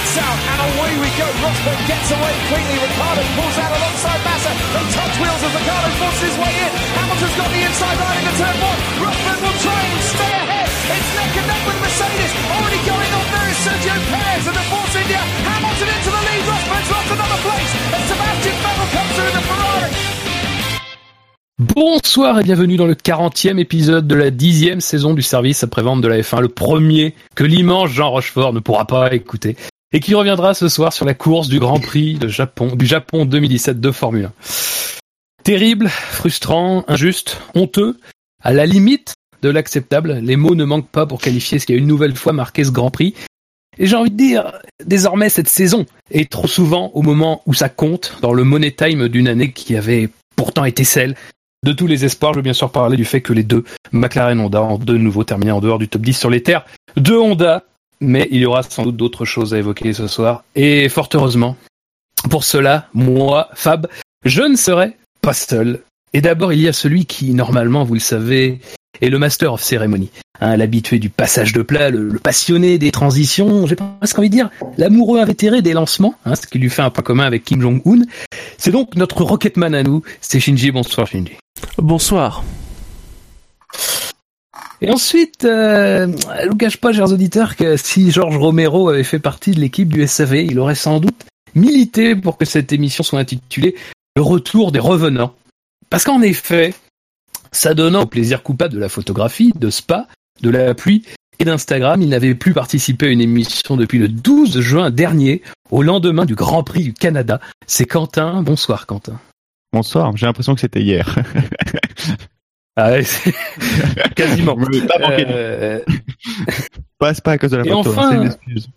and away we go. Gets away quickly. Ricardo pulls out alongside Massa. Hamilton's got the inside line turn will try stay ahead. It's neck and with Mercedes. Already going on there is Sergio Perez. Hamilton into the lead. The Ferrari. Bonsoir et bienvenue dans le 40e épisode de la 10e saison du service après-vente de la F1, le premier que l'immense Jean Rochefort ne pourra pas écouter et qui reviendra ce soir sur la course du Grand Prix de Japon, du Japon 2017 de Formule 1. Terrible, frustrant, injuste, honteux, à la limite de l'acceptable, les mots ne manquent pas pour qualifier ce qui a une nouvelle fois marqué ce Grand Prix. Et j'ai envie de dire, désormais cette saison est trop souvent au moment où ça compte, dans le money time d'une année qui avait pourtant été celle de tous les espoirs, je veux bien sûr parler du fait que les deux McLaren Honda ont de nouveau terminé en dehors du top 10 sur les terres de Honda. Mais il y aura sans doute d'autres choses à évoquer ce soir. Et fort heureusement, pour cela, moi, Fab, je ne serai pas seul. Et d'abord, il y a celui qui, normalement, vous le savez, est le Master of Ceremony. Hein, L'habitué du passage de plat, le, le passionné des transitions, j'ai presque envie de dire, l'amoureux invétéré des lancements, hein, ce qui lui fait un point commun avec Kim Jong-un. C'est donc notre Rocketman à nous, c'est Shinji. Bonsoir Shinji. Bonsoir. Et ensuite, euh, vous cache pas, chers auditeurs, que si Georges Romero avait fait partie de l'équipe du SAV, il aurait sans doute milité pour que cette émission soit intitulée Le retour des revenants. Parce qu'en effet, s'adonnant au plaisir coupable de la photographie, de Spa, de la pluie et d'Instagram, il n'avait plus participé à une émission depuis le 12 juin dernier, au lendemain du Grand Prix du Canada. C'est Quentin. Bonsoir Quentin. Bonsoir, j'ai l'impression que c'était hier. Ah ouais, c'est- quasiment. Pas manqué. Euh, Pas, c'est pas à cause de la Et photo, enfin- hein, c'est une excuse.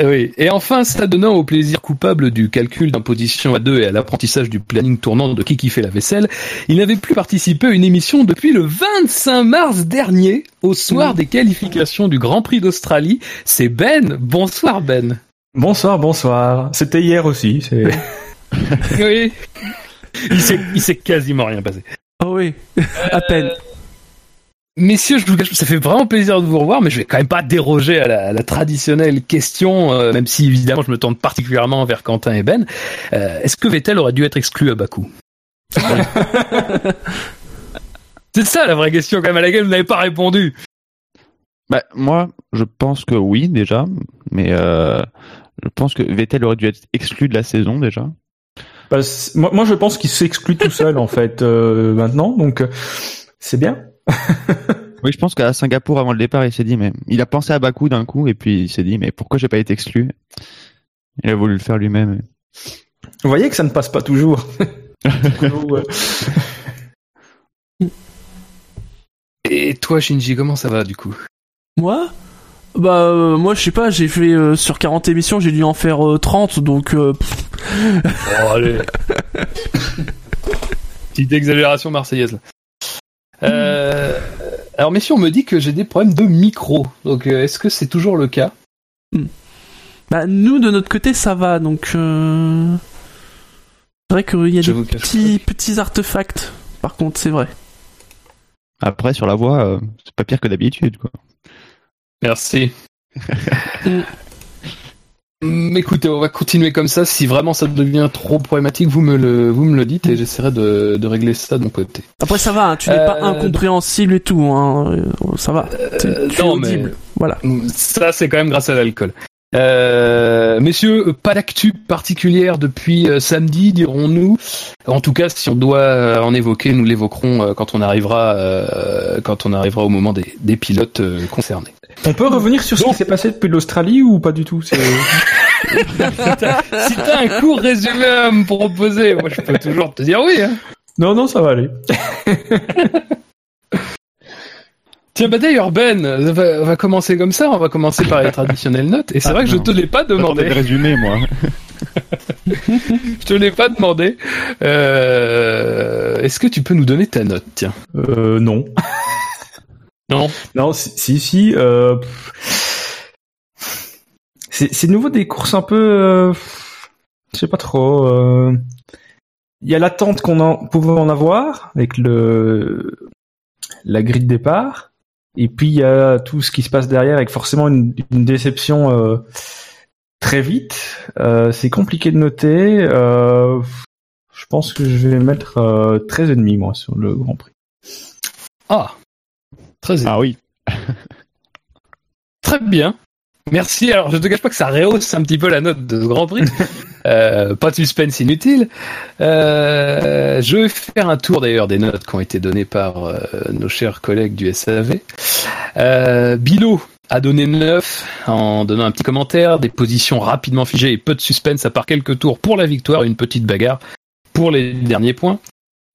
Oui, et enfin, s'adonnant au plaisir coupable du calcul d'imposition à deux et à l'apprentissage du planning tournant de qui qui fait la vaisselle, il n'avait plus participé à une émission depuis le 25 mars dernier, au soir des qualifications du Grand Prix d'Australie. C'est Ben. Bonsoir Ben. Bonsoir, bonsoir. C'était hier aussi. C'est... Oui. Il s'est, il s'est quasiment rien passé. Oh oui, à peine. Messieurs, je vous cache, ça fait vraiment plaisir de vous revoir, mais je vais quand même pas déroger à la, à la traditionnelle question, euh, même si évidemment je me tourne particulièrement vers Quentin et Ben. Euh, est-ce que Vettel aurait dû être exclu à Bakou? C'est ça la vraie question quand même à laquelle vous n'avez pas répondu. Bah, moi, je pense que oui, déjà. Mais euh, je pense que Vettel aurait dû être exclu de la saison, déjà. Bah, moi, moi, je pense qu'il s'exclut tout seul en fait euh, maintenant, donc euh, c'est bien. Oui, je pense qu'à Singapour, avant le départ, il s'est dit, mais il a pensé à Bakou d'un coup, et puis il s'est dit, mais pourquoi j'ai pas été exclu? Il a voulu le faire lui-même. Vous voyez que ça ne passe pas toujours. Et toi Shinji, comment ça va du coup? Moi? Bah, euh, moi, je sais pas, j'ai fait euh, sur 40 émissions, j'ai dû en faire euh, 30, donc. euh, pff, Oh allez. Petite exagération marseillaise. là. Euh, alors messieurs, on me dit que j'ai des problèmes de micro. Donc euh, est-ce que c'est toujours le cas? Bah, nous, de notre côté, ça va, donc. euh, C'est vrai qu'il y a Je des vous cache petits, petits artefacts, par contre, c'est vrai. Après, sur la voie, euh, c'est pas pire que d'habitude, quoi. Merci. Hum, Écoutez, on va continuer comme ça. Si vraiment ça devient trop problématique, vous me le, vous me le dites et j'essaierai de, de régler ça de mon côté. Après, ça va, hein, tu n'es pas Euh, incompréhensible et tout, hein. euh, Ça va. Tu- Euh, tu es non, mais- audible. Voilà. Ça, c'est quand même grâce à l'alcool. Euh, messieurs, pas d'actu particulière depuis euh, samedi, dirons-nous. En tout cas, si on doit euh, en évoquer, nous l'évoquerons euh, quand on arrivera, euh, quand on arrivera au moment des, des pilotes euh, concernés. On peut revenir sur ce qui s'est passé depuis l'Australie ou pas du tout c'est... si t'as un court résumé à me proposer, moi je peux toujours te dire oui. Hein. Non, non, ça va aller. Tiens, bah d'ailleurs, Ben, on va, commencer comme ça, on va commencer par les traditionnelles notes. Et c'est Ah, vrai que je non. te l'ai pas demandé. le résumé, moi. Je te l'ai pas demandé. Euh, Est-ce que tu peux nous donner ta note, tiens? Euh, non. Non. Non, si, si. euh. C'est de nouveau des courses un peu... euh, Je sais pas trop. euh, Il y a l'attente qu'on en pouvait en avoir avec le la grille de départ. Et puis il y a tout ce qui se passe derrière avec forcément une, une déception euh, très vite. Euh, c'est compliqué de noter. Euh, je pense que je vais mettre euh, 13,5 moi sur le Grand Prix. Ah, très, Ah oui. très bien. Merci. Alors, je te cache pas que ça rehausse un petit peu la note de ce Grand Prix. Euh, pas de suspense inutile. Euh, je vais faire un tour d'ailleurs des notes qui ont été données par euh, nos chers collègues du SAV. Euh, Bilo a donné 9 en donnant un petit commentaire, des positions rapidement figées et peu de suspense à part quelques tours pour la victoire et une petite bagarre pour les derniers points.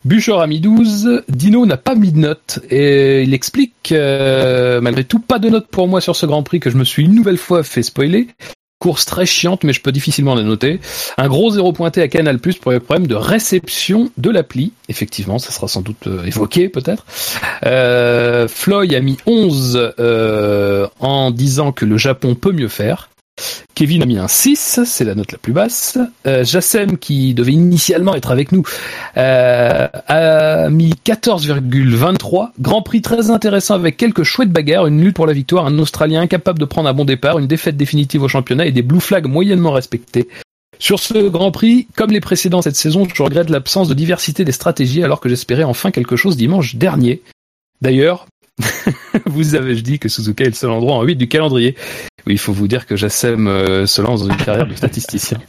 Bûcher a mis 12, Dino n'a pas mis de note et il explique euh, malgré tout pas de note pour moi sur ce Grand Prix que je me suis une nouvelle fois fait spoiler. Course très chiante mais je peux difficilement la noter. Un gros zéro pointé à Canal Plus pour le problème de réception de l'appli. Effectivement, ça sera sans doute euh, évoqué peut-être. Euh, Floyd a mis 11 euh, en disant que le Japon peut mieux faire. Kevin a mis un 6, c'est la note la plus basse. Euh, Jassem, qui devait initialement être avec nous, euh, a mis 14,23. Grand prix très intéressant avec quelques chouettes bagarres, une lutte pour la victoire, un Australien incapable de prendre un bon départ, une défaite définitive au championnat et des blue flags moyennement respectés. Sur ce Grand Prix, comme les précédents cette saison, je regrette l'absence de diversité des stratégies alors que j'espérais enfin quelque chose dimanche dernier. D'ailleurs, vous avez dit que Suzuka est le seul endroit en 8 du calendrier? Oui, il faut vous dire que Jassem euh, se lance dans une carrière de statisticien.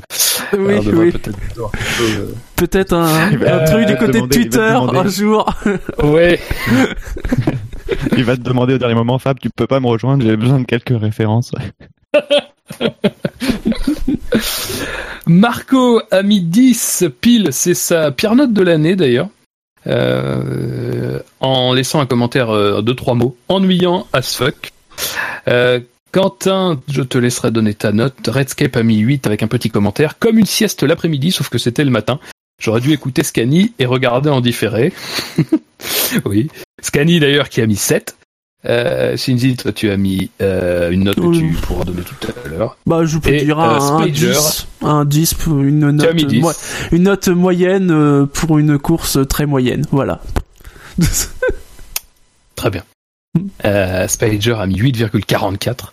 Oui, oui. peut-être euh, un, Il va un truc du côté de Twitter un jour. Ouais, Il va te demander au dernier moment, Fab, tu peux pas me rejoindre, j'ai besoin de quelques références. Marco a mis 10 pile, c'est sa pire note de l'année d'ailleurs. Euh, en laissant un commentaire euh, de trois mots. Ennuyant as fuck. Euh, Quentin, je te laisserai donner ta note. Redscape a mis 8 avec un petit commentaire. Comme une sieste l'après-midi, sauf que c'était le matin. J'aurais dû écouter Scani et regarder en différé. oui. Scani d'ailleurs qui a mis 7. Euh, Shinji, toi tu as mis euh, une note que tu pourras donner tout à l'heure. Bah, je peux Et, dire euh, un, un Spager. 10. Un 10 pour une note, mis 10. mo- une note moyenne euh, pour une course très moyenne. Voilà. Très bien. Euh, Spager a mis 8,44.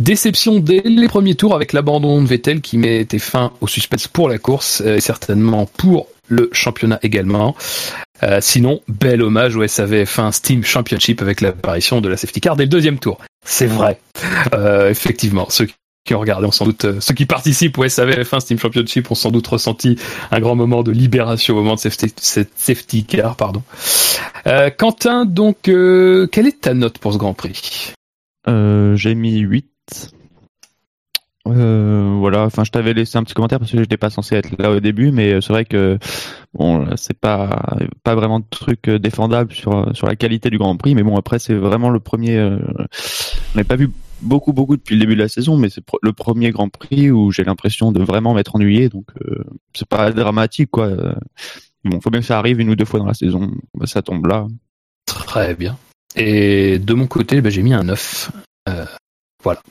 Déception dès les premiers tours avec l'abandon de Vettel qui mettait fin au suspense pour la course euh, et certainement pour le championnat également. Euh, sinon, bel hommage au SAVF1 Steam Championship avec l'apparition de la safety car dès le deuxième tour. C'est vrai. Euh, effectivement, ceux qui ont regardé ont sans doute, euh, ceux qui participent au SAVF1 Steam Championship ont sans doute ressenti un grand moment de libération au moment de safety, cette safety car, pardon. Euh, Quentin, donc, euh, quelle est ta note pour ce Grand Prix? J'ai mis 8. Euh, voilà, enfin je t'avais laissé un petit commentaire parce que j'étais pas censé être là au début, mais euh, c'est vrai que bon, c'est pas pas vraiment de truc euh, défendable sur sur la qualité du Grand Prix, mais bon après c'est vraiment le premier. on n'a pas vu beaucoup beaucoup depuis le début de la saison, mais c'est le premier Grand Prix où j'ai l'impression de vraiment m'être ennuyé, donc c'est pas dramatique quoi. Bon, faut bien que ça arrive une ou deux fois dans la saison, bah, ça tombe là. Très bien. Et de mon côté, ben, j'ai mis un 9. Euh, voilà.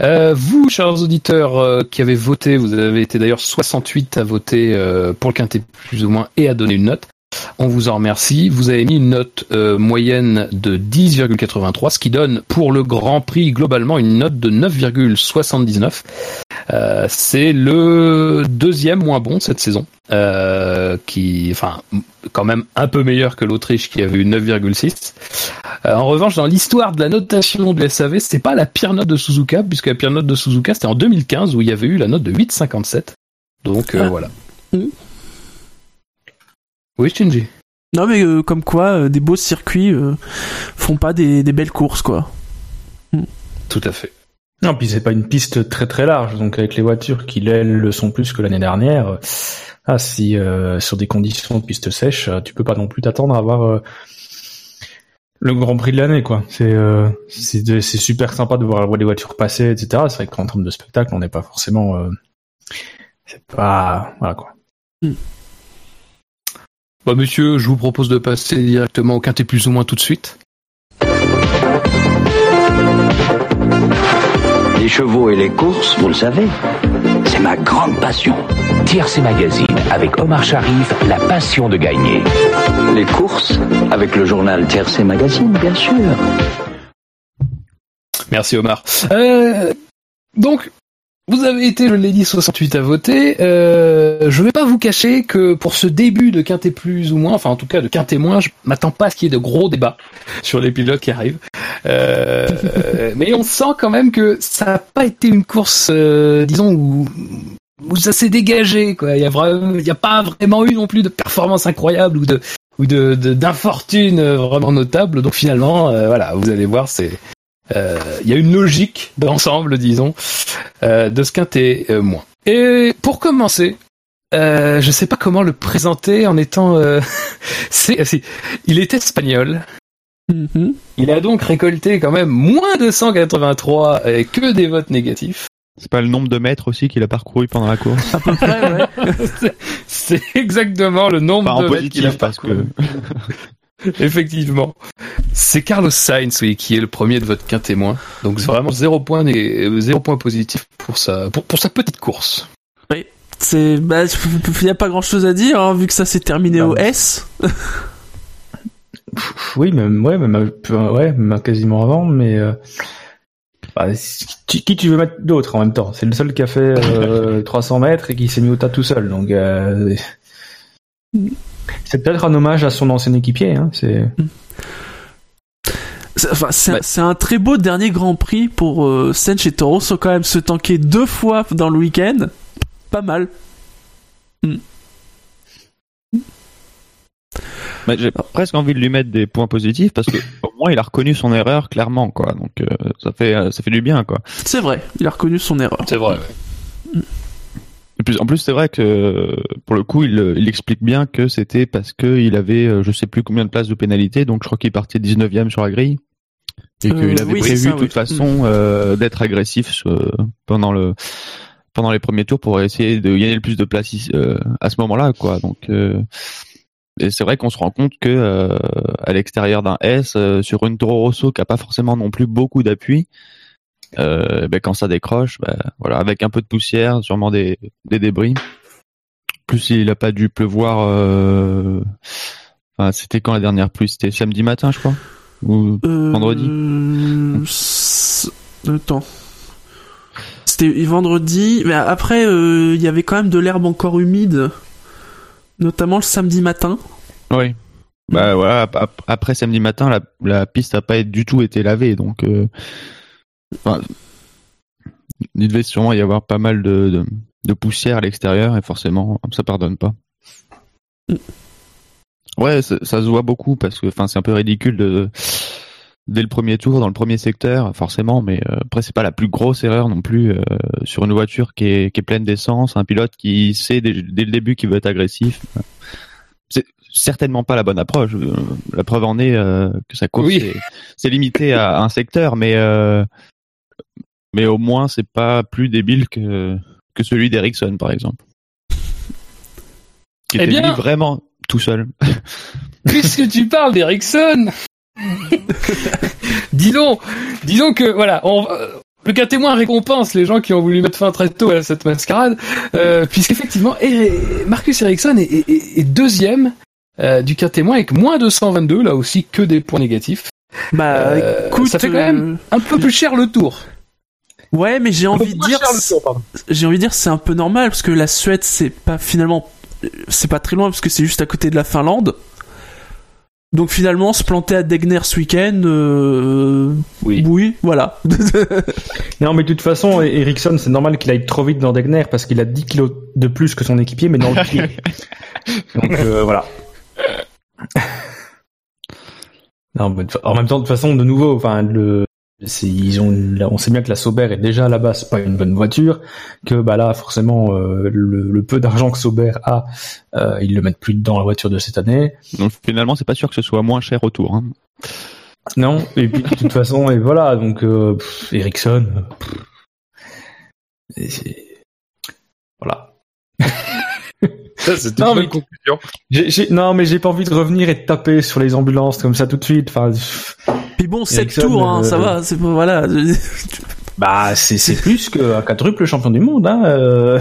Euh, vous, chers auditeurs euh, qui avez voté, vous avez été d'ailleurs 68 à voter euh, pour le quintet plus ou moins et à donner une note. On vous en remercie. Vous avez mis une note euh, moyenne de 10,83, ce qui donne pour le Grand Prix globalement une note de 9,79. Euh, c'est le deuxième moins bon cette saison, euh, qui, enfin, quand même un peu meilleur que l'Autriche qui avait eu 9,6. Euh, en revanche, dans l'histoire de la notation du SAV, c'est pas la pire note de Suzuka, puisque la pire note de Suzuka c'était en 2015 où il y avait eu la note de 8,57. Donc Ah. voilà. Mm. Oui, Shinji. Non, mais euh, comme quoi, euh, des beaux circuits euh, font pas des, des belles courses, quoi. Tout à fait. Non, puis c'est pas une piste très très large, donc avec les voitures qui elles le sont plus que l'année dernière. euh, Ah, si euh, sur des conditions de piste sèche, euh, tu peux pas non plus t'attendre à avoir euh, le Grand Prix de l'année, quoi. C'est euh, super sympa de voir les voitures passer, etc. C'est vrai qu'en termes de spectacle, on n'est pas forcément, euh, c'est pas voilà quoi. Bah, monsieur, je vous propose de passer directement au quintet plus ou moins tout de suite. Les chevaux et les courses, vous le savez, c'est ma grande passion. TRC Magazine avec Omar Sharif, la passion de gagner. Les courses, avec le journal TRC Magazine, bien sûr. Merci Omar. Euh, donc, vous avez été, je l'ai dit, 68 à voter. Euh, je vais pas vous cacher que pour ce début de Quintet plus ou moins, enfin en tout cas de Quintet moins, je m'attends pas à ce qu'il y ait de gros débats sur les pilotes qui arrivent. Euh, mais on sent quand même que ça n'a pas été une course, euh, disons, où, où ça s'est dégagé. Il y a a pas vraiment eu non plus de performance incroyable ou de ou de d'infortune vraiment notable. Donc finalement, euh, voilà, vous allez voir, c'est il y a une logique d'ensemble, disons, euh, de ce quintet euh, moins. Et pour commencer, euh, je sais pas comment le présenter en étant, euh, c'est, c'est- il est espagnol. Mhm. Il a donc récolté quand même moins de 183 et que des votes négatifs. C'est pas le nombre de mètres aussi qu'il a parcouru pendant la course? Ouais. c'est, c'est exactement le nombre Pas de mètres qu'il a positif parce parcouru. que Effectivement. C'est Carlos Sainz, oui, qui est le premier de votre quintet moins. Donc c'est vraiment zéro point, euh, zéro point positif pour sa, pour, pour sa petite course. C'est, bah, il y a pas grand chose à dire, hein, vu que ça s'est terminé Bah, au S. Oui, même, ouais, même, peu- ouais, même quasiment avant, mais euh, bah, qui, qui tu veux mettre d'autre en même temps? C'est le seul qui a fait euh, 300 mètres et qui s'est mis au tas tout seul. Donc, euh, c'est peut-être un hommage à son ancien équipier. Hein, c'est C'est- Enfin, c'est un- Ouais. c'est un très beau dernier Grand Prix pour euh, Sench et Toro, sans quand même se tanker deux fois dans le week-end. Pas mal. Mais j'ai presque envie de lui mettre des points positifs parce que au moins il a reconnu son erreur clairement quoi. Donc euh, ça fait euh, ça fait du bien quoi. C'est vrai, il a reconnu son erreur. C'est vrai. En plus c'est vrai que pour le coup il, il explique bien que c'était parce que il avait euh, je sais plus combien de places de pénalité donc je crois qu'il partait 19e sur la grille et Euh, qu'il avait oui, prévu de toute oui. façon euh, d'être agressif euh, pendant le pendant les premiers tours pour essayer de gagner le plus de places ici, euh, à ce moment-là quoi. Donc euh, et c'est vrai qu'on se rend compte que euh, à l'extérieur d'un S euh, sur une Toro Rosso qui a pas forcément non plus beaucoup d'appui euh, ben, quand ça décroche, ben, voilà, avec un peu de poussière, sûrement des, des débris. Plus il a pas dû pleuvoir. Euh... Enfin, c'était quand la dernière pluie? C'était samedi matin, je crois? Ou Euh, Vendredi? s- Attends. C'était vendredi, mais après, il y avait quand même de l'herbe encore humide, notamment le samedi matin. oui. Bah voilà. ap- ap- Après samedi matin, la, la piste a pas du tout été lavée, donc. Enfin, il devait sûrement y avoir pas mal de, de, de poussière à l'extérieur et forcément ça pardonne pas. Ouais, ça, ça se voit beaucoup parce que, enfin, c'est un peu ridicule de dès le premier tour dans le premier secteur, forcément, mais euh, après c'est pas la plus grosse erreur non plus euh, sur une voiture qui est, qui est pleine d'essence, un pilote qui sait dès, dès le début qu'il veut être agressif. C'est certainement pas la bonne approche. Euh, La preuve en est euh, que sa course Oui. est- c'est limité à un secteur, mais mais au moins c'est pas plus débile que que celui d'Ericsson par exemple, qui Eh était bien- lui vraiment tout seul. Puisque tu parles d'Ericsson, disons, disons que voilà, on, euh, le cas témoin récompense les gens qui ont voulu mettre fin très tôt à cette mascarade, euh, puisqu'effectivement, Marcus Ericsson est, est- est- est deuxième euh, du cas témoin avec moins de 122, là aussi que des points négatifs. Bah, Euh, écoute, ça fait quand même un peu plus cher le tour. Ouais, mais j'ai envie de dire, j'ai envie de dire, c'est un peu normal parce que la Suède, c'est pas finalement, c'est pas très loin parce que c'est juste à côté de la Finlande. Donc finalement, se planter à Degner ce week-end, euh, Oui. voilà. Non, mais de toute façon, Ericsson, c'est normal qu'il aille trop vite dans Degner parce qu'il a 10 kilos de plus que son équipier, mais dans le pied. Donc euh, voilà. Non, mais en même temps, de toute façon, de nouveau, enfin, le, ils ont, là, on sait bien que la Sauber est déjà là-bas, c'est pas une bonne voiture, que bah là, forcément, euh, le, le peu d'argent que Sauber a, euh, ils le mettent plus dans la voiture de cette année. Donc finalement c'est pas sûr que ce soit moins cher autour. Hein. Non, et puis de toute façon, et voilà, donc euh, pff, Ericsson, pff, et c'est- voilà. Ça, c'est Non, mais- conclusion. Non, mais j'ai pas envie de revenir et de taper sur les ambulances comme ça tout de suite. Enfin, pff, Puis bon, 7 Ericsson, tours, hein, euh, ça va, c'est pas, voilà. bah, c'est, c'est plus qu'un quadruple champion du monde. Hein, euh.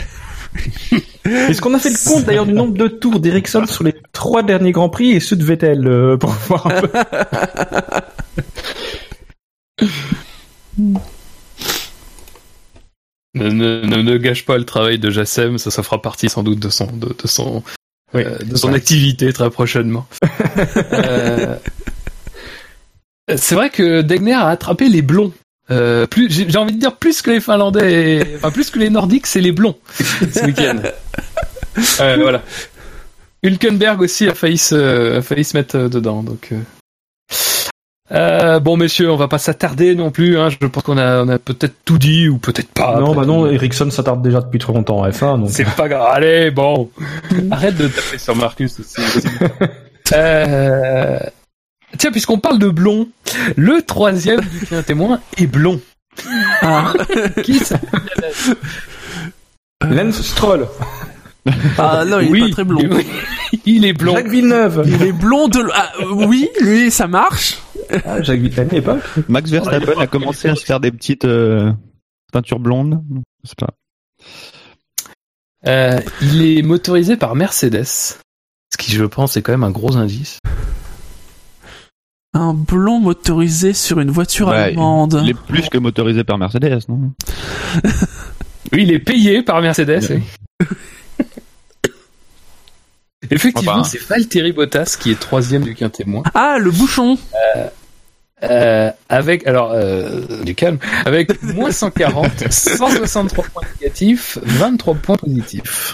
Est-ce qu'on a fait le compte d'ailleurs du nombre de tours d'Ericsson sur les trois derniers grands prix et ceux de Vettel euh, pour voir un peu ne, ne gâche pas le travail de Jassem, ça, ça fera partie sans doute de son, de, de son, Oui, euh, de son activité très prochainement. Euh, c'est vrai que Degner a attrapé les blonds. Euh, plus, j'ai envie de dire plus que les Finlandais, et- enfin plus que les Nordiques, c'est les blonds ce week-end. Euh, voilà. Hülkenberg aussi a failli se, a failli se mettre euh, dedans, donc. euh. Euh, bon messieurs, on va pas s'attarder non plus. Hein. Je pense qu'on a, on a peut-être tout dit ou peut-être pas. non, bah non, Ericsson s'attarde déjà depuis trop longtemps en F1, donc. C'est pas grave. Allez, bon. Arrête de taper sur Marcus aussi. euh... Tiens, puisqu'on parle de blond, le troisième du client témoin est blond. Ah, Qui ça Lance Stroll, Ah, non, il est pas très blond. oui, Il est blond. Jacques Villeneuve. Il est blond de... l- Ah, euh, oui, lui, ça marche. Ah, Jacques Villeneuve, l'époque. Max Verstappen a commencé à se faire des petites euh, peintures blondes. C'est pas. Euh, il est motorisé par Mercedes. Ce qui, je pense, est quand même un gros indice. Un blond motorisé sur une voiture Ouais, allemande. Il est plus que motorisé par Mercedes, non Oui, il est payé par Mercedes. oui. Effectivement, Enfin. c'est Valtteri Bottas qui est troisième du quintet moins. Ah, le bouchon. Euh, avec, alors, euh, du calme, avec moins 140, 163 points négatifs, 23 points positifs.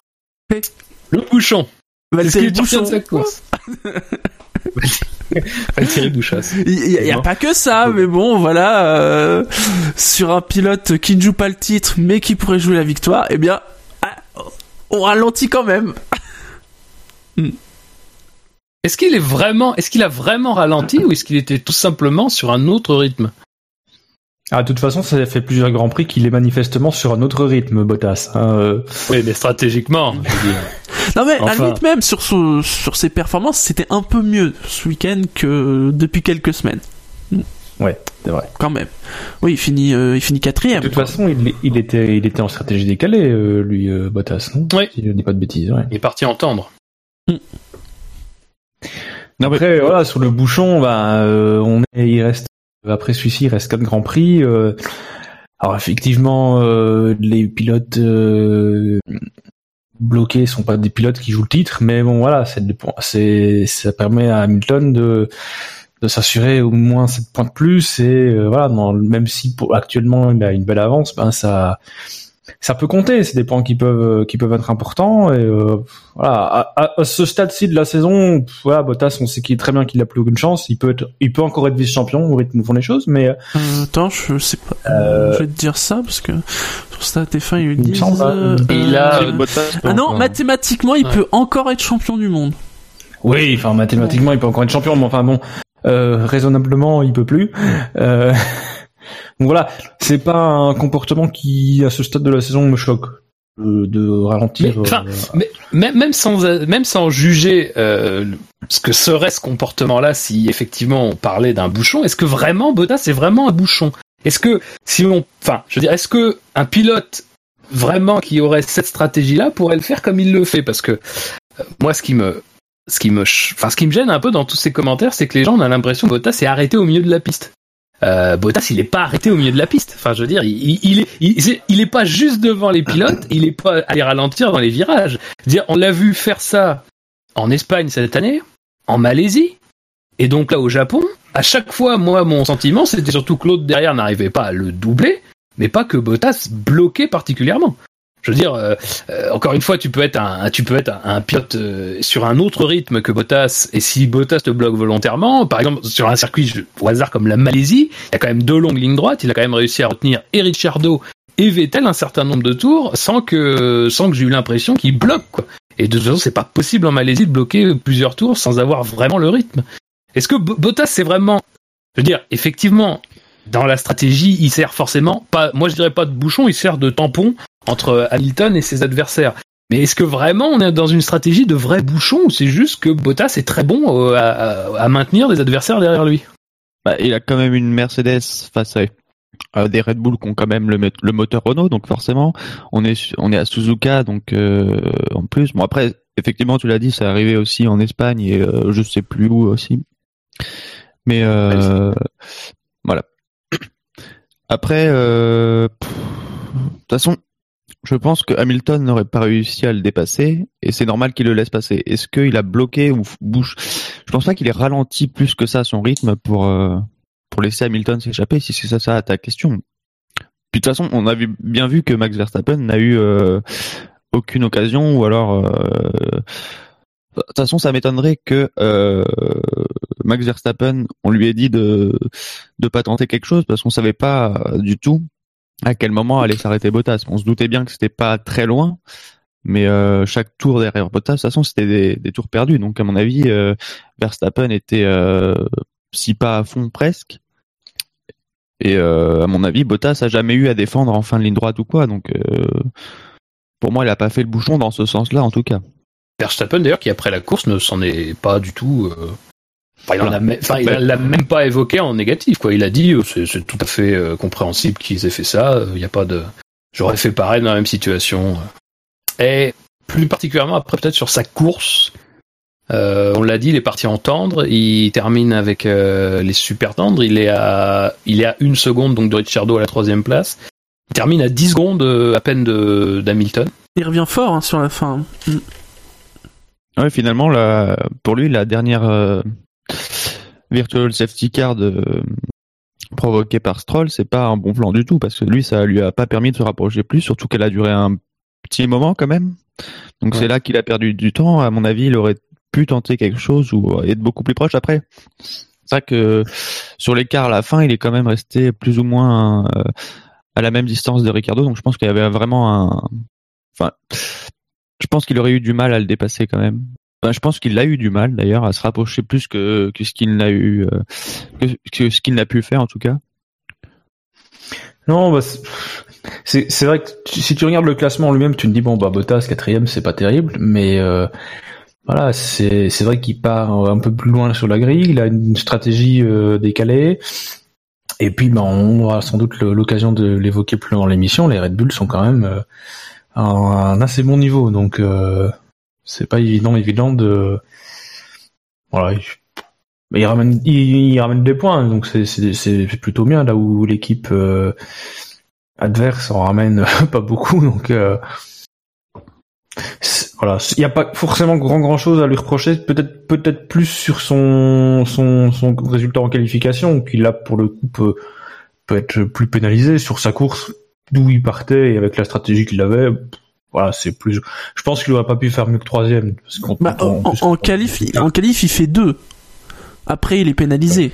Le bouchon. C'est ce Valtteri qui est champion de Bouchon. sa course. Valtteri Bouchas. Il y, a- pas que ça, mais bon, voilà, euh, sur un pilote qui ne joue pas le titre, mais qui pourrait jouer la victoire, eh bien, ah, on ralentit quand même. Est-ce qu'il est vraiment, est-ce qu'il a vraiment ralenti ou est-ce qu'il était tout simplement sur un autre rythme? Ah, de toute façon, ça fait plusieurs grands prix qu'il est manifestement sur un autre rythme, Bottas. hein, euh. Oui, mais stratégiquement. je veux dire. Non mais à la limite même sur ses performances, c'était un peu mieux ce week-end que depuis quelques semaines, Ouais, c'est vrai. quand même. Oui, il finit, euh, il finit De quatrième. toute façon, il, il était, il était en stratégie décalée, euh, lui, euh, Bottas, non Oui. Si je dis pas de bêtises, ouais. Il est parti entendre. Non, mais- Après, voilà, sur le bouchon, bah, euh, on est, il reste, après celui-ci, il reste quatre grands prix. euh, alors effectivement, euh, les pilotes euh, bloqués sont pas des pilotes qui jouent le titre, mais bon, voilà, c'est, ça permet à Hamilton de de s'assurer au moins 7 points de plus et euh, voilà, même si pour, actuellement il a une belle avance, ben ça ça peut compter, c'est des points qui peuvent qui peuvent être importants et euh, voilà à, à- à ce stade-ci de la saison, pff, voilà Bottas on sait qu'il est très bien qu'il a plus aucune chance, il peut être il peut encore être vice-champion au rythme où font les choses, mais Euh, attends, je sais pas. Euh, Je vais te dire ça parce que sur Stat F1 ils Il me disent. semble, euh, Et il a- euh, Bottas Ah non, mathématiquement, il Ouais. peut encore être champion du monde. oui, enfin mathématiquement il peut encore être champion, mais enfin bon, euh, raisonnablement il peut plus. Euh, donc voilà, c'est pas un comportement qui à ce stade de la saison me choque euh, de ralentir. Mais, euh, Mais même, même sans même sans juger euh, ce que serait ce comportement-là, si effectivement on parlait d'un bouchon, est-ce que vraiment Bottas c'est vraiment un bouchon? Est-ce que si on, enfin, je veux dire, est-ce que un pilote vraiment qui aurait cette stratégie-là pourrait le faire comme il le fait? Parce que euh, moi, ce qui me ce qui me, enfin, ce qui me gêne un peu dans tous ces commentaires, c'est que les gens ont l'impression que Bottas est arrêté au milieu de la piste. Euh, Bottas, il est pas arrêté au milieu de la piste. Enfin, je veux dire, il, il, pas juste devant les pilotes, il est pas allé ralentir dans les virages. On l'a vu faire ça en Espagne cette année, en Malaisie, et donc là au Japon. À chaque fois, moi, mon sentiment, c'était surtout que l'autre derrière n'arrivait pas à le doubler, mais pas que Bottas bloquait particulièrement. Je veux dire, euh, euh, encore une fois, tu peux être un, tu peux être un, un pilote euh, sur un autre rythme que Bottas, et si Bottas te bloque volontairement, par exemple sur un circuit au hasard comme la Malaisie, il y a quand même deux longues lignes droites, il a quand même réussi à retenir et Ricciardo et Vettel un certain nombre de tours sans que sans que j'ai eu l'impression qu'il bloque quoi. Et de toute façon, c'est pas possible en Malaisie de bloquer plusieurs tours sans avoir vraiment le rythme. Est-ce que Bo- Bottas c'est vraiment, je veux dire, effectivement, dans la stratégie, il sert forcément pas, moi je dirais pas de bouchon, il sert de tampon entre Hamilton et ses adversaires. Mais est-ce que vraiment on est dans une stratégie de vrai bouchon ou c'est juste que Bottas est très bon euh, à, à- à maintenir des adversaires derrière lui? Bah, il a quand même une Mercedes face à des Red Bull qui ont quand même le, mo- le moteur Renault, donc forcément, on est on est à Suzuka, donc euh, en plus. Bon après, effectivement, tu l'as dit, c'est arrivé aussi en Espagne et euh, je sais plus où aussi. Mais euh, voilà. Après, euh, de toute façon, Je pense que Hamilton n'aurait pas réussi à le dépasser et c'est normal qu'il le laisse passer. Est-ce qu'il a bloqué ou bouge Je pense pas qu'il ait ralenti plus que ça son rythme pour euh, pour laisser Hamilton s'échapper. Si c'est ça, ça ta question. Puis de toute façon, on a vu- bien vu que Max Verstappen n'a eu euh, aucune occasion ou alors. euh, De toute façon, ça m'étonnerait que euh, Max Verstappen, on lui ait dit de de pas tenter quelque chose parce qu'on savait pas euh, du tout à quel moment allait s'arrêter Bottas? On se doutait bien que c'était pas très loin, mais euh, chaque tour derrière Bottas, de toute façon, c'était des, tours perdus. Donc, à mon avis, euh, Verstappen était euh, si pas à fond presque. Et euh, à mon avis, Bottas a jamais eu à défendre en fin de ligne droite ou quoi. Donc, pour moi, il a pas fait le bouchon dans ce sens-là, en tout cas. Verstappen d'ailleurs qui après la course ne s'en est pas du tout. Euh, Enfin, il en a, même- enfin, il l'a même pas évoqué en négatif quoi. Il a dit euh, c'est tout à fait euh, compréhensible qu'ils aient fait ça. Il n'y a pas de. J'aurais fait pareil dans la même situation. Et plus particulièrement après peut-être sur sa course. euh, on l'a dit, il est parti en tendre. Il termine avec euh, les super tendres. Il est à il est à une seconde donc de Ricciardo à la troisième place. Il termine à 10 secondes euh, à peine de d'Hamilton. Il revient fort hein, sur la fin. Mm. Ouais, finalement, la, pour lui, la dernière euh, virtual safety car de, provoquée par Stroll, c'est pas un bon plan du tout parce que lui, ça lui a pas permis de se rapprocher plus, surtout qu'elle a duré un petit moment quand même. Donc Ouais. c'est là qu'il a perdu du temps. À mon avis, il aurait pu tenter quelque chose ou être beaucoup plus proche après. C'est ça que sur l'écart à la fin, il est quand même resté plus ou moins euh, à la même distance de Ricardo. Donc je pense qu'il y avait vraiment un, enfin, je pense qu'il aurait eu du mal à le dépasser quand même. Enfin, je pense qu'il a eu du mal d'ailleurs à se rapprocher plus que, que ce qu'il n'a eu, euh, que, ce qu'il n'a pu faire en tout cas. Non, bah, c'est- c'est vrai que si tu regardes le classement en lui-même, tu te dis bon bah Bottas quatrième, c'est pas terrible, mais euh, voilà, c'est c'est vrai qu'il part un peu plus loin sur la grille, il a une stratégie euh, décalée, et puis bah, on aura sans doute l'occasion de l'évoquer plus dans l'émission. Les Red Bull sont quand même euh, à un assez bon niveau, donc euh, c'est pas évident évident de voilà. il- il ramène, il, ramène des points, donc c'est plutôt bien là où l'équipe euh, adverse en ramène pas beaucoup, donc euh, voilà, il n'y a pas forcément grand grand chose à lui reprocher, peut-être peut-être plus sur son son son résultat en qualification qui là pour le coup peut peut être plus pénalisé sur sa course d'où il partait et avec la stratégie qu'il avait. Voilà, c'est plus. Je pense qu'il aurait pas pu faire mieux que troisième. Parce qu'on- Bah, en- qualif, il- en qualif, il fait deux. Après, il est pénalisé.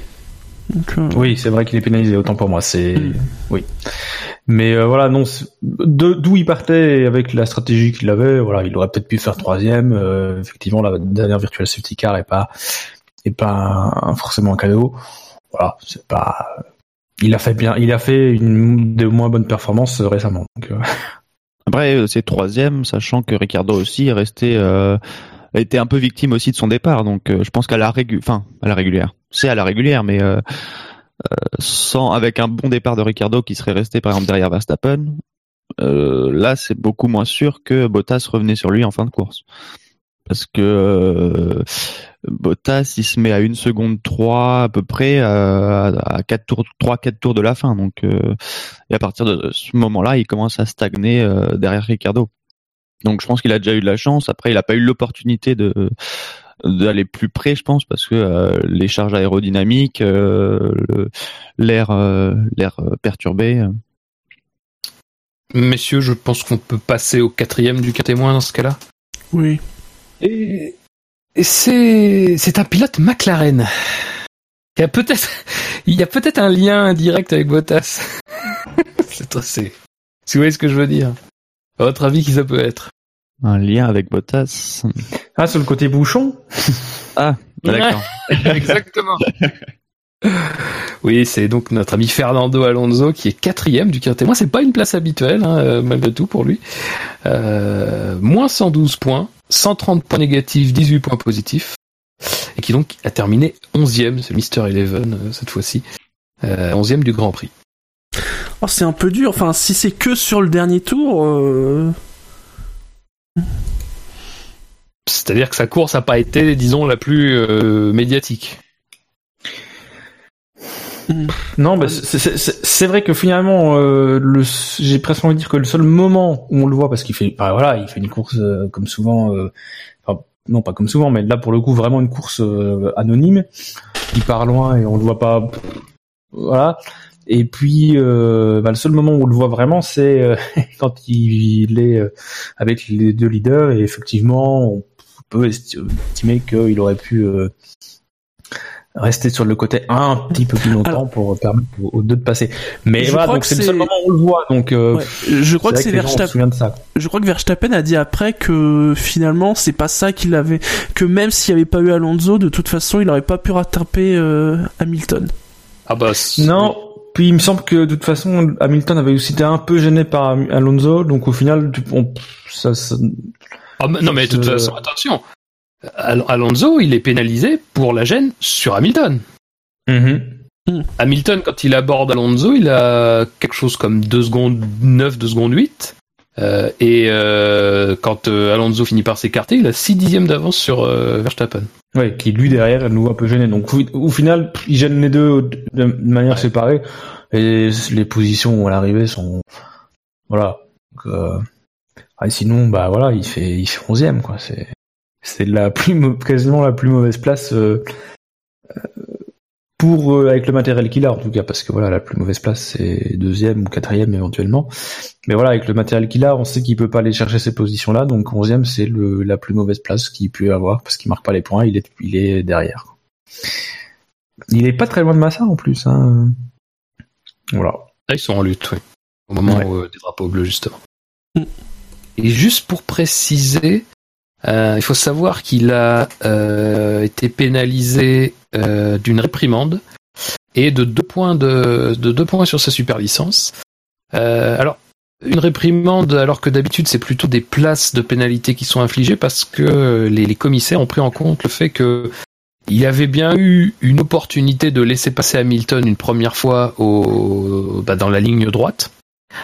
Donc, euh, Oui, c'est vrai qu'il est pénalisé, autant pour moi. C'est Mm. oui. Mais euh, voilà, non, de- d'où il partait avec la stratégie qu'il avait, voilà, il aurait peut-être pu faire troisième. Euh, effectivement, la dernière virtual safety car est pas est pas un- forcément un cadeau. Voilà, c'est pas. Il a fait bien, il a fait une de moins bonnes performances récemment. Donc, Après, euh, c'est troisième, sachant que Ricardo aussi est resté, euh, été un peu victime aussi de son départ. Donc, euh, je pense qu'à la régu, enfin, à la régulière, c'est à la régulière, mais euh, euh, sans avec un bon départ de Ricardo qui serait resté par exemple derrière Verstappen, là, c'est beaucoup moins sûr que Bottas revenait sur lui en fin de course. Parce que euh, Bottas, il se met à une seconde 3 à peu près à 4 tours, 3 4 tours de la fin. Donc euh, et à partir de ce moment-là, il commence à stagner euh, derrière Ricardo. Donc je pense qu'il a déjà eu de la chance. Après, il n'a pas eu l'opportunité de d'aller plus près, je pense, parce que euh, les charges aérodynamiques, euh, l'air, euh, l'air perturbé. Messieurs, je pense qu'on peut passer au quatrième du cas témoin dans ce cas-là? oui. Et, et c'est c'est un pilote McLaren. Il y a peut-être il y a peut-être un lien indirect avec Bottas. c'est c'est si vous voyez ce que je veux dire. À votre avis, qui ça peut être? Un lien avec Bottas. Ah, sur le côté bouchon? Ah, d'accord. Exactement. Oui, c'est donc notre ami Fernando Alonso qui est quatrième du quintet. Moi, c'est pas une place habituelle, hein, euh, malgré tout pour lui. Euh, moins 112 points, 130 points négatifs, 18 points positifs, et qui donc a terminé 11e, c'est Mister Eleven euh, cette fois-ci, euh, 11e du Grand Prix. Oh, c'est un peu dur. Enfin, si c'est que sur le dernier tour, euh, C'est-à-dire que sa course n'a pas été, disons, la plus euh, médiatique. Non, bah, c'est- vrai que finalement, euh, j'ai presque envie de dire que le seul moment où on le voit, parce qu'il fait, bah, voilà, il fait une course euh, comme souvent, euh, non pas comme souvent, mais là pour le coup vraiment une course euh, anonyme. Il part loin et on le voit pas, voilà. Et puis, euh, bah, le seul moment où on le voit vraiment, c'est euh, quand il est euh, avec les deux leaders et effectivement, on peut esti- estimer qu'il aurait pu rester sur le côté un petit peu plus longtemps Alors- pour permettre aux, deux de passer. Mais voilà, donc c'est le seul moment où on le voit. Donc, euh, Ouais. Je crois que c'est Verstappen. Je crois que Verstappen a dit après que finalement c'est pas ça qu'il avait, que même s'il n'y avait pas eu Alonso, de toute façon il aurait pas pu rattraper euh, Hamilton. Ah bah Non. Puis il me semble que de toute façon Hamilton avait aussi été un peu gêné par Alonso, donc au final, tu- on, ça, ça- Ah, mais- non mais de toute façon, attention. Al- Alonso, il est pénalisé pour la gêne sur Hamilton. Hamilton, quand il aborde Alonso, il a quelque chose comme 2 secondes 9, 2 secondes 8. Euh, et euh, quand euh, Alonso finit par s'écarter, il a 6 dixièmes d'avance sur euh, Verstappen. Ouais, qui lui derrière nous un peu gêné. Donc au, au final, il gêne les deux de, de manière séparée et les positions à l'arrivée sont voilà. Donc, euh, ah, sinon, bah voilà, il fait il fait onzième quoi. C'est c'est la plus quasiment la plus mauvaise place euh, euh, pour euh, avec le matériel qu'il a en tout cas parce que voilà la plus mauvaise place c'est deuxième ou quatrième éventuellement. Mais voilà avec le matériel qu'il a, on sait qu'il peut pas aller chercher ces positions là. Donc onzième c'est le la plus mauvaise place qu'il peut avoir parce qu'il marque pas les points. Il est il est derrière. Il est pas très loin de Massa en plus. Hein. Voilà. Là, ils sont en lutte, oui. Au moment Ouais. où, euh, des drapeaux bleus, justement. Mm. Et juste pour préciser, euh, il faut savoir qu'il a euh, été pénalisé euh, d'une réprimande et de deux points de, de deux points sur sa super licence. Euh, alors, une réprimande, alors que d'habitude c'est plutôt des places de pénalité qui sont infligées parce que les, les commissaires ont pris en compte le fait que il avait bien eu une opportunité de laisser passer Hamilton une première fois au, bah, dans la ligne droite,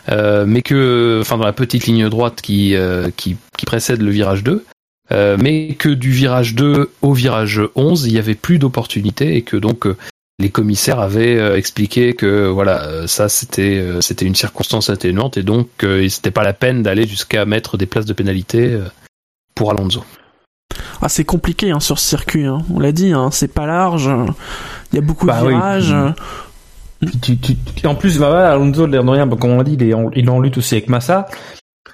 euh, mais que, enfin dans la petite ligne droite qui, euh, qui, qui précède le virage 2, euh, mais que du virage 2 au virage 11, il y avait plus d'opportunité et que donc euh, les commissaires avaient euh, expliqué que voilà euh, ça c'était euh, c'était une circonstance atténuante et donc euh, c'était pas la peine d'aller jusqu'à mettre des places de pénalité euh, pour Alonso. Ah c'est compliqué hein, sur ce circuit, hein. on l'a dit, hein, c'est pas large, il y a beaucoup Bah de oui, virages. Puis tu, tu, tu- en plus, bah voilà, Alonso, l'air de rien, bah, comme on l'a dit, il est, en, il est en lutte aussi avec Massa.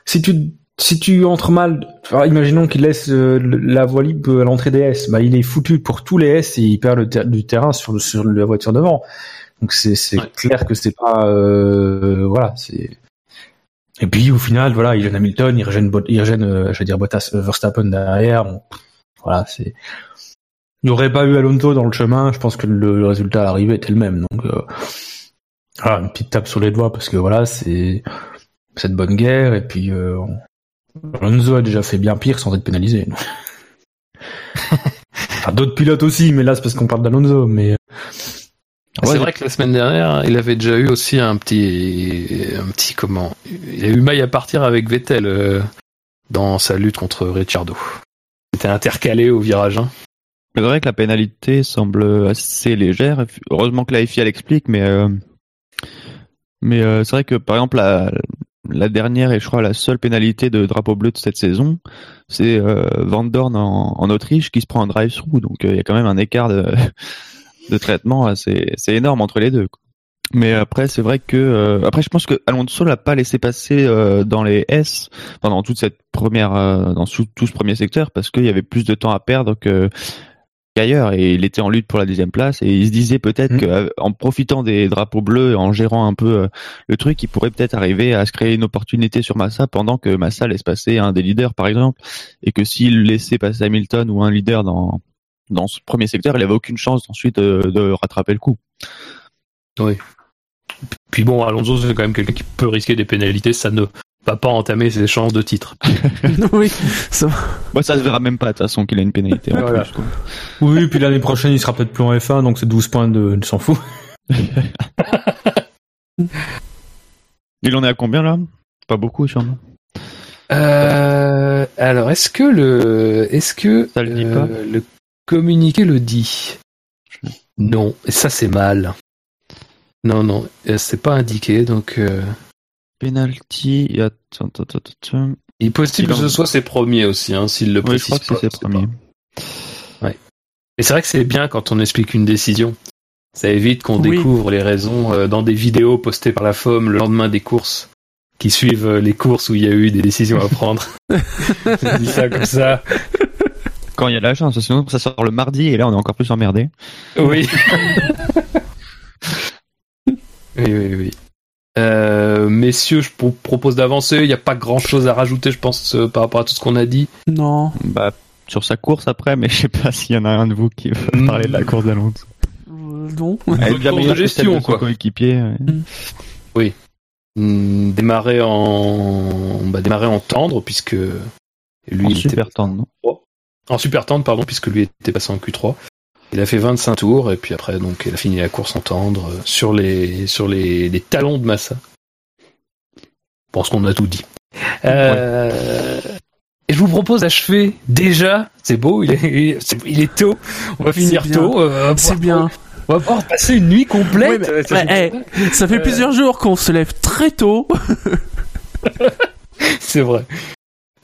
Si tu, si tu entres mal, enfin, imaginons qu'il laisse euh, la voie libre à l'entrée des S, bah il est foutu pour tous les S et il perd le ter- du terrain sur, le, sur la voiture devant. Donc c'est, Ouais. clair que c'est pas, euh, voilà, c'est. Et puis au final, voilà, il gêne Hamilton, il gêne, il gêne, euh, je veux dire Bottas, euh, Verstappen derrière. Bon, voilà, c'est. Il n'y aurait pas eu Alonso dans le chemin, je pense que le, le résultat à l'arrivée était le même. Donc euh, voilà, une petite tape sur les doigts parce que voilà, c'est de bonne guerre et puis euh, Alonso a déjà fait bien pire sans être pénalisé. enfin, d'autres pilotes aussi, mais là c'est parce qu'on parle d'Alonso. Mais euh, C'est Ouais. vrai que la semaine dernière, il avait déjà eu aussi un petit, un petit comment, il a eu maille à partir avec Vettel euh, dans sa lutte contre Ricciardo. C'était intercalé au virage 1. C'est vrai que la pénalité semble assez légère. Heureusement que la FIA l'explique, mais euh, mais euh, c'est vrai que par exemple la, la dernière et je crois la seule pénalité de drapeau bleu de cette saison, c'est euh, Van Dorn en, en Autriche qui se prend un drive-through. Donc euh, il y a quand même un écart de, de traitement assez, énorme entre les deux. Mais après, c'est vrai que euh, après, je pense que Alonso l'a pas laissé passer euh, dans les S pendant toute cette première, euh, dans tout ce premier secteur parce qu'il y avait plus de temps à perdre que qu'ailleurs et il était en lutte pour la deuxième place et il se disait peut-être Mhm. qu'en profitant des drapeaux bleus et en gérant un peu euh, le truc, il pourrait peut-être arriver à se créer une opportunité sur Massa pendant que Massa laisse passer un des leaders par exemple et que s'il laissait passer Hamilton ou un leader dans dans ce premier secteur, il avait aucune chance ensuite de, de rattraper le coup. Puis bon, Alonso, c'est quand même quelqu'un qui peut risquer des pénalités, ça ne va pas entamer ses chances de titre. oui, ça va. Moi, ça se verra même pas de toute façon qu'il a une pénalité. en Voilà. plus, quoi. oui, puis l'année prochaine il sera peut-être plus en F1, donc c'est 12 points de, de s'en fout. Il en est à combien là? Pas beaucoup sûrement. Euh, alors, est-ce que le, est-ce que Ça le dit euh, pas? le communiqué le dit? Non, et ça c'est mal. Non, non, euh, c'est pas indiqué, donc euh, Penalty. et Attends, attends, attends, attends. il est possible que ce soit ses premiers aussi, hein, s'il le Oui, je crois que c'est ses premiers. pas. Et c'est vrai que c'est bien quand on explique une décision. Ça évite qu'on Oui. découvre les raisons euh, dans des vidéos postées par la FOM le lendemain des courses, qui suivent euh, les courses où il y a eu des décisions à prendre. Je dis ça comme ça. Quand il y a la chance, sinon ça sort le mardi et là on est encore plus emmerdé. Oui. oui, oui, oui. Euh, messieurs, je vous propose d'avancer. Il n'y a pas grand chose à rajouter, je pense, euh, par rapport à tout ce qu'on a dit. Non. Bah, sur sa course après, mais je sais pas s'il y en a un de vous qui veut Mm. parler de la course d'Alonso. Euh, non. Elle est bien de meilleure que gestion, celle de son quoi. coéquipier. ouais. Hmm, démarrer en, bah, démarrer en tendre, puisque lui En il était super tendre, non en super tendre, pardon, puisque lui était passé en Q3. Il a fait 25 tours et puis après donc il a fini la course en tendre euh, sur les sur les, les talons de Massa. Je pense qu'on a tout dit. Euh, Et je vous propose d'achever déjà. C'est beau, il est, il tôt. On va finir bien. tôt. euh, C'est bien. On va pouvoir passer une nuit complète. Oui, mais- ça ouais, fait- Ça fait Euh. plusieurs jours qu'on se lève très tôt. C'est vrai.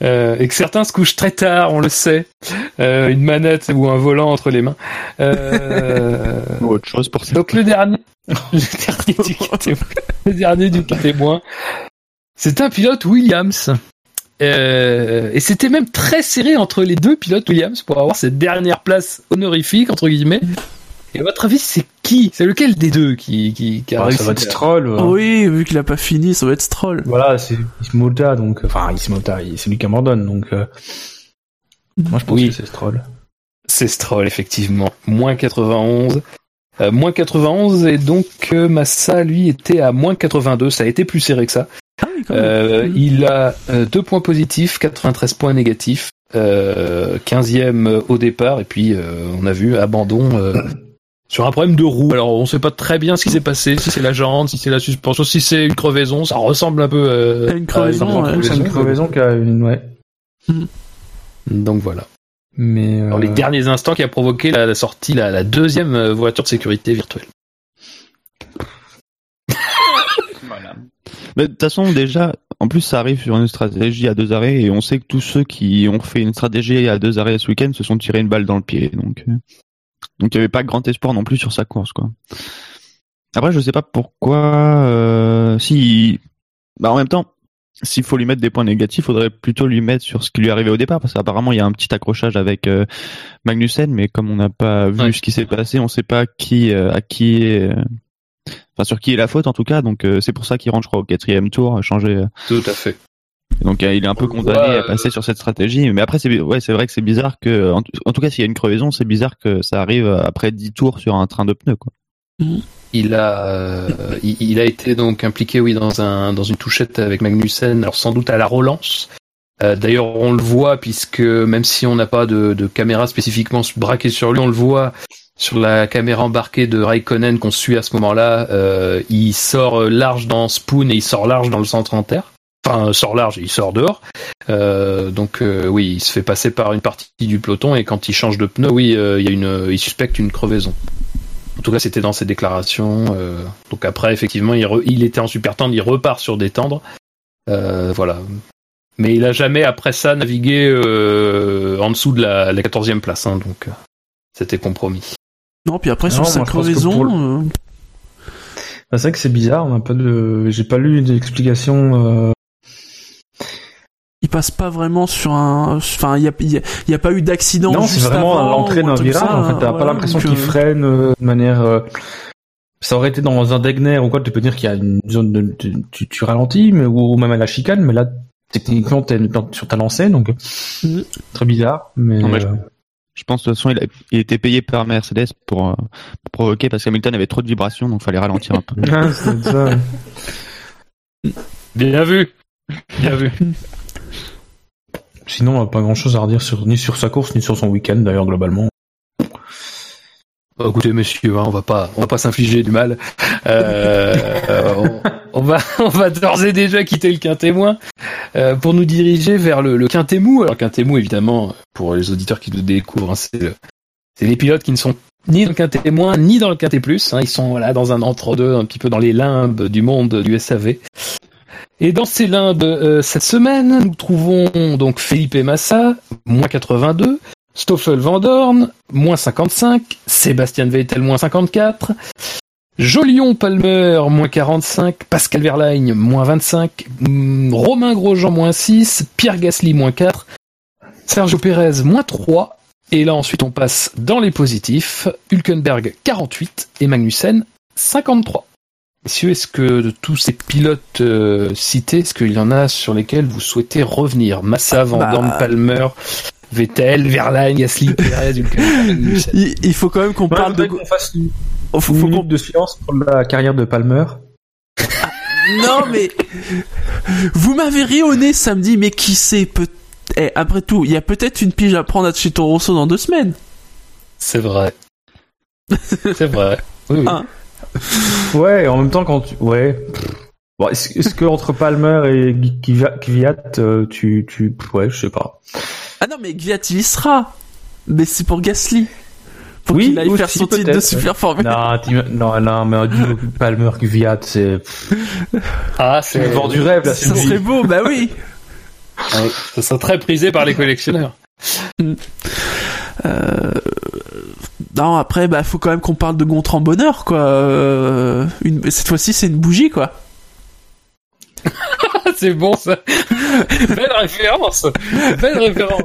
Euh, et que certains se couchent très tard, on le sait. Euh, une manette ou un volant entre les mains. Euh, Ou autre chose pour ça. donc le dernier, le dernier du témoin, le dernier du témoin, c'est un pilote Williams. Euh, et c'était même très serré entre les deux pilotes Williams pour avoir cette dernière place honorifique entre guillemets. Et à votre avis, c'est qui? C'est lequel des deux qui, qui, qui a Ah, réussi ça va être Stroll. euh. Oui, vu qu'il a pas fini, ça va être Stroll. Voilà, c'est Ismota, donc, enfin, Ismota, c'est lui qui abandonne, donc, euh, moi, je pense Oui. que c'est Stroll. C'est Stroll, effectivement. Moins 91. Euh, moins 91 et donc euh, Massa lui était à moins 82. Ça a été plus serré que ça. Ah oui, quand même. Euh. Il a euh, deux points positifs, 93 points négatifs, euh, 15e au départ et puis euh, on a vu abandon euh, sur un problème de roue. Alors on sait pas très bien ce qui s'est passé, si c'est la jante, si c'est la suspension, si c'est une crevaison. Ça ressemble un peu euh, À une crevaison, ouais. C'est une crevaison qui a une, ouais. Donc voilà. Mais, euh, Dans les derniers instants qui a provoqué la, la sortie, la, la deuxième euh, voiture de sécurité virtuelle. Mais de toute façon, déjà, en plus, ça arrive sur une stratégie à deux arrêts, et on sait que tous ceux qui ont fait une stratégie à deux arrêts ce week-end se sont tirés une balle dans le pied. Donc, euh, donc il n'y avait pas grand espoir non plus sur sa course, quoi. Après, je sais pas pourquoi. Euh, si, bah, en même temps, s'il faut lui mettre des points négatifs, faudrait plutôt lui mettre sur ce qui lui est arrivé au départ, parce qu'apparemment il y a un petit accrochage avec euh, Magnussen, mais comme on n'a pas vu Ouais. ce qui s'est passé, on sait pas qui euh, à qui est, euh, enfin sur qui est la faute en tout cas. Donc euh, c'est pour ça qu'il rentre, je crois, au quatrième tour, à changer. euh, Tout à fait. donc euh, il est un peu condamné voit, à passer sur cette stratégie. Mais après, c'est ouais, c'est vrai que c'est bizarre que, en, en tout cas, s'il y a une crevaison, c'est bizarre que ça arrive après 10 tours sur un train de pneus, quoi. Il a, euh, il, il a été donc impliqué, oui, dans un dans une touchette avec Magnussen. Alors sans doute à la relance. Euh, D'ailleurs, on le voit puisque même si on n'a pas de, de caméra spécifiquement braquée sur lui, on le voit sur la caméra embarquée de Raikkonen qu'on suit à ce moment-là. Euh, il sort large dans Spoon et il sort large dans le centre en terre. Enfin, sort large, il sort dehors. Euh, donc euh, oui, il se fait passer par une partie du peloton et quand il change de pneu, oui, euh, il y a une, il suspecte une crevaison. En tout cas, c'était dans ses déclarations. euh, donc après, effectivement, il, re- il était en super tendre, il repart sur des tendres. Euh, voilà. Mais il a jamais après ça navigué euh, en dessous de la, la 14e place, hein, donc euh, c'était compromis. Non, puis après, sur sa crevaison, euh, bah, c'est vrai que c'est bizarre, on a pas de, j'ai pas lu d'explication, euh, il passe pas vraiment sur un. Enfin, il y a, il y a, il y a pas eu d'accident. Non, c'est vraiment à l'entrée d'un virage. ça, en fait, t'as pas l'impression qu'il euh, freine euh, de manière. euh, Ça aurait été dans un Degner ou quoi, tu peux dire qu'il y a une zone de, de- tu, tu ralentis, mais ou, ou même à la chicane, mais là techniquement t'es sur ta lancée, donc Mhm. très bizarre. Mais, Non, mais je- euh, Je pense de toute façon, il, a, il était payé par Mercedes pour, euh, pour provoquer parce qu'Hamilton avait trop de vibrations, donc fallait ralentir un peu. ah, c'est ça. Bien vu Bien vu Sinon, on a pas grand chose à redire sur ni sur sa course ni sur son week-end d'ailleurs globalement. Bah, écoutez, messieurs, hein, on va pas, on va pas s'infliger du mal. Euh, euh, on, on va, d'ores et déjà quitter le quintémoin euh, pour nous diriger vers le, le. Alors, quintémou, évidemment, pour les auditeurs qui nous découvrent, hein, c'est le- c'est les pilotes qui ne sont ni dans le quintet moins, ni dans le quintet plus. Hein. Ils sont voilà dans un entre-deux, un petit peu dans les limbes du monde du SAV. Et dans ces limbes, euh, cette semaine, nous trouvons donc Felipe Massa, moins 82, Stoffel Van Dorn, moins 55, Sébastien Vettel, moins 54, Jolion Palmer, moins 45, Pascal Verlaine, moins 25, mm, Romain Grosjean, moins 6, Pierre Gasly, moins 4, Sergio Pérez, moins 3, et là ensuite on passe dans les positifs, Hülkenberg 48 et Magnussen 53. Messieurs, est-ce que de tous ces pilotes euh, cités, est-ce qu'il y en a sur lesquels vous souhaitez revenir? Massa, Van Dorn, Bah. Palmer, Vettel, Verlaine, Gasly, Perez, Hülkenberg, Magnussen. Il, faut quand même qu'on parle de. qu'on fasse Oh, faut- faut minute de silence pour la carrière de Palmer. Non mais vous m'avez ri au nez samedi, mais qui sait peut. Eh, après tout, il y a peut-être une pige à prendre à Cheto Rosso dans deux semaines. C'est vrai. C'est vrai. Oui, oui. Ah. Ouais, en même temps quand tu... Ouais. Bon, est-ce, est-ce que entre Palmer et Kvyat, Kvyat, euh, tu, tu, ouais, je sais pas. Ah non mais Gviat il y sera. Mais c'est pour Gasly. Pour Oui, qu'il aille faire son titre de super formule. Non, non, non, mais du Palmer, Kvyat, c'est Ah, c'est le vent du rêve là. c'est Ça serait beau, bah oui. Ouais, ça sera très prisé par les collectionneurs. Euh, Non, après, bah, faut quand même qu'on parle de Gontran Bonheur, quoi. Euh, Une... Cette fois-ci, c'est une bougie, quoi. c'est bon ça. Belle référence. Belle référence.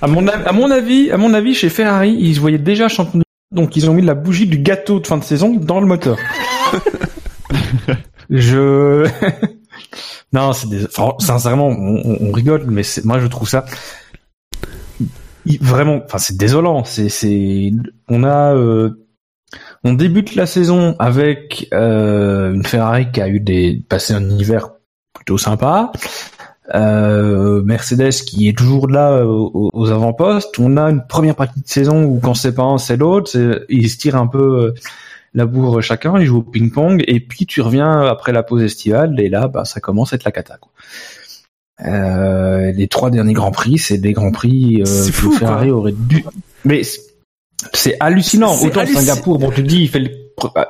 À mon, av- à mon avis, à mon avis, chez Ferrari, ils se voyaient déjà champion du donc ils ont mis de la bougie du gâteau de fin de saison dans le moteur. je non, c'est des... enfin, sincèrement, on, rigole, mais c'est... moi je trouve ça vraiment, enfin c'est désolant. C'est, c'est, on a, euh, on débute la saison avec euh, une Ferrari qui a eu des passé un hiver plutôt sympa. Euh, Mercedes qui est toujours là euh, aux, aux avant-postes. On a une première partie de saison où quand c'est pas un, c'est l'autre. Ils se tirent un peu euh, la bourre chacun, ils jouent au ping-pong, et puis tu reviens après la pause estivale, et là, bah, ça commence à être la cata. Quoi. Euh, les trois derniers grands prix, c'est des grands prix euh, C'est que fou, Ferrari aurait dû. Mais c'est- hallucinant. Autant halluc- Singapour, bon, tu te dis, il fait le-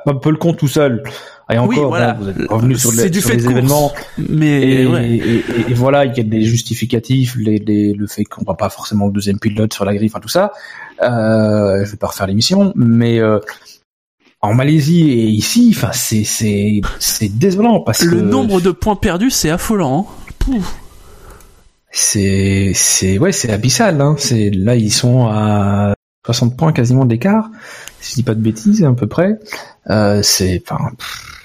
un peu le compte tout seul. Et encore, Oui, voilà. bon, vous êtes revenu sur, les, du sur fait les événements. Mais, Et, ouais. et, et- et voilà, il y a des justificatifs, les, les- le fait qu'on voit pas forcément le deuxième pilote sur la grille, enfin tout ça. Euh, je vais pas refaire l'émission, mais euh, en Malaisie et ici, enfin c'est c'est c'est désolant parce Le que nombre de points perdus, c'est affolant. hein. C'est c'est ouais c'est abyssal. Hein. C'est là ils sont à 60 points quasiment d'écart, si je dis pas de bêtises à peu près. Euh, c'est enfin pff,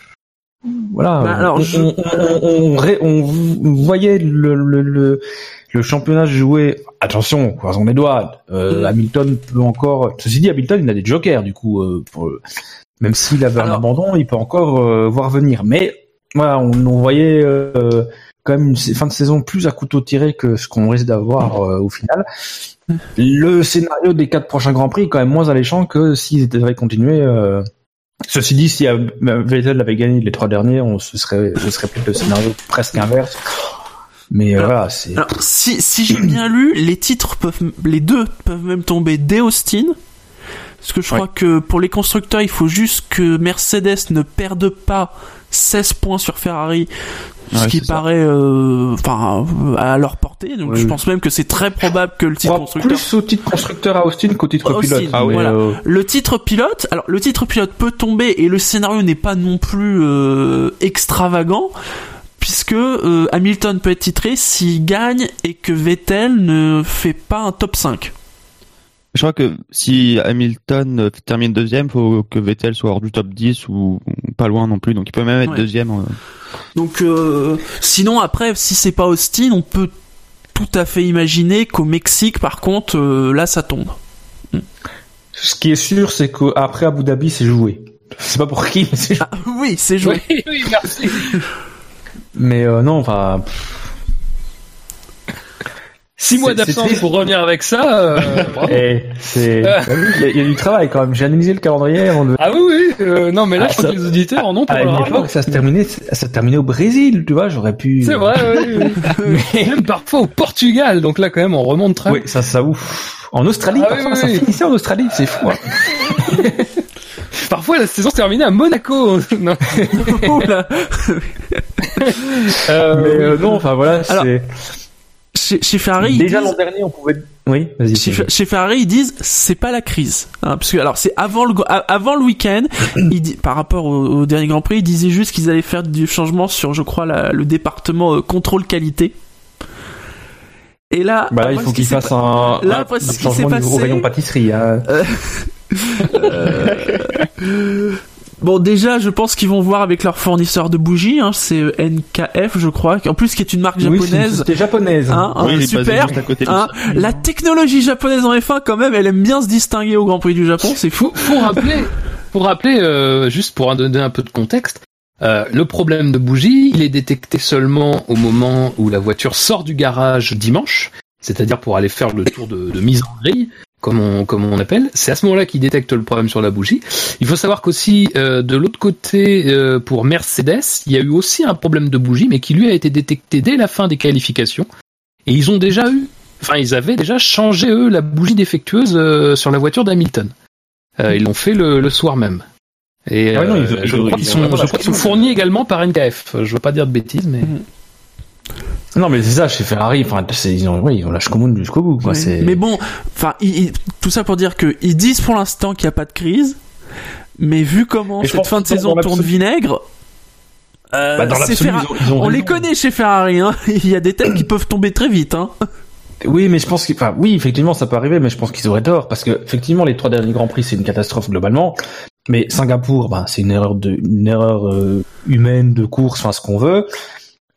voilà. Bah, alors, on, je- on, on, on voyait le, le, le, le championnat jouer. Attention, croisons les doigts. Euh, Mm. Hamilton peut encore. Ceci dit, Hamilton il a des jokers du coup. euh, pour, même s'il avait un abandon, il peut encore euh, voir venir. Mais voilà, on, on voyait euh, quand même une fin de saison plus à couteau tiré que ce qu'on risque d'avoir euh, au final. Le scénario des quatre prochains grands prix est quand même moins alléchant que s'ils avaient continué. Euh... Ceci dit, si Vettel avait gagné les trois derniers, on se serait, ce serait peut-être le scénario presque inverse. Mais euh, Alors- voilà, c'est. Si j'ai bien lu, les titres peuvent, les deux peuvent même tomber dès Austin. Parce que je crois que pour les constructeurs, il faut juste que Mercedes ne perde pas 16 points sur Ferrari, ce Ouais, qui paraît, euh, enfin, euh, à leur portée. Donc, je pense même que c'est très probable que le titre constructeur plus au titre constructeur à Austin qu'au titre Austin, pilote. Ah oui, Mais, voilà. euh, Le titre pilote, alors le titre pilote peut tomber et le scénario n'est pas non plus euh, extravagant puisque euh, Hamilton peut être titré s'il gagne et que Vettel ne fait pas un top 5. Je crois que si Hamilton euh, termine deuxième, faut que Vettel soit hors du top 10 ou pas loin non plus. Donc il peut même être Ouais. deuxième. euh. Donc euh, sinon après si c'est pas Austin, on peut tout à fait imaginer qu'au Mexique par contre euh, là ça tombe. Ce qui est sûr, c'est qu'après Abu Dhabi, c'est joué. C'est pas pour qui, mais c'est joué. Ah, oui, c'est joué. Oui, oui, merci. Mais euh, non, enfin. pff. Six mois d'absence pour revenir avec ça. euh. Eh, c'est, Ah. Il y, a- il y a du travail quand même. J'ai analysé le calendrier avant de. Ah oui, oui. euh, non, mais là, Ah, je crois ça- que les auditeurs en ont pour À leur une argent. époque, ça se terminait, ça se terminait au Brésil, tu vois. J'aurais pu. C'est vrai, oui, oui. Même parfois au Portugal. Donc là, quand même, on remonte très. Oui, ça, ça ouf. En Australie, Ah parfois, oui, ça oui. finissait en Australie, c'est fou. hein. Parfois, la saison se terminait à Monaco. non. Oula. Euh, Mais euh, non, enfin voilà, Alors, c'est. Chez, chez Ferrari, ils Déjà disent- l'an dernier, on pouvait. Oui, vas-y. Chez, vas-y. chez Ferrari, ils disent c'est pas la crise, hein, parce que alors c'est avant le avant le week-end, par rapport au, au dernier Grand Prix, ils disaient juste qu'ils allaient faire du changement sur, je crois, la- le département euh, contrôle qualité. Et là, Bah il faut ce qui qu'il s'est fasse pas- un, qui changement niveau passé- rayon pâtisserie. Hein. Bon, déjà, je pense qu'ils vont voir avec leur fournisseur de bougies, hein, c'est euh, NKF, je crois, en plus qui est une marque Oui, c'est une japonaise. société japonaise. Hein, hein, Oui, super. juste à côté de Hein, la technologie japonaise en F1, quand même, elle aime bien se distinguer au Grand Prix du Japon, c'est fou. pour rappeler, pour rappeler, euh, juste pour donner un peu de contexte, euh, le problème de bougie, il est détecté seulement au moment où la voiture sort du garage dimanche, c'est-à-dire pour aller faire le tour de, de mise en grille, comme on, comme on appelle. C'est à ce moment-là qu'il détecte le problème sur la bougie. Il faut savoir qu'aussi, euh, de l'autre côté, euh, pour Mercedes, il y a eu aussi un problème de bougie, mais qui lui a été détecté dès la fin des qualifications. Et ils ont déjà eu, enfin, ils avaient déjà changé, eux, la bougie défectueuse euh, sur la voiture d'Hamilton. Euh, ils l'ont fait le, le soir même. Et Ah ouais, non, euh, ils je crois ils qu'ils ont sont, qu'ils fournis également par NKF. Je veux pas dire de bêtises, mais Non, mais c'est ça, chez Ferrari, enfin, ils ont, oui, ils ont lâche commune jusqu'au bout, quoi. Mais bon, enfin, tout ça pour dire que ils disent pour l'instant qu'il n'y a pas de crise, mais vu comment cette fin de saison tourne vinaigre, euh, Bah, dans c'est l'absolu, Ferra- ils ont, ils ont on les connaît chez Ferrari, hein. il y a des têtes qui peuvent tomber très vite. Hein. Oui, mais je pense que, enfin, oui, effectivement, ça peut arriver, mais je pense qu'ils auraient tort, parce que, effectivement, les trois derniers Grands Prix, c'est une catastrophe globalement. Mais Singapour, bah, c'est une erreur de, une erreur euh, humaine de course, enfin, ce qu'on veut.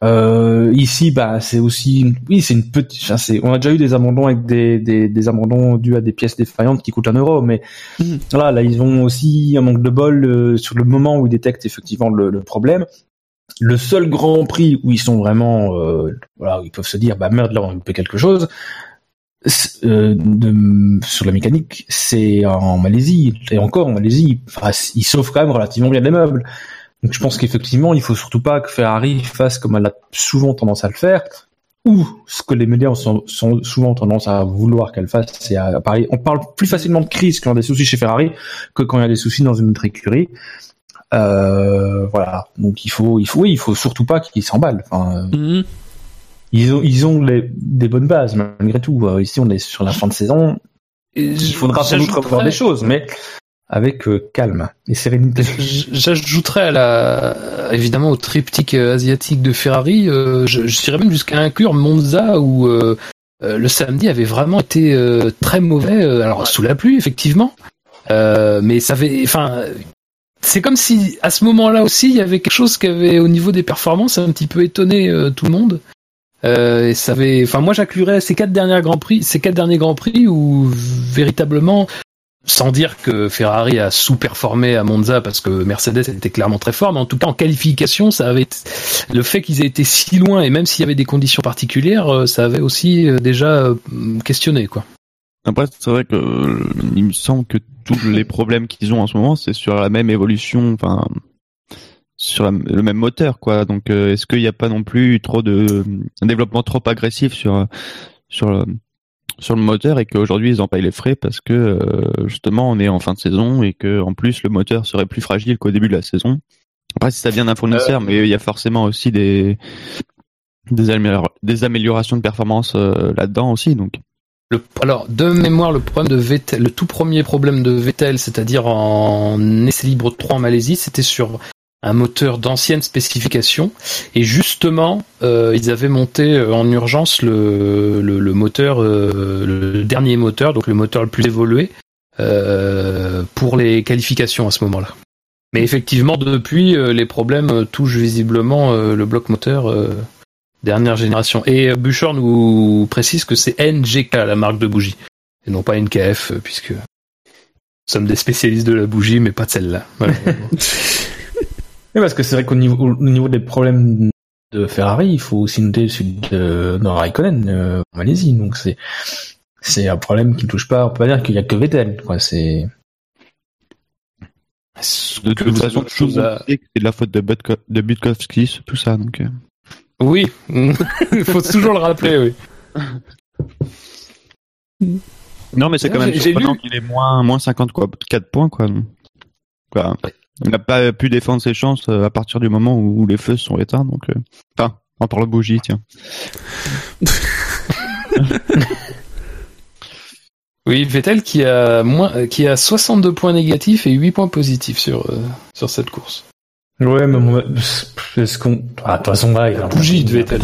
Euh, ici, bah, c'est aussi, une- oui, c'est une petite, enfin, c'est, on a déjà eu des abandons avec des, des, des abandons dus à des pièces défaillantes qui coûtent un euro, mais Mhm. voilà, là, ils ont aussi un manque de bol euh, sur le moment où ils détectent effectivement le, le problème. Le seul Grand Prix où ils sont vraiment, euh, voilà, où ils peuvent se dire, bah merde, là, on peut quelque chose. euh, de, sur la mécanique, c'est en Malaisie. Et encore en Malaisie, enfin, ils sauvent quand même relativement bien les meubles. Donc je pense qu'effectivement, il faut surtout pas que Ferrari fasse comme elle a souvent tendance à le faire, ou ce que les médias sont, sont souvent tendance à vouloir qu'elle fasse, c'est à Paris. On parle plus facilement de crise quand il y a des soucis chez Ferrari que quand il y a des soucis dans une autre écurie. Euh, voilà. Donc il faut, il faut, oui, il faut surtout pas qu'ils s'emballent. Enfin, Mhm. ils ont, ils ont les- des bonnes bases malgré tout. Euh, ici, on est sur la fin de saison. Il faudra sans doute revoir des choses, mais avec euh, calme et sérénité. J'ajouterais à la, évidemment au triptyque euh, asiatique de Ferrari, euh, je, je dirais même jusqu'à inclure Monza où le samedi avait vraiment été très mauvais, alors sous la pluie effectivement, mais ça avait, enfin, c'est comme si à ce moment-là aussi il y avait quelque chose qui avait au niveau des performances un petit peu étonné tout le monde. Et ça avait, enfin moi j'inclurais ces quatre derniers grands prix, ces quatre derniers grands prix où véritablement sans dire que Ferrari a sous-performé à Monza parce que Mercedes était clairement très fort, mais en tout cas en qualification, ça avait le fait qu'ils aient été si loin et même s'il y avait des conditions particulières, euh, ça avait aussi euh, déjà euh, questionné quoi. Après, c'est vrai que il me semble que tous les problèmes qu'ils ont en ce moment, c'est sur la même évolution, enfin sur le même moteur, quoi. Donc, est-ce qu'il n'y a pas non plus trop de un développement trop agressif sur sur le sur le moteur et qu'aujourd'hui ils en payent les frais parce que euh, justement on est en fin de saison et que en plus le moteur serait plus fragile qu'au début de la saison. Après, si ça vient d'un fournisseur, mais il y a forcément aussi des des, amélior- des améliorations de performance euh, là-dedans aussi, donc. Le, alors, de mémoire, le problème de Vettel, le tout premier problème de Vettel, c'est-à-dire en essai libre 3 en Malaisie, c'était sur un moteur d'ancienne spécification. Et justement, euh, ils avaient monté euh, en urgence le, moteur, euh, le dernier moteur, donc le moteur le plus évolué, pour les qualifications à ce moment-là. Mais effectivement, depuis, les problèmes touchent visiblement le bloc moteur dernière génération. Et Bouchard nous précise que c'est NGK, la marque de bougie, et non pas NKF, puisque nous sommes des spécialistes de la bougie, mais pas de celle-là. Oui, parce que c'est vrai qu'au niveau, au niveau des problèmes de Ferrari, il faut aussi noter celui de, de Raikkonen euh, en Malaisie. Donc c'est c'est un problème qui ne touche pas. On peut pas dire qu'il y a que Vettel. Quoi. C'est De toute façon, chose à... c'est de la faute de, Butko- de Butkowski, tout ça. Donc, euh. Oui, il faut toujours le rappeler, oui. Non, mais c'est quand même j'ai surprenant lu- qu'il ait moins, moins 50 quoi, 4 points. Quoi. Quoi. Il n'a pas pu défendre ses chances euh, à partir du moment où, les feux sont éteints. Donc, euh. Enfin, on parle bougie, tiens. Oui, Vettel qui a moins, euh, qui a 62 points négatifs et 8 points positifs sur euh, sur cette course. ouais, mais moi, est-ce qu'on ah, de toute façon là, il a un Bougie de Vettel.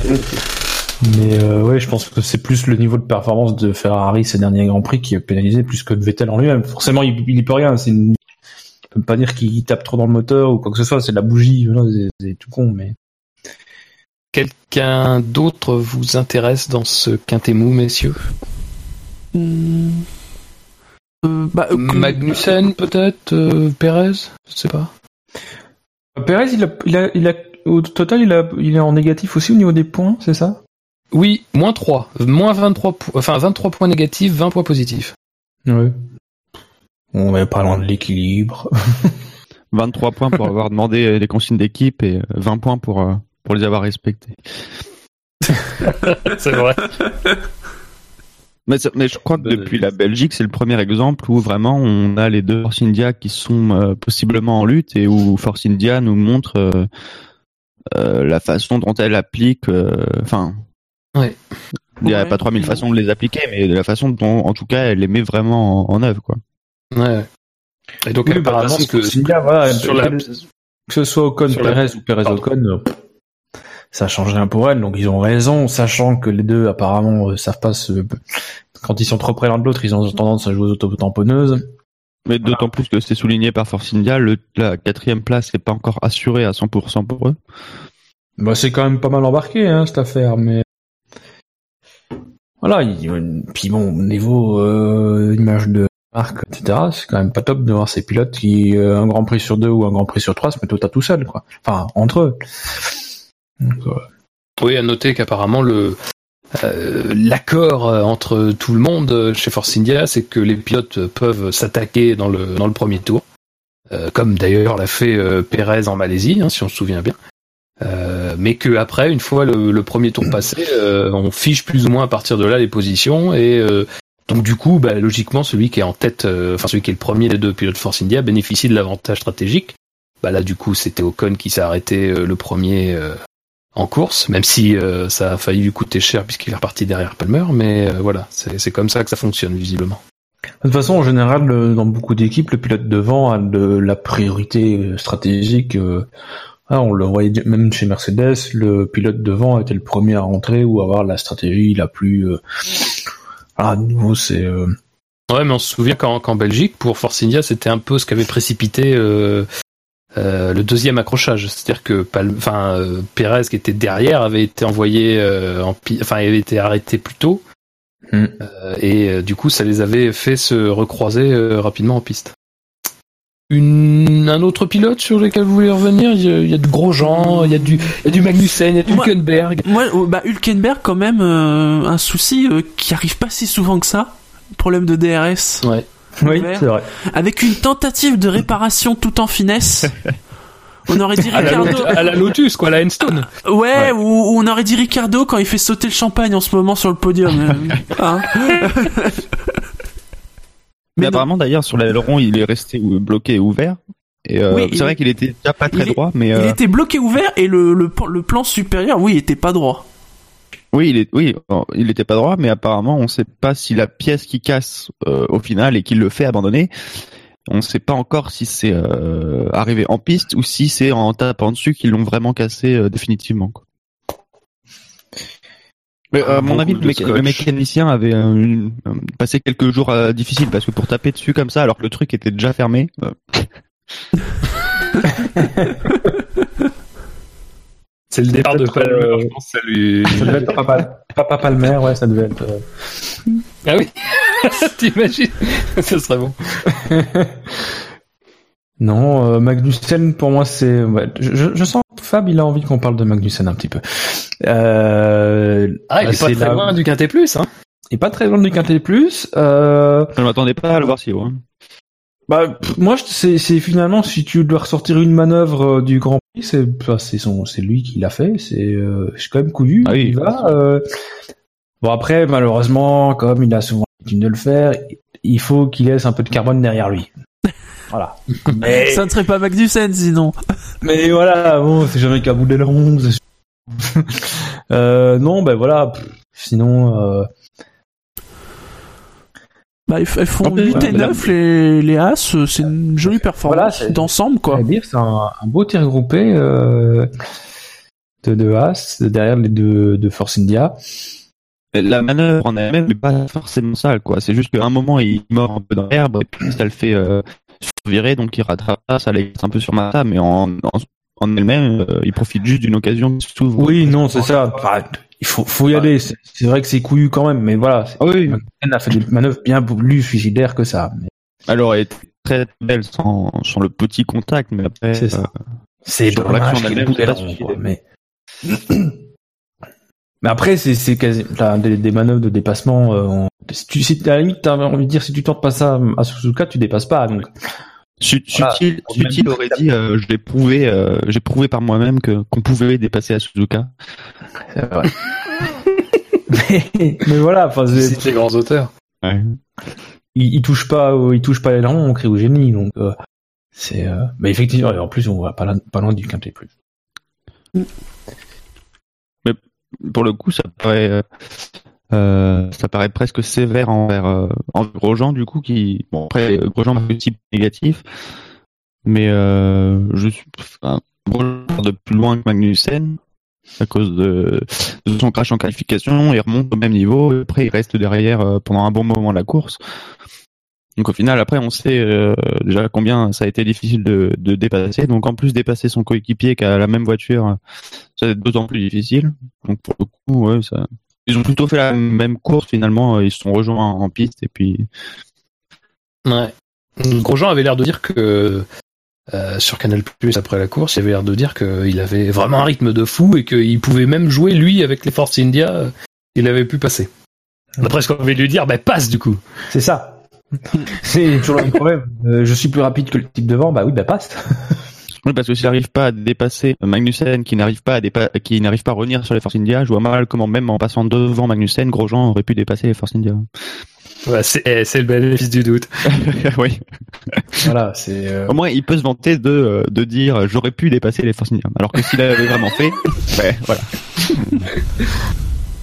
Mais euh, ouais, je pense que c'est plus le niveau de performance de Ferrari ces derniers Grands Prix qui est pénalisé plus que de Vettel en lui-même. Forcément, il, il y peut rien. C'est une... On peut pas dire qu'il tape trop dans le moteur ou quoi que ce soit. C'est de la bougie. voilà, C'est tout con, mais Quelqu'un d'autre vous intéresse dans ce quintet mou, messieurs? Hmm. Euh, bah, euh, Magnussen peut-être, euh, Perez, je sais pas. Perez, il a, il a, il a, au total, il a, il est en négatif aussi au niveau des points, c'est ça? Oui, moins 3, moins 23, po- enfin 23 points négatifs, 20 points positifs. Ouais. On est pas loin de l'équilibre. 23 points pour avoir demandé euh, les consignes d'équipe et euh, 20 points pour, euh, pour les avoir respectés. C'est vrai. Mais, je crois que depuis la Belgique, c'est le premier exemple où vraiment on a les deux Force India qui sont euh, possiblement en lutte et où Force India nous montre euh, euh, la façon dont elle applique. euh, Enfin, Ouais. il n'y a Ouais. pas 3000 façons de les appliquer, mais de la façon dont, en tout cas, elle les met vraiment en, en œuvre. Quoi. Ouais. Et donc Oui, bah, apparemment que voilà, la- que ce soit Ocon, sur la- Perez ou Perez. Ocon, euh, pff, ça change rien pour elle. Donc ils ont raison, sachant que les deux apparemment euh, savent pas se. Quand ils sont trop près l'un de l'autre, ils ont tendance à jouer aux autotamponneuses. Mais d'autant plus que c'est souligné par Force India, le, la quatrième place n'est pas encore assurée à 100% pour eux. Bah c'est quand même pas mal embarqué hein, cette affaire, mais voilà. Il... Puis bon, au niveau euh, image de marque, etc. C'est quand même pas top de voir ces pilotes qui euh, un Grand Prix sur deux ou un Grand Prix sur trois se mettent au tas tout seul, quoi. Enfin entre eux. Euh, Oui, à noter qu'apparemment le euh, l'accord euh, entre tout le monde euh, chez Force India, c'est que les pilotes peuvent s'attaquer dans le dans le premier tour, comme d'ailleurs l'a fait Perez en Malaisie, hein, si on se souvient bien. Euh, mais que après, une fois le, le premier tour passé, euh, on fiche plus ou moins à partir de là les positions et euh, donc du coup, bah, logiquement, celui qui est en tête, euh, enfin celui qui est le premier des deux pilotes Force India bénéficie de l'avantage stratégique. Bah là, du coup, c'était Ocon qui s'est arrêté euh, le premier euh, en course, même si ça a failli lui coûter cher puisqu'il est reparti derrière Palmer, mais voilà, c'est comme ça que ça fonctionne visiblement. De toute façon, en général, dans beaucoup d'équipes, le pilote devant a de la priorité stratégique. ah, on le voyait même chez Mercedes, le pilote devant était le premier à rentrer ou à avoir la stratégie la plus. Euh... Ah, de nouveau, c'est. euh, Ouais, mais on se souvient qu'en qu'en Belgique, pour Force India, c'était un peu ce qu'avait précipité euh, euh, le deuxième accrochage. C'est-à-dire que enfin, euh, Perez, qui était derrière, avait été envoyé euh, en enfin, avait été arrêté plus tôt. Hmm. Euh, et euh, du coup, ça les avait fait se recroiser euh, rapidement en piste. Une, un autre pilote sur lequel vous voulez revenir? Il y a, il y a de gros gens, il y a du, il y a du Magnussen, il y a du Moi- Hülkenberg. Moi, euh, bah, Hülkenberg, quand même, euh, un souci euh, qui arrive pas si souvent que ça. Problème de DRS. Ouais. Oui, c'est vrai. Avec une tentative de réparation tout en finesse. On aurait dit À Ricardo. Lotus, à la Lotus, quoi, la Enstone. Ouais, Ou, ou on aurait dit Ricardo quand il fait sauter le champagne en ce moment sur le podium. euh, hein. Mais, apparemment, d'ailleurs, sur l'aileron, il est resté bloqué et ouvert. Et euh, Oui, c'est il- vrai qu'il était déjà pas très il est- droit, mais Il euh, était bloqué ouvert et le, le, le plan supérieur, oui, était pas droit. oui, il est, oui, il était pas droit, mais apparemment, on sait pas si la pièce qui casse euh, au final et qui le fait abandonner, on sait pas encore si c'est euh, arrivé en piste ou si c'est en tapant dessus qu'ils l'ont vraiment cassé euh, définitivement. Quoi. Mais, euh, à mon Beaucoup avis, le, mécanicien avait euh, une- euh, passé quelques jours euh, difficiles parce que pour taper dessus comme ça, alors que le truc était déjà fermé, euh, C'est le départ de Palmer, euh, je pense, ça lui... Ça devait être Papa, Papa Palmer, ouais, ça devait être. euh, Ah oui T'imagines? Ça serait bon. Non, euh, Magnussen pour moi c'est. ouais, je, je- je sens Fab, il a envie qu'on parle de Magnussen un petit peu. Euh, Ah, il est pas très la- loin du Quintet Plus, hein. Il est pas très loin du Quintet Plus. Euh, Je ne m'attendais pas à le voir si haut. hein. bah, pff, moi, c'est c'est finalement si tu dois ressortir une manœuvre euh, du Grand Prix, c'est bah, c'est son, c'est lui qui l'a fait. C'est euh, c'est quand même couillu. Ah oui. Il va. euh. Bon après, malheureusement, comme il a souvent l'habitude de le faire, il faut qu'il laisse un peu de carbone derrière lui. Voilà. Mais, Ça ne serait pas Magnussen sinon. mais voilà, bon, c'est jamais qu'à bout sûr. euh, non, ben voilà. pff, Sinon, euh, Bah, elles font En plus, 8 et ouais, là- 9 les, les As, euh, c'est une jolie performance Voilà, c'est- d'ensemble quoi. c'est un, un beau tir groupé euh, de, de Haas derrière les deux de Force India. La manœuvre en elle-même n'est pas forcément sale, quoi. C'est juste qu'à un moment, il mord un peu dans l'herbe, et puis ça le fait euh, virer, donc il rattrape ça, ça laisse un peu sur ma table, mais en, en, en elle-même, euh, il profite juste d'une occasion qui s'ouvre. Oui, non, c'est ça. Enfin, il faut, faut y aller. C'est vrai que c'est couillu quand même, mais voilà. Ah oui, McLaren a fait des manœuvres bien plus suicidaires que ça. Mais alors elle est très belle sans, sans le petit contact, mais après, C'est ça. euh, c'est l'action elle-même, mais. Mais après, c'est c'est quasi t'as des, des manœuvres de dépassement. Euh, en- si tu, si, à la limite, t'as envie de dire si tu tentes pas ça à Suzuka, tu dépasses pas. Donc, Voilà. Sutil, aurait dit, euh, je l'ai prouvé, euh, j'ai prouvé par moi-même que qu'on pouvait dépasser à Suzuka. c'est vrai. mais, mais voilà, enfin, c'est- C'est des grands auteurs. Ouais. il, il touche pas, au- il touche pas l'aileron, on crie au génie. Donc, euh, c'est. euh, Mais effectivement, et en plus, on va pas, loin- pas loin du quintet plus. Pour le coup, ça paraît, euh, euh, ça paraît presque sévère envers, euh, envers Grosjean, du coup, qui, bon, après, Grosjean a un type négatif, mais, euh, je suis, enfin, Grosjean de plus loin que Magnussen, à cause de, de son crash en qualification, il remonte au même niveau, après, il reste derrière pendant un bon moment de la course. Donc au final, après, on sait euh, déjà combien ça a été difficile de, de dépasser. Donc en plus dépasser son coéquipier qui a la même voiture, ça va être d'autant plus difficile. Donc pour le coup, ouais, ça. Ils ont plutôt fait la même course finalement. Ils se sont rejoints en piste et puis. Ouais. Grosjean avait l'air de dire que euh, sur Canal Plus après la course, il avait l'air de dire qu'il avait vraiment un rythme de fou et qu'il pouvait même jouer lui avec les Force India. euh, Il avait pu passer. On a presque envie de lui dire, bah passe du coup. C'est ça. c'est toujours le même problème. Euh, je suis plus rapide que le type devant, bah oui, bah passe. Oui, parce que s'il n'arrive pas à dépasser Magnussen, qui n'arrive pas à dépa- qui n'arrive pas à revenir sur les Force India, je vois mal comment même en passant devant Magnussen, Grosjean aurait pu dépasser les Force India. Ouais, c'est eh, c'est le bénéfice du doute. oui. voilà, c'est. euh, Au moins, il peut se vanter de euh, de dire j'aurais pu dépasser les Force India. Alors que s'il l'avait vraiment fait, ouais, voilà.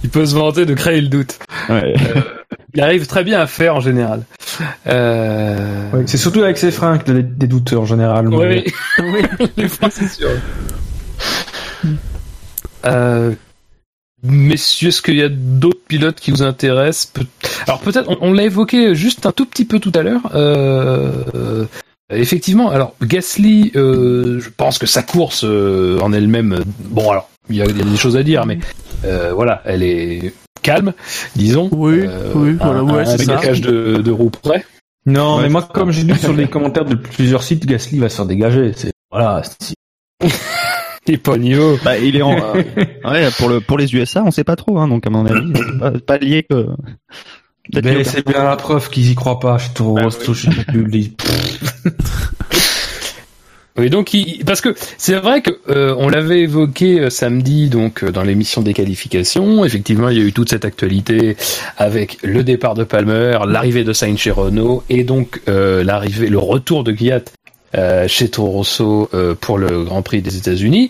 Il peut se vanter de créer le doute. Ouais. Il arrive très bien à faire en général. Euh... ouais, c'est surtout avec ses freins que des, des doutes en général. Oui, mais- oui. les freins, c'est sûr. Euh, messieurs, est-ce qu'il y a d'autres pilotes qui vous intéressent? Alors peut-être, on, on l'a évoqué juste un tout petit peu tout à l'heure. Euh, effectivement, alors Gasly, euh, je pense que sa course euh, en elle-même, bon alors, il y, y a des choses à dire, mais euh, voilà, elle est calme, disons. Oui, Euh, oui, voilà, un- ouais, un c'est ça. décalage de, de roues près. Non, Ouais, mais moi, comme j'ai lu sur les commentaires de plusieurs sites, Gasly va se faire dégager. C'est voilà. c'est- Il est pas niveau. Bah, il est en. euh, ouais, pour le pour les USA, on sait pas trop, hein, donc à mon avis, pas, pas lié que. Mais c'est bien la preuve qu'ils y croient pas. Je trouve. Bah je sais plus, les- Oui, donc il- parce que c'est vrai que euh, on l'avait évoqué euh, samedi donc euh, dans l'émission des qualifications. Effectivement, il y a eu toute cette actualité avec le départ de Palmer, l'arrivée de Sainz chez Renault et donc euh, l'arrivée, le retour de Gviat euh, chez Toro Rosso euh, pour le Grand Prix des États-Unis.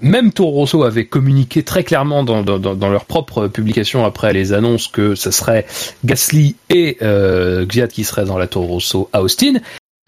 Même Toro Rosso avait communiqué très clairement dans, dans, dans- leur propre publication après les annonces que ce serait Gasly et euh, qui seraient dans la Toro Rosso à Austin.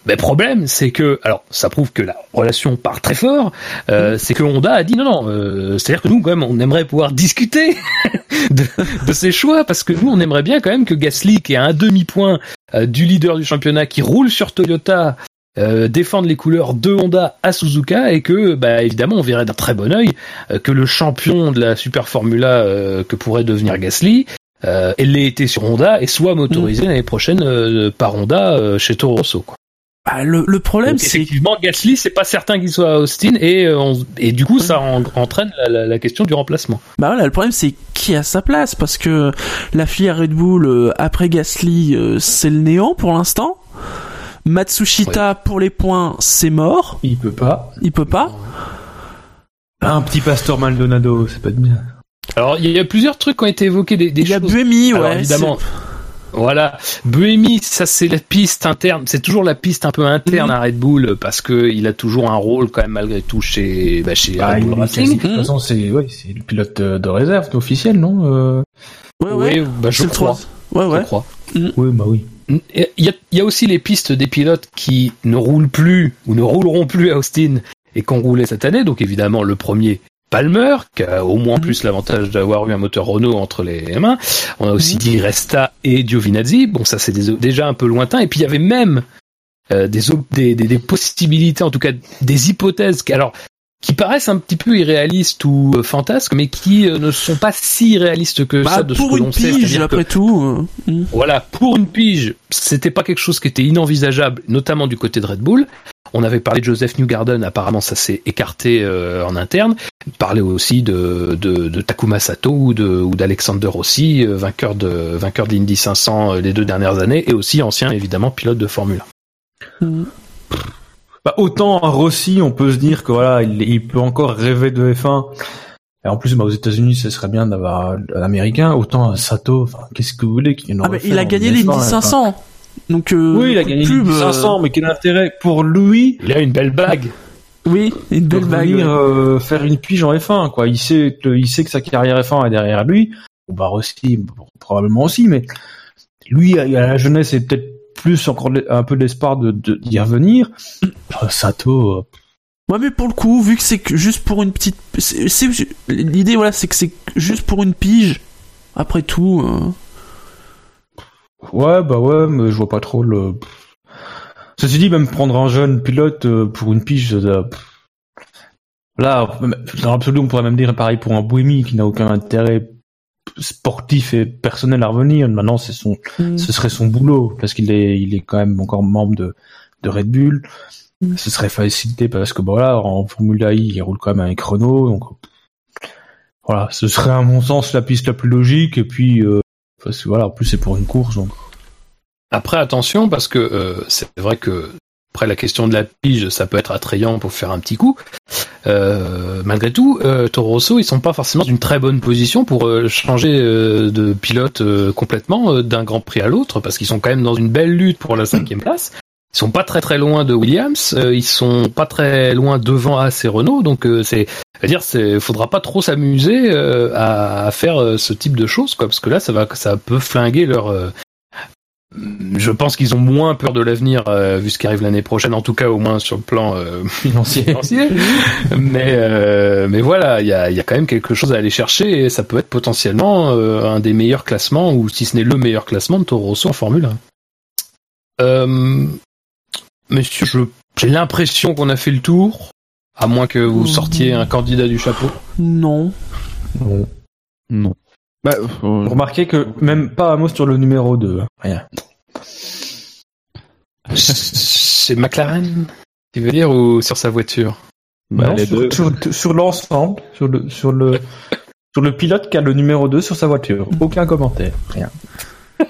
Mais problème, c'est que, alors, ça prouve que la relation part très fort. euh, c'est que Honda a dit non, non. euh, C'est-à-dire que nous, quand même, on aimerait pouvoir discuter de, de ces choix parce que nous, on aimerait bien quand même que Gasly, qui est à un demi-point euh, du leader du championnat, qui roule sur Toyota, euh, défende les couleurs de Honda à Suzuka et que, bah, évidemment, on verrait d'un très bon œil euh, que le champion de la Super Formula euh, que pourrait devenir Gasly. Euh, elle l'ait été sur Honda et soit motorisé l'année prochaine euh, par Honda euh, chez Toro Rosso. Quoi. Bah, le, le problème, c'est effectivement, Gasly, c'est pas certain qu'il soit à Austin et, euh, on- et du coup, ça en- entraîne la, la- la question du remplacement. Bah voilà, le problème c'est qui a sa place parce que la filière Red Bull euh, après Gasly euh, c'est le néant pour l'instant. Matsushita pour les points c'est mort, Il peut pas. il peut pas. Un petit Pastor Maldonado, c'est pas de bien. Alors, il y, a- il y a plusieurs trucs qui ont été évoqués, des, des Il y a. Buemi, Alors, ouais. évidemment. Voilà, Buemi, ça c'est la piste interne, c'est toujours la piste un peu interne Mhm. à Red Bull parce que il a toujours un rôle quand même malgré tout chez bah, chez Bah, Red Bull Racing. de toute façon, c'est ouais, c'est le pilote de réserve officiel, non euh... Ouais, ouais. Oui, bah, je crois. trois. Ouais, Je ouais. crois. Oui, bah oui. Il y, a, il y a aussi les pistes des pilotes qui ne roulent plus ou ne rouleront plus à Austin et qui ont roulé cette année. Donc évidemment le premier, Palmer, qui a au moins plus l'avantage d'avoir eu un moteur Renault entre les mains. On a aussi Mhm. dit Resta et Giovinazzi. Bon, ça c'est déjà un peu lointain. Et puis il y avait même euh, des, des, des, des possibilités, en tout cas des hypothèses, qui, alors qui paraissent un petit peu irréalistes ou euh, fantasques, mais qui euh, ne sont pas si réalistes que Bah, ça de ce pour que une sait. pige que- après tout. hmm. voilà, pour une pige, c'était pas quelque chose qui était inenvisageable, notamment du côté de Red Bull. On avait parlé de Joseph Newgarden, apparemment ça s'est écarté euh, en interne. Parler aussi de, de, de Takuma Sato ou de ou d'Alexander Rossi, euh, vainqueur de vainqueur de l'Indy 500 euh, les deux dernières années, et aussi ancien évidemment pilote de Formule 1. Hmm. Bah, autant à Rossi, on peut se dire que voilà, il, il peut encore rêver de F1. Et en plus, bah, aux États-Unis, ce serait bien d'avoir un Américain. Autant à Sato, enfin, qu'est-ce que vous voulez qu'il Ah, bah, il a gagné F1, l'Indy enfin. 500. Donc euh, Oui, il a gagné pub, l'Indy euh, 500, mais quel intérêt pour lui Il a une belle bague. Oui, une belle bague. venir ouais. euh, faire une pige en F1 quoi il sait que, il sait que sa carrière F1 est derrière lui Bon, bah bon, probablement aussi mais lui à la jeunesse c'est peut-être plus encore un peu d'espoir de de- d'y revenir Euh, Sato Ouais, mais pour le coup, vu que c'est que juste pour une petite, c'est c'est- l'idée voilà, c'est que c'est juste pour une pige. Après tout, euh, ouais bah ouais mais je vois pas trop le ceci dit même prendre un jeune pilote euh, pour une pige pff. là dans l'absolu on pourrait même dire pareil pour un Buemi qui n'a aucun intérêt sportif et personnel à revenir maintenant c'est son hmm. ce serait son boulot parce qu'il est il est quand même encore membre de de Red Bull Mm. ce serait facilité parce que bon là en Formule I il roule quand même avec Renault donc voilà ce serait à mon sens la piste la plus logique et puis euh, parce que voilà en plus c'est pour une course donc Après, attention, parce que euh, c'est vrai que après la question de la pige, ça peut être attrayant pour faire un petit coup. Euh, malgré tout, euh, Toro Rosso, ils sont pas forcément dans une très bonne position pour euh, changer de pilote complètement d'un Grand Prix à l'autre, parce qu'ils sont quand même dans une belle lutte pour la cinquième place. Ils sont pas très très loin de Williams, euh, ils sont pas très loin devant AS et Renault, donc euh, c'est, à dire, c'est, faudra pas trop s'amuser euh, à, à faire euh, ce type de choses, quoi, parce que là, ça va, ça peut flinguer leur euh, je pense qu'ils ont moins peur de l'avenir euh, vu ce qui arrive l'année prochaine, en tout cas au moins sur le plan euh, financier financier. mais euh, mais voilà, il y a, il y a quand même quelque chose à aller chercher et ça peut être potentiellement euh, un des meilleurs classements ou si ce n'est le meilleur classement de Toro Rosso en Formule 1. Euh, monsieur, je- j'ai l'impression qu'on a fait le tour, à moins que vous Mhm. sortiez un candidat du chapeau. non. Non. Bah, euh, Vous remarquez que même pas un mot sur le numéro 2 hein. rien C'est McLaren, tu veux dire, ou sur sa voiture? Bah, Non, les sur, deux. sur, sur l'ensemble sur le sur le sur le pilote qui a le numéro 2 sur sa voiture aucun commentaire rien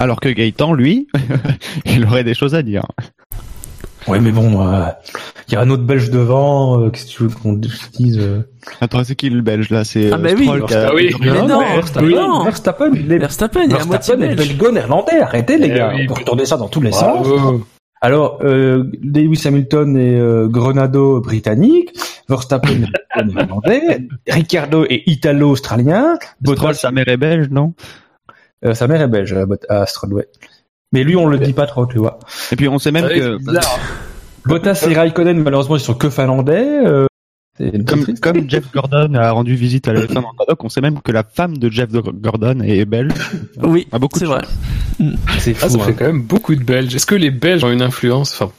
Alors que Gaëtan, lui, il aurait des choses à dire. ouais mais bon euh, il y a un autre belge devant euh, qu'est-ce que tu veux qu'on dise euh, Attends, c'est qui le belge là? C'est Ah, euh, bah oui. A- Ah oui. Mais non, Verstappen, non. Verstappen, il est Verstappen, il est à moitié Verstappen est belge. belgo-néerlandais, arrêtez les Eh gars, oui. on peut retourner ça dans tous les sens. Bravo. Alors, euh, Lewis Hamilton est euh, Grenado britannique, Verstappen est néerlandais, Ricardo est italo-australien, Bottas, sa mère est belge, non? Euh, sa mère est belge à, Stroll, ouais. Mais lui, on le dit pas trop, tu vois. Et puis on sait même Ah oui, que. Bottas et Raikkonen, malheureusement, ils sont que finlandais. Euh, comme, comme Jeff Gordon a rendu visite à la F1 dans le paddock, on sait même que la femme de Jeff Gordon est belge. Oui, Ah, beaucoup c'est vrai. c'est Ah, fou. ça hein. fait quand même beaucoup de Belges. Est-ce que les Belges ont une influence? Enfin,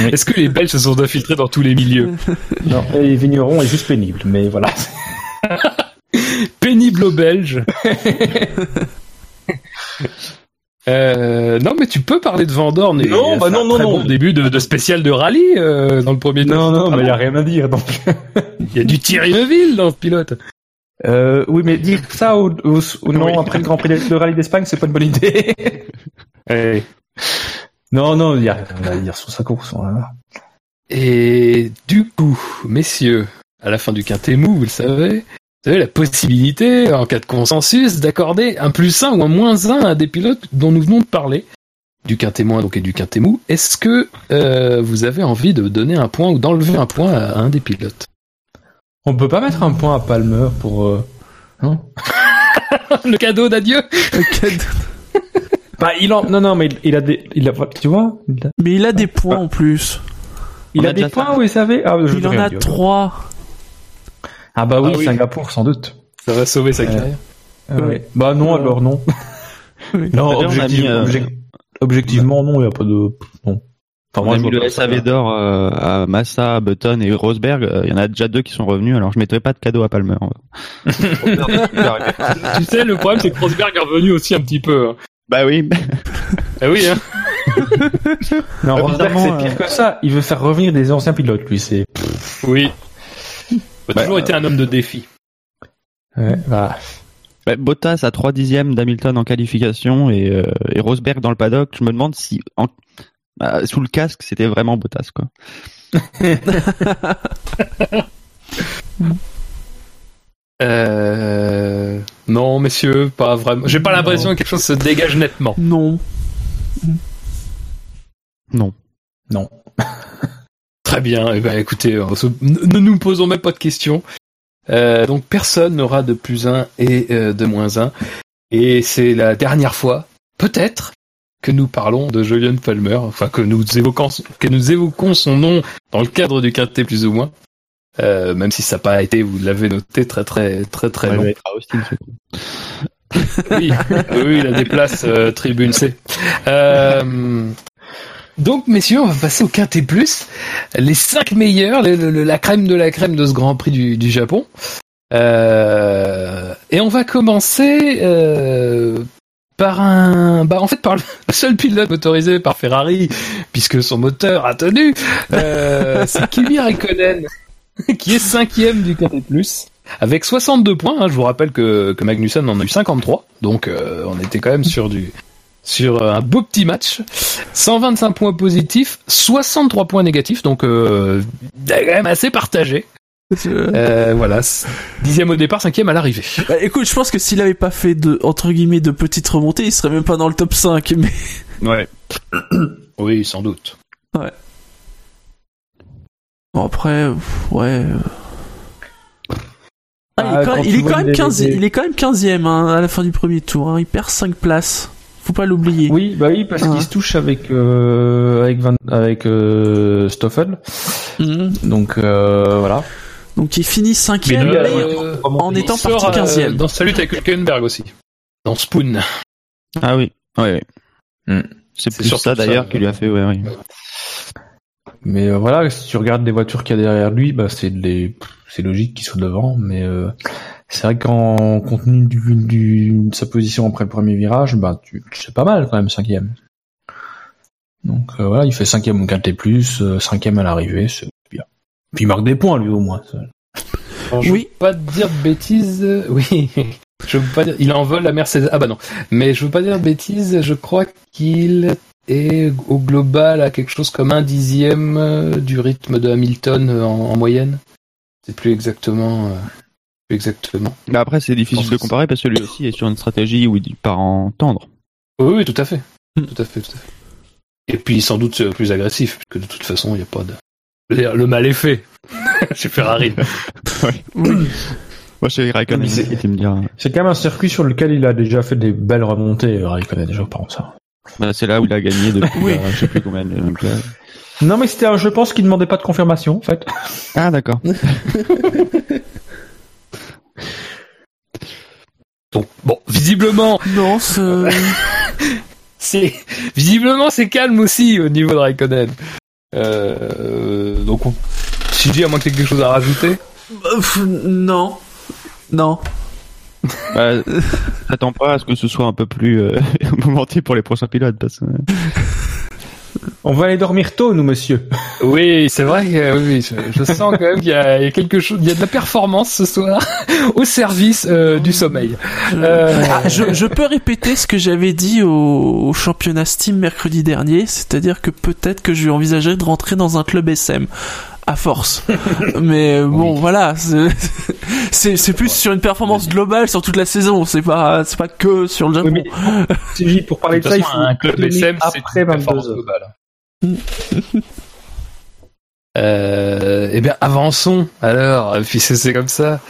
Oui. Est-ce que les Belges se sont infiltrés dans tous les milieux? Non, les vignerons est juste pénible, mais voilà. Pénible aux Belges. Euh, non, mais tu peux parler de Vandorn. et Non, bah non, non, très non. bon début de, de spécial de rallye euh, dans le premier Non, non, Ah mais il y a rien à dire. Donc. Il y a du Thierry Neuville dans ce pilote. Euh, oui, mais dire ça au, au, au Oui. après le Grand Prix de, rallye d'Espagne, c'est pas une bonne idée. Non, non, il y a rien à dire sur sa course. voilà. Et du coup, messieurs, à la fin du quintet mou, vous le savez, vous avez la possibilité, en cas de consensus, d'accorder un plus 1 ou un moins 1 à des pilotes dont nous venons de parler. Du quintet moins donc et du quintet mou. Est-ce que euh, vous avez envie de donner un point ou d'enlever un point à un des pilotes? On peut pas mettre un point à Palmer pour. Euh... Non? Le cadeau d'adieu Bah, il en... non, non, mais il, il a des, il a, tu vois, il a, Mais il a des points en plus. il On a a des points, vous savez? Ah, Il en a dire. trois. Ah bah oui, Ah oui. Singapour sans doute. Ça va sauver sa Euh, carrière. Ouais. Bah non, Euh, alors non. Non, objective- mis, euh, objec- objectivement, non, il y a pas de, non. Enfin, On a je mis le. SAV d'or euh, à Massa, Button et Rosberg. Euh, Il y en a déjà deux qui sont revenus, alors je mettrai pas de cadeau à Palmer. tu sais, le problème, c'est que Rosberg est revenu aussi un petit peu. hein. bah oui. Ah oui, hein. Non, Bah, Rosberg, c'est pire euh, que ça. Il veut faire revenir des anciens pilotes, lui. C'est. Oui. Il a Bah, toujours été un homme de défi. Ouais, voilà. Bah, Bottas à 3 dixièmes d'Hamilton en qualification et, euh, et Rosberg dans le paddock. Je me demande si en- bah, sous le casque c'était vraiment Bottas quoi. Euh... Non, messieurs, pas vraiment. J'ai pas l'impression que quelque chose se dégage nettement. Non. Non. Non. Très bien. Eh ben, écoutez, se- ne nous posons même pas de questions. Euh, donc personne n'aura de plus 1 et euh, de moins 1. Et c'est la dernière fois, peut-être, que nous parlons de Julian Palmer, enfin que nous évoquons, que nous évoquons son nom dans le cadre du quintet plus ou moins. Euh, même si ça n'a pas été, vous l'avez noté, très très très très Ouais, long. Austin, ce coup. Oui, oui, il a des places euh, tribune C. Donc, messieurs, on va passer au Quintet Plus. Les cinq meilleurs, le- le- la crème de la crème de ce Grand Prix du, Japon. Euh, et on va commencer euh, par un, bah en fait par le seul pilote motorisé par Ferrari, puisque son moteur a tenu. Euh, c'est Kimi Raikkonen, qui est cinquième du Quintet Plus. Avec 62 points, hein, je vous rappelle que, que Magnussen en a eu 53, donc euh, on était quand même sur du sur un beau petit match. 125 points positifs, 63 points négatifs, donc euh, quand même assez partagé. Euh, voilà, c- dixième au départ, cinquième à l'arrivée. Bah, écoute, je pense que s'il avait pas fait de, entre guillemets, de petites remontées, il serait même pas dans le top 5, mais. Ouais. Oui, sans doute. Bon, après, ouais. euh. Ah, il, Ah, est quand, quand il tu est vois quand le même 15 DVD. il est quand même 15ème hein, à la fin du premier tour. hein. Il perd 5 places. Faut pas l'oublier. Oui, bah oui, parce Ah. qu'il se touche avec euh, avec Van, avec euh, Stoffel. Mhm. Donc euh, voilà. Donc il finit 5ème Mais mais euh, en étant sort, parti euh, 15ème. dans Salut avec Hülkenberg aussi. Dans Spoon. Ah oui. Ouais. ouais. Hmm. C'est C'est plus surtout ça d'ailleurs qui lui a fait. Ouais, ouais. Mais euh, voilà, si tu regardes les voitures qu'il y a derrière lui, bah c'est les c'est logique qu'il soit devant, mais euh, c'est vrai qu'en compte tenu du, du, de sa position après le premier virage, bah tu c'est pas mal quand même cinquième. Donc euh, voilà, il fait cinquième au quintet plus, euh, cinquième à l'arrivée, c'est bien. Puis il marque des points lui au moins. ça. Alors, je Oui. veux pas dire de bêtises. euh, Oui. Je veux pas dire. Il envole la Mercedes. Ah bah non. Mais je veux pas dire de bêtises. Je crois qu'il est au global à quelque chose comme un dixième euh, du rythme de Hamilton en, en moyenne. C'est plus exactement. euh, exactement. Mais après c'est difficile de comparer parce que lui aussi est sur une stratégie où il part en tendre. Oui, oui, tout à fait. Hmm. Tout à fait, tout à fait. Et puis sans doute euh, plus agressif, puisque de toute façon, il n'y a pas de. Le mal est fait. Chez Ferrari. Moi chez Raikkonen, Mais c'est- me quand même un circuit sur lequel il a déjà fait des belles remontées, euh, Raikkonen, déjà par ça. Bah, c'est là où il a gagné depuis Oui. euh, je sais plus combien de donc, là- Non mais c'était un, je pense qu'il demandait pas de confirmation en fait. Ah d'accord. Donc, bon, visiblement, Non, ce- c'est visiblement c'est calme aussi au niveau de Raikkonen. Euh, donc, on... dis à moins que tu aies quelque chose à rajouter. Euh, non. Non. Bah, T'attends pas à ce que ce soit un peu plus euh, mouvementé pour les prochains pilotes parce que On va aller dormir tôt, nous, monsieur. Oui, c'est vrai que oui, je, je sens quand même qu'il y, a il y a quelque chose, il y a de la performance ce soir au service euh, du sommeil. Euh, Ah, je, je peux répéter ce que j'avais dit au, au championnat Steam mercredi dernier, c'est-à-dire que peut-être que je envisagerais de rentrer dans un club SM. À force. Mais euh, bon, voilà. c'est- plus sur une performance globale sur toute la saison. C'est pas, c'est pas que sur le Japon. Oui, mais pour parler de ça, il faut un club SM, après une 22 performance heures. Euh, eh bien, avançons alors, puisque c'est comme ça.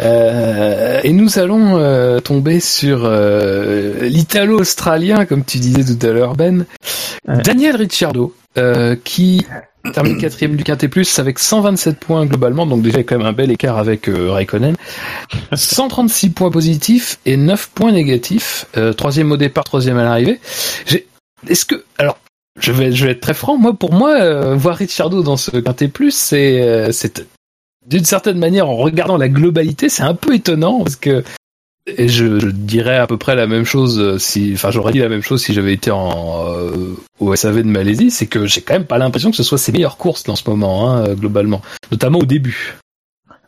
Euh, et nous allons euh, tomber sur euh, l'italo-australien, comme tu disais tout à l'heure, Ben, Ouais. Daniel Ricciardo, euh, qui termine quatrième du Quintet Plus avec 127 points globalement, donc déjà quand même un bel écart avec euh, Raikkonen. 136 points positifs et 9 points négatifs. Euh, troisième au départ, troisième à l'arrivée. Est-ce que alors je vais je vais être très franc. Moi pour moi euh, voir Ricciardo dans ce Quintet Plus, c'est euh, c'est d'une certaine manière en regardant la globalité, c'est un peu étonnant parce que et je, je dirais à peu près la même chose euh, si, enfin j'aurais dit la même chose si j'avais été en euh, au SAV de Malaisie, c'est que j'ai quand même pas l'impression que ce soit ses meilleures courses en ce moment, hein, euh, globalement, notamment au début.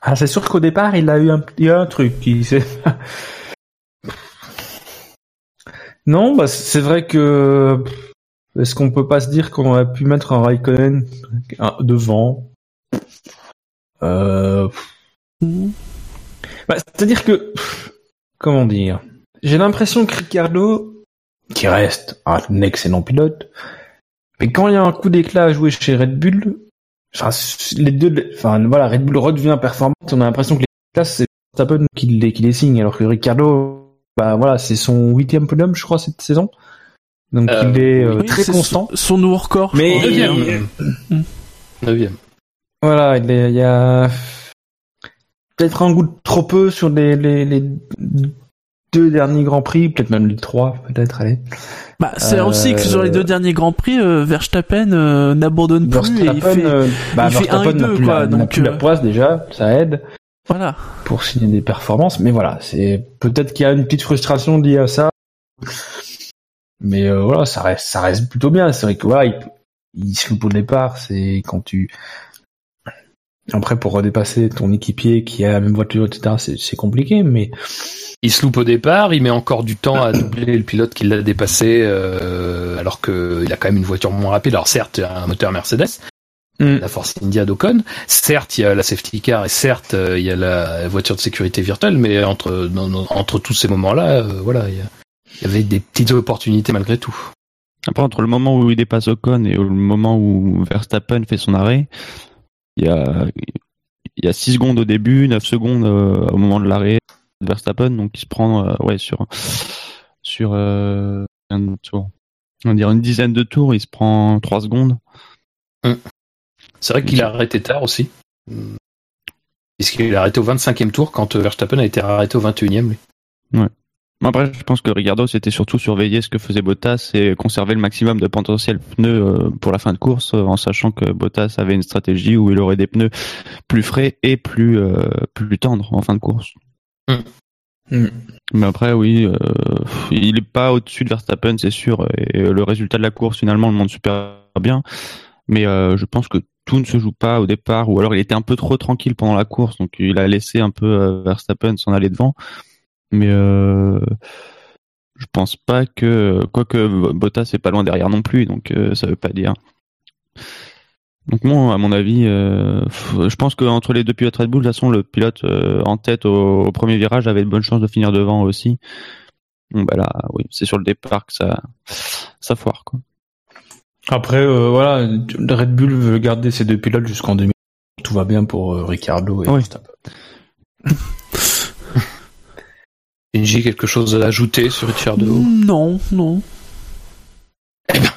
Ah, c'est sûr qu'au départ, il a eu un, il y a un truc qui s'est... non, bah, c'est vrai que, est-ce qu'on peut pas se dire qu'on aurait pu mettre un Raikkonen devant? Euh, bah, c'est-à-dire que, comment dire, j'ai l'impression que Ricardo, qui reste un excellent pilote, mais quand il y a un coup d'éclat à jouer chez Red Bull, enfin, les deux, enfin, voilà, Red Bull redevient performante, on a l'impression que les classes, c'est Verstappen qui qui les signe, alors que Ricardo, bah voilà, c'est son huitième podium, je crois, cette saison. Donc Euh, il est euh, Oui, très c'est constant. Son, son nouveau record. Mais- crois. Neuvième. Mm. Neuvième. Voilà, il, est- il y a peut-être un goût de trop peu sur les, les, les deux derniers grands prix, peut-être même les trois, peut-être, allez. Bah, c'est Euh, aussi que sur les deux derniers grands prix, euh, Verstappen euh, n'abandonne plus et il fait, euh, bah, il fait un Verstappen et n'a deux, plus, quoi, la, donc, la poisse déjà, ça aide voilà. pour signer des performances, mais voilà, c'est peut-être qu'il y a une petite frustration liée à ça, mais euh, voilà, ça reste, ça reste plutôt bien. C'est vrai que voilà, il, il se loupe au départ, c'est quand tu après pour redépasser ton équipier qui a la même voiture, etc. C'est, c'est compliqué, mais Il se loupe au départ, il met encore du temps à doubler le pilote qui l'a dépassé, euh, alors qu'il a quand même une voiture moins rapide. Alors certes, il y a un moteur Mercedes, la Force India d'Ocon. Certes, il y a la safety car et certes, euh, il y a la voiture de sécurité virtuelle, mais entre dans- entre tous ces moments-là, euh, voilà, il y, a- il y avait des petites opportunités malgré tout. Après, entre le moment où il dépasse Ocon et le moment où Verstappen fait son arrêt, il y a, il y a 6 secondes au début, 9 secondes euh, au moment de l'arrêt de Verstappen, donc il se prend euh, ouais, sur, sur euh, un tour. On va dire une dizaine de tours, il se prend 3 secondes. C'est vrai qu'il a arrêté tard aussi. Puisqu'il a arrêté au 25e tour quand Verstappen a été arrêté au 21e. Lui. Après, je pense que Ricardo, c'était surtout surveiller ce que faisait Bottas et conserver le maximum de potentiel pneus euh, pour la fin de course, euh, en sachant que Bottas avait une stratégie où il aurait des pneus plus frais et plus euh, plus tendres en fin de course. Mm. Mais après, oui, euh, il est pas au-dessus de Verstappen, c'est sûr, et le résultat de la course finalement le montre super bien. Mais euh, je pense que tout ne se joue pas au départ, ou alors il était un peu trop tranquille pendant la course, donc il a laissé un peu euh, Verstappen s'en aller devant. Mais euh, je pense pas que quoique Bottas est pas loin derrière non plus, donc euh, ça veut pas dire. Donc moi, à mon avis, euh, je pense qu'entre les deux pilotes Red Bull, de toute façon, le pilote en tête au, au premier virage avait de bonnes chances de finir devant aussi. Bon, bah là, oui, c'est sur le départ que ça, ça foire quoi. après voilà, Red Bull veut garder ses deux pilotes jusqu'en 2000. Tout va bien pour Ricardo et. Verstappen. Benji, quelque chose à ajouter sur Ricciardo Non, non.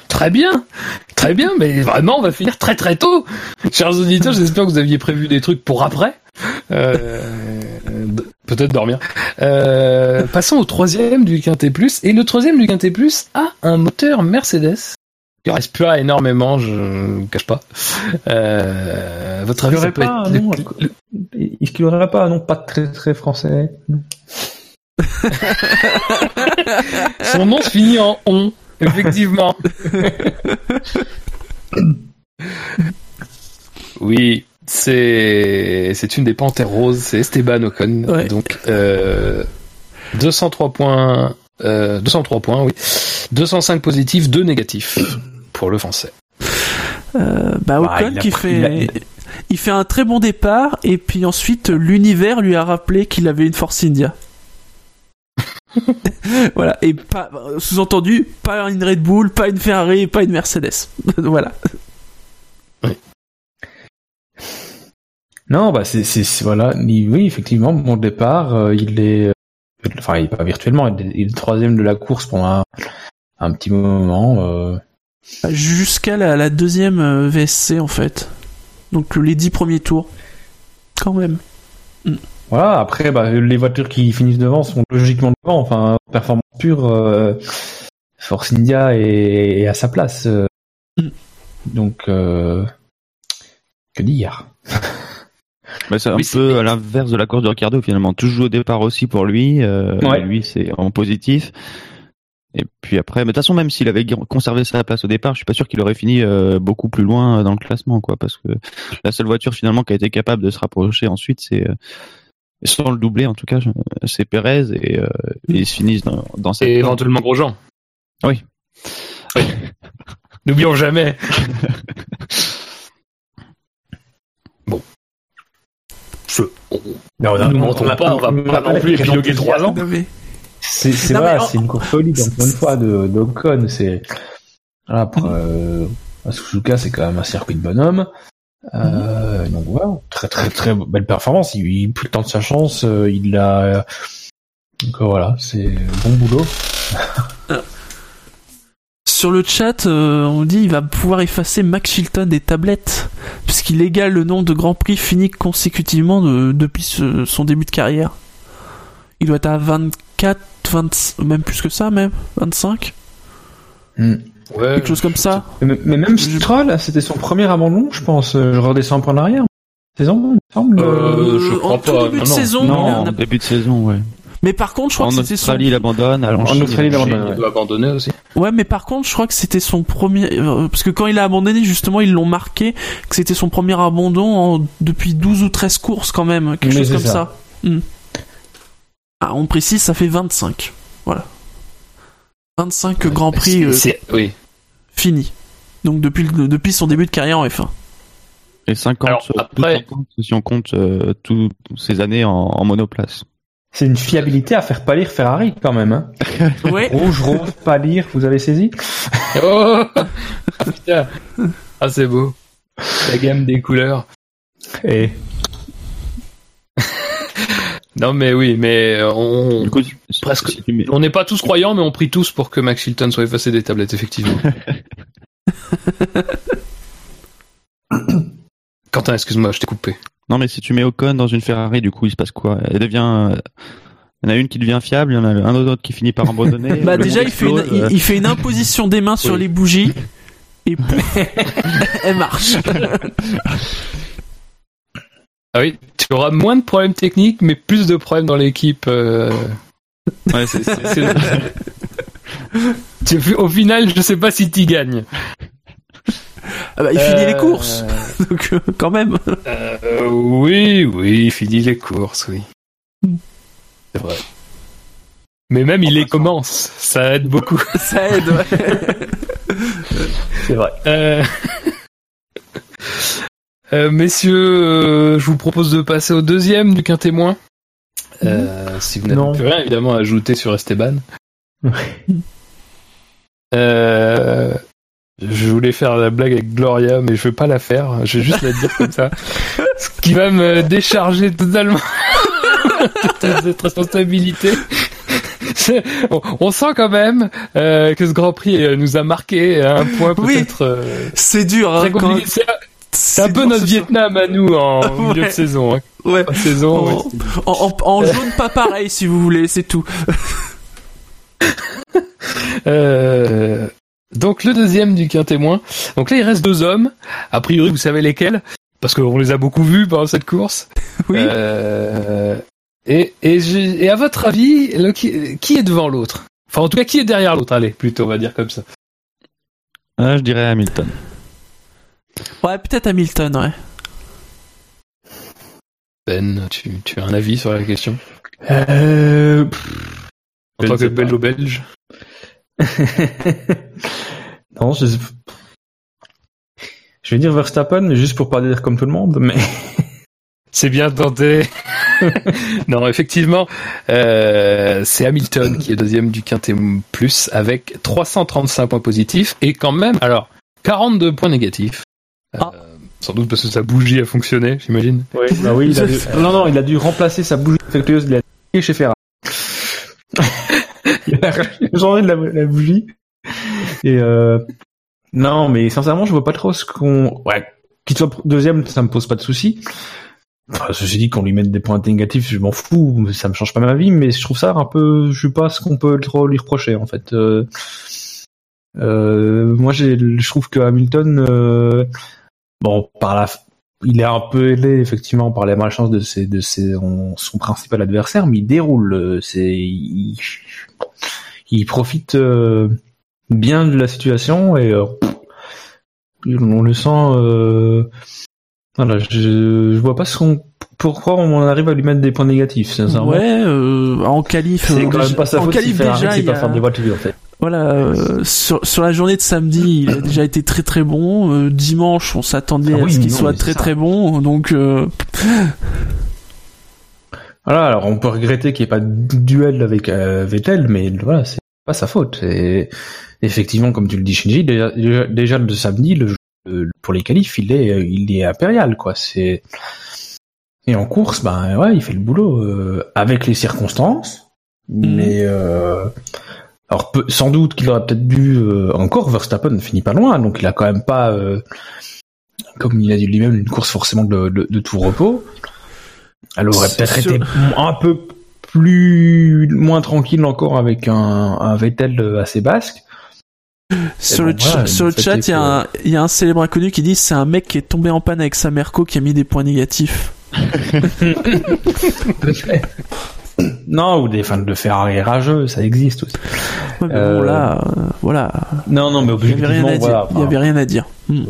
Très bien, très bien, mais vraiment, on va finir très très tôt. Chers auditeurs, j'espère que vous aviez prévu des trucs pour après. Euh, Peut-être dormir. Euh, passons au troisième du Quintet Plus. Et le troisième du Quintet Plus a un moteur Mercedes. Il reste pas énormément, je ne cache pas. Euh, votre Il avis, ça peut pas, être... Est-ce qu'il n'y aurait pas un nom pas très très français? Son nom se finit en on, effectivement. oui, c'est c'est une des panthères roses, c'est Esteban Ocon. Ouais. Donc euh, 203 points, euh, 203 points, oui, 205 positifs, 2 négatifs pour le français. Euh, bah, Bah, Ocon qui pris- fait, il a- il- il fait un très bon départ et puis ensuite l'univers lui a rappelé qu'il avait une Force India. voilà et pas sous-entendu pas une Red Bull, pas une Ferrari, pas une Mercedes. voilà. Non, bah c'est voilà. Il- Oui, effectivement, mon départ, euh, il est, euh, enfin, il est pas virtuellement, il est, il est troisième de la course pendant un, un petit moment. euh. Jusqu'à la, la deuxième VSC en fait. Donc les dix premiers tours. Quand même. Voilà. Après, bah, les voitures qui finissent devant sont logiquement devant. Enfin, performance pure, euh, Force India est, est à sa place. euh. Mm. Donc, euh, que dire Bah, c'est un Oui, peu à l'inverse de la course de Ricardo finalement. Toujours au départ aussi pour lui. Euh, Ouais. Lui, c'est en positif. Et puis après, mais de toute façon, même s'il avait conservé sa place au départ, je suis pas sûr qu'il aurait fini euh, beaucoup plus loin dans le classement, quoi. Parce que la seule voiture finalement qui a été capable de se rapprocher ensuite, c'est sans le doubler en tout cas, c'est Perez et, euh, et ils se finissent dans, dans cette. Et éventuellement Grosjean. Oui. Oui. N'oublions jamais. bon. Je... on- Mais on a- pas, on va pas non plus les épiloguer trois ans. Non, C'est c'est Non, une course solide encore une fois de d'Ocon. C'est voilà, pour euh, Suzuka, c'est quand même un circuit de bonhomme. Euh, Donc voilà, très très très belle performance. Il, il pris le temps de sa chance. euh, il a donc euh, voilà, c'est bon boulot. Sur le chat, euh, on dit il va pouvoir effacer Max Chilton des tablettes puisqu'il égale le nombre de grands prix finis consécutivement de- depuis ce- son début de carrière. Il doit être à 24, 20, même plus que ça, même 25, Ouais. quelque chose comme ça. Mais, mais même Stroll, c'était son premier abandon, je pense. Euh, Je redescends un peu en arrière. Saison, il me semble. Euh, je crois en tout pas, début de non, saison. Non, a- début de saison, ouais. Mais par contre, je crois En que c'était son. Il abandonne. à En Chine, Australie, il enchaîne. abandonne. Il doit abandonner aussi. Ouais, mais par contre, je crois que c'était son premier. euh, parce que quand il a abandonné, justement, ils l'ont marqué que c'était son premier abandon en- depuis 12 ou 13 courses quand même, quelque Mais chose comme ça. ça. Hmm. Ah, on précise, ça fait 25. Voilà. 25 Grands Prix euh, C'est- Oui. finis. Donc depuis, depuis son début de carrière en F1. Et 50 Alors, sur après- 50, si on compte euh, toutes ces années en, en monoplace. C'est une fiabilité à faire pâlir Ferrari quand même. Hein. Ouais. Rouge, rose, pâlir, vous avez saisi? Oh Ah, putain. Ah, c'est beau. La gamme des couleurs. Et Non, mais oui, mais on, Du coup, si- presque. si tu mets- on n'est pas tous croyants, mais on prie tous pour que Max Chilton soit effacé des tablettes, effectivement. Quentin, excuse-moi, je t'ai coupé. Non, mais si tu mets Ocon dans une Ferrari, du coup, il se passe quoi? Elle devient. euh, Il y en a une qui devient fiable, il y en a un autre qui finit par abandonner. Bah déjà, monde il fait, une, explose, euh. il, il fait une imposition des mains sur les bougies. Et elle marche. Ah oui, tu auras moins de problèmes techniques, mais plus de problèmes dans l'équipe. euh. Ouais, c'est- Au final, je sais pas si tu gagnes. Ah bah, il finit Euh, les courses. Donc, euh, quand même. Euh, oui, oui, il finit les courses, oui. C'est vrai. Mais même il les commence, ça aide beaucoup. Ça aide, ouais. C'est vrai. Euh... euh, messieurs, euh, je vous propose de passer au deuxième du quintémoin. Euh, si vous n'avez plus rien évidemment à ajouter sur Esteban. Euh, je voulais faire la blague avec Gloria, mais je vais pas la faire. Je vais juste la dire comme ça. Ce qui va me décharger totalement de cette responsabilité. On, on sent quand même euh, que ce Grand Prix nous a marqué à un point peut-être C'est dur, hein. C'est un peu notre ce Vietnam à nous en milieu Ouais. de saison. hein. Ouais. En saison, ouais. En, en- en jaune, pas pareil, si vous voulez, c'est tout. Euh, donc le deuxième du quintémoin. Donc là il reste deux hommes. A priori vous savez lesquels parce qu'on les a beaucoup vus pendant cette course. Oui. Euh, Et, et, je- et à votre avis, le- qui, qui est devant l'autre? Enfin, en tout cas, qui est derrière l'autre? Allez, plutôt, on va dire comme ça. Ah, je dirais Hamilton. Ouais, peut-être Hamilton, ouais. Ben, tu, tu as un avis sur la question? Euh... En Je tant que belge-belge non, je... je vais dire Verstappen, mais juste pour pas dire comme tout le monde. Mais C'est bien tenté. non, effectivement, euh, c'est Hamilton qui est deuxième du Quintet Plus avec 335 points positifs et quand même, alors, 42 points négatifs. Euh. Sans doute parce que sa bougie a fonctionné, j'imagine. oui, bah oui, il a dû... non, non, il a dû remplacer sa bougie défectueuse. Il a été chez Ferrari. il a changé de la, la bougie. Et euh... non, mais sincèrement, je vois pas trop ce qu'on. Ouais, qu'il soit deuxième, ça me pose pas de souci. Enfin, ceci dit, qu'on lui mette des points négatifs, je m'en fous, ça me change pas ma vie, mais je trouve ça un peu, je sais pas ce qu'on peut trop lui reprocher en fait. Euh, euh, moi, je trouve que Hamilton, euh, bon, par la, il est un peu aidé effectivement par la malchance de ses, de ses, on- son principal adversaire, mais il déroule. euh, C'est, il, il profite euh, bien de la situation et euh, on le sent. Euh, voilà, je, je vois pas ce qu'on, pourquoi on arrive à lui mettre des points négatifs. Sincèrement. Ouais, euh, en qualif, C'est euh, quand même pas sa en faute si qualif Ferrari déjà, sait il y pas faire des voitures en fait. Voilà, euh, sur, sur la journée de samedi, il a déjà été très très bon. Euh, dimanche, on s'attendait Ah à ce mais qu'il soit mais très très bon. Donc, euh, Voilà, alors on peut regretter qu'il n'y ait pas de duel avec Vettel, mais voilà, c'est pas sa faute. Et effectivement, comme tu le dis, Shinji, déjà, le samedi, le, jeu- le- pour les qualifs, il est, il est impérial, quoi. C'est et en course, ben ouais, il fait le boulot avec les circonstances, mais euh, alors peu- sans doute qu'il aurait peut-être dû euh, encore Verstappen ne finit pas loin, donc il a quand même pas, euh, comme il a dit lui-même, une course forcément de, de, de tout repos. Elle aurait peut-être été un peu plus moins tranquille encore avec un, un Vettel euh, assez basque. sur bon, le, ch- sur chat, il y, a un- il y a un célèbre inconnu qui dit c'est un mec qui est tombé en panne avec sa Merco qui a mis des points négatifs. non, ou des fans de Ferrari rageux, ça existe aussi. Ouais, mais Euh, bon, là, euh, voilà, Non, non, mais il y avait voilà, il y avait rien à dire. Hmm.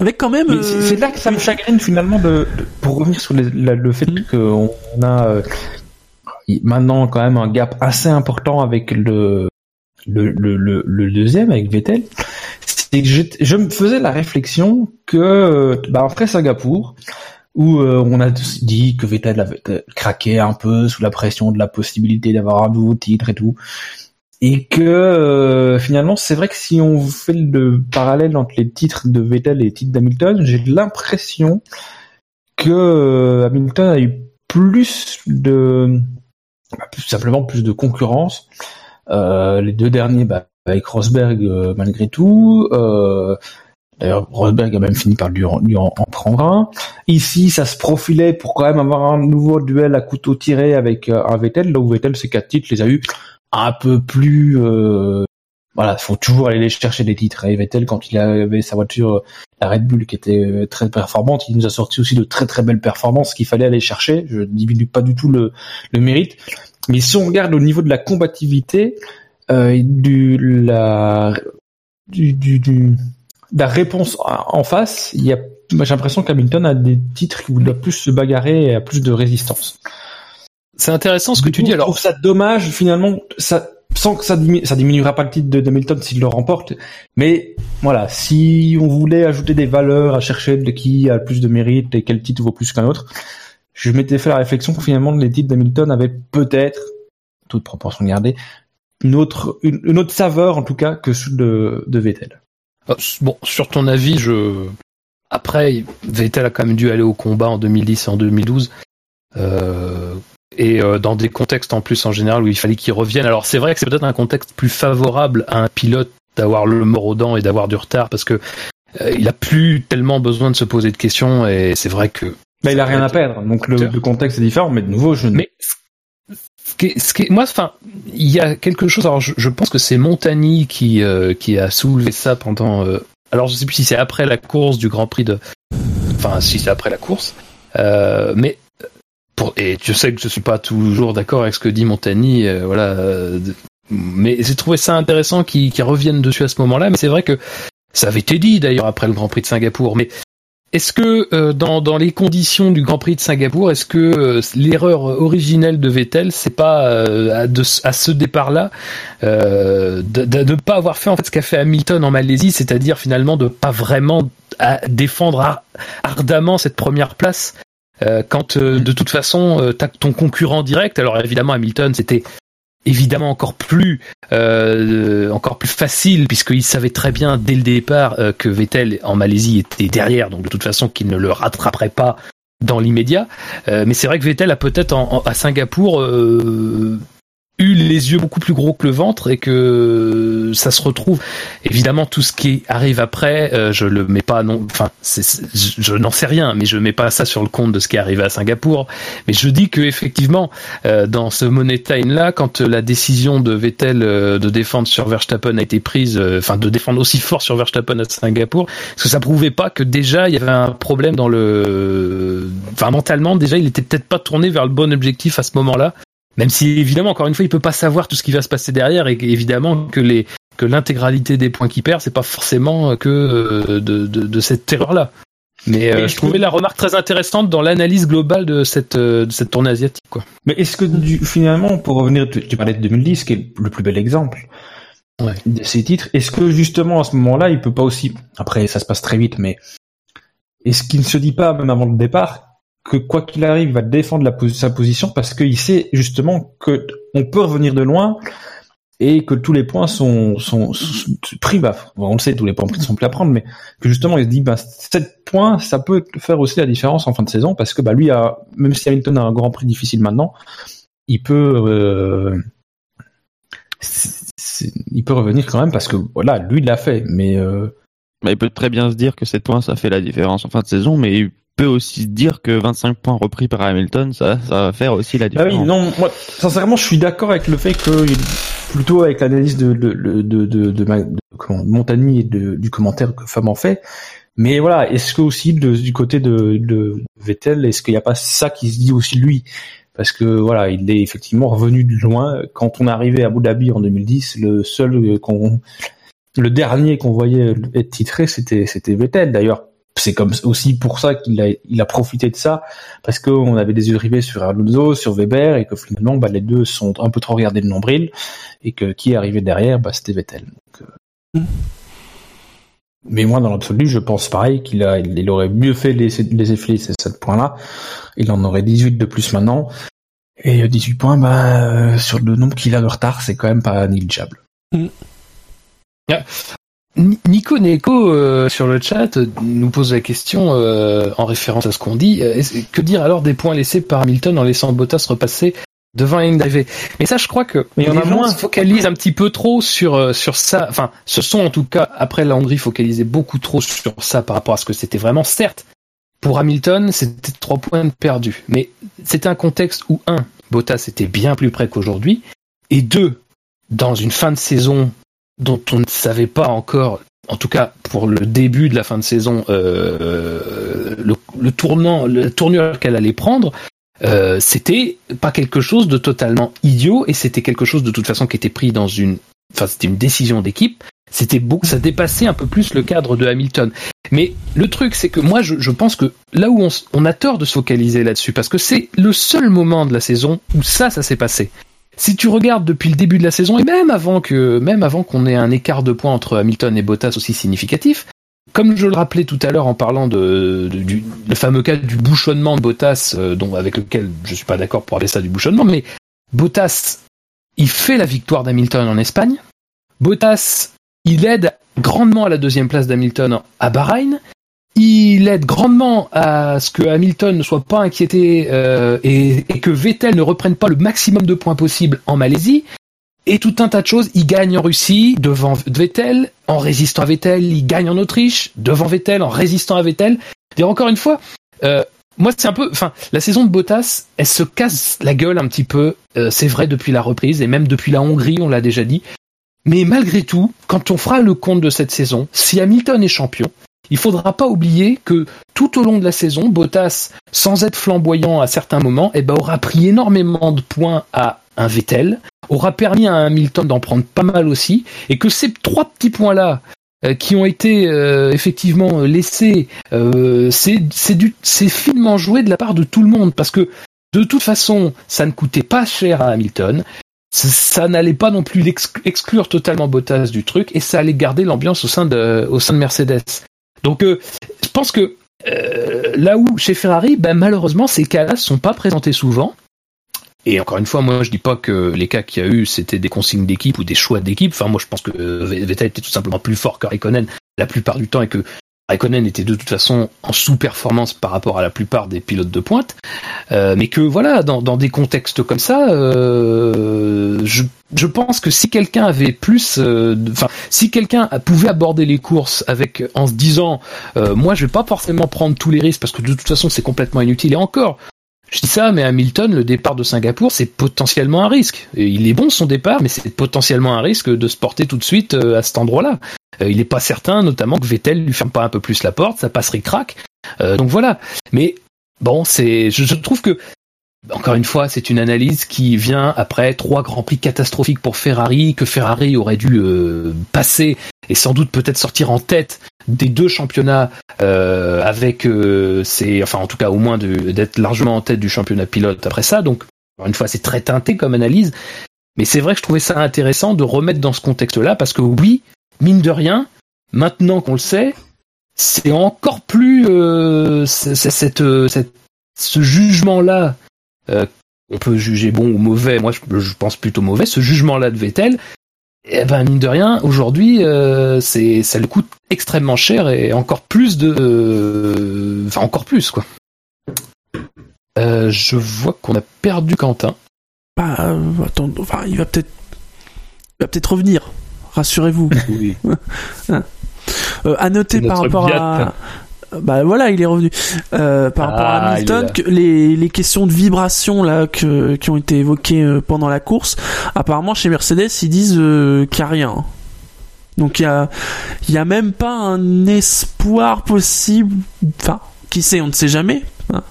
Avec quand même. C'est euh, là que ça me chagrine finalement de, de- pour revenir sur les- la- le fait Mhm. qu'on a euh, maintenant quand même un gap assez important avec le le, le, le, le deuxième avec Vettel. C'est que j'étais- je me faisais la réflexion que euh, bah, après Singapour où euh, on a dit que Vettel avait euh, craqué un peu sous la pression de la possibilité d'avoir un nouveau titre et tout. Et que euh, finalement, c'est vrai que si on fait le parallèle entre les titres de Vettel et les titres d'Hamilton, j'ai l'impression que Hamilton a eu plus de, bah, simplement plus de concurrence. Les deux derniers, bah, avec Rosberg malgré tout. D'ailleurs, Rosberg a même fini par lui, en- prendre un. Ici, ça se profilait pour quand même avoir un nouveau duel à couteau tiré avec euh, un Vettel. Là où Vettel, ses quatre titres, les a eu un peu plus euh, voilà faut toujours aller les chercher des titres et Vettel quand il avait sa voiture euh, la Red Bull qui était euh, très performante il nous a sorti aussi de très très belles performances qu'il fallait aller chercher je diminue pas du tout le, mérite mais si on regarde au niveau de la combativité du du, la réponse en face il y a j'ai l'impression qu'Hamilton a des titres où il doit plus se bagarrer et a plus de résistance C'est intéressant ce que tu dis. Je Alors, trouve ça dommage finalement. Ça, sans que ça, ça diminuera pas le titre de d'Hamilton s'il le remporte. Mais voilà, si on voulait ajouter des valeurs à chercher de qui a plus de mérite et quel titre vaut plus qu'un autre, je m'étais fait la réflexion que finalement les titres d'Hamilton avaient peut-être, toute proportion gardée, une autre, une, une autre saveur en tout cas que ceux de, de Vettel. Euh, bon, sur ton avis, je. Après, Vettel a quand même dû aller au combat en 2010 et en 2012. Euh, et euh, dans des contextes en plus en général où il fallait qu'il revienne. Alors c'est vrai que c'est peut-être un contexte plus favorable à un pilote d'avoir le mort aux dents et d'avoir du retard parce que euh, il a plus tellement besoin de se poser de questions et c'est vrai que Mais il a rien à perdre, donc le, le contexte est différent. Mais de nouveau, je ne mais ce qui ce qui moi, enfin, il y a quelque chose. Alors, je, je pense que c'est Montagny qui euh, qui a soulevé ça pendant. euh, alors, je sais plus si c'est après la course du Grand Prix de. Enfin, si c'est après la course, euh, mais pour, et je sais que je suis pas toujours d'accord avec ce que dit Montagny, euh, voilà. euh, mais j'ai trouvé ça intéressant qu'ils qu'ils reviennent dessus à ce moment-là. Mais c'est vrai que ça avait été dit d'ailleurs après le Grand Prix de Singapour. Mais est-ce que euh, dans, dans les conditions du Grand Prix de Singapour, est-ce que euh, l'erreur originelle de Vettel, c'est pas euh, à, ce départ-là de ne pas avoir fait en fait ce qu'a fait Hamilton en Malaisie, c'est-à-dire finalement de pas vraiment défendre ar- ardemment cette première place quand de toute façon ton concurrent direct? Alors évidemment Hamilton c'était évidemment encore plus euh, encore plus facile puisqu'il savait très bien dès le départ euh, que Vettel en Malaisie était derrière donc de toute façon qu'il ne le rattraperait pas dans l'immédiat. Euh, mais c'est vrai que Vettel a peut-être à Singapour eu les yeux beaucoup plus gros que le ventre et que ça se retrouve. Évidemment tout ce qui arrive après euh, je le mets pas non enfin je n'en sais rien mais je mets pas ça sur le compte de ce qui est arrivé à Singapour. Mais je dis que effectivement euh, dans ce money time là quand la décision de Vettel euh, de défendre sur Verstappen a été prise euh, enfin de défendre aussi fort sur Verstappen à Singapour parce que ça prouvait pas que déjà il y avait un problème dans le enfin mentalement déjà il était peut-être pas tourné vers le bon objectif à ce moment-là même si évidemment encore une fois il peut pas savoir tout ce qui va se passer derrière et évidemment que les que l'intégralité des points qu'il perd c'est pas forcément que euh, de, de, de cette erreur là mais euh, je trouvais la remarque très intéressante dans l'analyse globale de cette euh, de cette tournée asiatique quoi Mais est-ce que du, finalement, pour revenir, tu, tu parlais de 2010, qui est le plus bel exemple Ouais. de ces titres, est-ce que justement à ce moment-là, il peut pas aussi, après ça se passe très vite, mais est-ce qu'il ne se dit pas, même avant le départ, que quoi qu'il arrive, il va défendre sa position parce qu'il sait justement que on peut revenir de loin et que tous les points sont, sont, pris, on le sait, tous les points pris sont plus à prendre, mais que justement il se dit, bah, 7 points, ça peut faire aussi la différence en fin de saison parce que bah, lui, a, même si Hamilton a un grand prix difficile maintenant, il peut, euh, il peut revenir quand même parce que voilà, lui l'a fait, mais euh, il peut très bien se dire que 7 points, ça fait la différence en fin de saison, mais peut aussi dire que 25 points repris par Hamilton, ça, ça va faire aussi la différence. oui, non, moi, sincèrement, je suis d'accord avec le fait que, plutôt avec l'analyse de, de, de, de, de, de, ma- de- comment, de Montagny et du commentaire que Fab en fait. Mais voilà, est-ce que aussi du côté de, de Vettel, est-ce qu'il n'y a pas ça qui se dit aussi lui? Parce que voilà, il est effectivement revenu de loin. Quand on est arrivé à Abu Dhabi en 2010, le seul qu'on, le dernier qu'on voyait être titré, c'était c'était Vettel. D'ailleurs, c'est comme aussi pour ça qu'il a il a profité de ça parce qu'on avait des yeux rivés sur Alonso, sur Weber, et que finalement, bah, les deux sont un peu trop regardés le nombril, et que qui est arrivé derrière, bah, c'était Vettel. Donc, euh, Mm. Mais moi, dans l'absolu, je pense pareil qu'il a, il aurait mieux fait de de laisser filer ces 7 points-là. Il en aurait 18 de plus maintenant. Et euh, 18 points, bah, euh, sur le nombre qu'il a de retard, c'est quand même pas négligeable. Ni- Nico Neko euh, sur le chat euh, nous pose la question euh, en référence à ce qu'on dit. euh, que dire alors des points laissés par Hamilton en laissant Bottas repasser devant d'arrivée Mais ça, je crois que Mais les a gens moins. se focalisent un petit peu trop sur euh, sur ça. Enfin, ce sont en tout cas après la Hongrie focalisés beaucoup trop sur ça par rapport à ce que c'était vraiment. Certes, pour Hamilton, c'était trois points perdus, mais c'était un contexte où un, Bottas était bien plus près qu'aujourd'hui, et deux, dans une fin de saison dont on ne savait pas encore, en tout cas pour le début de la fin de saison, euh, le, tournant, la tournure qu'elle allait prendre, euh, c'était pas quelque chose de totalement idiot et c'était quelque chose de toute façon qui était pris dans une, enfin c'était une décision d'équipe. C'était beaucoup, ça dépassait un peu plus le cadre de Hamilton. Mais le truc, c'est que moi, je, pense que là où on, on a tort de se focaliser là-dessus, parce que c'est le seul moment de la saison où ça, ça s'est passé. Si tu regardes depuis le début de la saison et même avant que, même avant qu'on ait un écart de points entre Hamilton et Bottas aussi significatif, comme je le rappelais tout à l'heure en parlant du le fameux cas du bouchonnement de Bottas, euh, dont avec lequel je suis pas d'accord pour appeler ça du bouchonnement, mais Bottas, il fait la victoire d'Hamilton en Espagne. Bottas, il aide grandement à la deuxième place d'Hamilton à Bahreïn. Il aide grandement à ce que Hamilton ne soit pas inquiété euh, et, que Vettel ne reprenne pas le maximum de points possible en Malaisie. Et tout un tas de choses. Il gagne en Russie devant Vettel, en résistant à Vettel. Il gagne en Autriche devant Vettel, en résistant à Vettel. Et encore une fois, euh, moi c'est un peu, enfin, la saison de Bottas, elle se casse la gueule un petit peu. euh, c'est vrai depuis la reprise et même depuis la Hongrie, on l'a déjà dit. Mais malgré tout, quand on fera le compte de cette saison, si Hamilton est champion, il faudra pas oublier que tout au long de la saison, Bottas, sans être flamboyant à certains moments, eh ben, aura pris énormément de points à un Vettel, aura permis à Hamilton d'en prendre pas mal aussi, et que ces trois petits points-là, euh, qui ont été euh, effectivement laissés, euh, c'est finement joué de la part de tout le monde, parce que de toute façon, ça ne coûtait pas cher à Hamilton, ça, n'allait pas non plus exclure totalement Bottas du truc, et ça allait garder l'ambiance au sein de au sein de Mercedes. Donc, je pense que là où chez Ferrari, ben, malheureusement, ces cas-là sont pas présentés souvent. Et encore une fois, moi je dis pas que les cas qu'il y a eu c'était des consignes d'équipe ou des choix d'équipe. Enfin, moi je pense que Vettel était tout simplement plus fort que Raikkonen la plupart du temps et que Raikkonen était de toute façon en sous-performance par rapport à la plupart des pilotes de pointe, euh, mais que voilà, dans, des contextes comme ça, euh, je, je, pense que si quelqu'un avait plus, euh, enfin, si quelqu'un pouvait aborder les courses avec en se disant, euh, moi, je vais pas forcément prendre tous les risques parce que de toute façon, c'est complètement inutile. Et encore, je dis ça, mais Hamilton, le départ de Singapour, c'est potentiellement un risque. il est bon son départ, mais c'est potentiellement un risque de se porter tout de suite euh, à cet endroit-là. Euh, il n'est pas certain, notamment que Vettel lui ferme pas un peu plus la porte, ça passerait crack. Euh, donc voilà. Mais bon, c'est, je, trouve que encore une fois, c'est une analyse qui vient après trois grands prix catastrophiques pour Ferrari, que Ferrari aurait dû passer et sans doute peut-être sortir en tête des deux championnats euh, avec euh, c'est enfin en tout cas au moins d'être largement en tête du championnat pilote après ça donc encore une fois c'est très teinté comme analyse mais c'est vrai que je trouvais ça intéressant de remettre dans ce contexte là parce que oui mine de rien maintenant qu'on le sait c'est encore plus euh, cette, ce jugement là on peut juger bon ou mauvais moi je, pense plutôt mauvais ce jugement là de Vettel eh ben mine de rien, aujourd'hui, euh, ça le coûte extrêmement cher et encore plus de, euh, enfin encore plus quoi. Euh, je vois qu'on a perdu Quentin. Bah attends, enfin va il va peut-être revenir. Rassurez-vous. Oui. à noter par rapport à, bah voilà, il est revenu. Euh, par rapport à ah, Hamilton, que les, les questions de vibration là que, qui ont été évoquées euh, pendant la course, apparemment chez Mercedes ils disent euh, qu'il n'y a rien. Donc il y a, y a même pas un espoir possible. Enfin, qui sait, on ne sait jamais. Hein.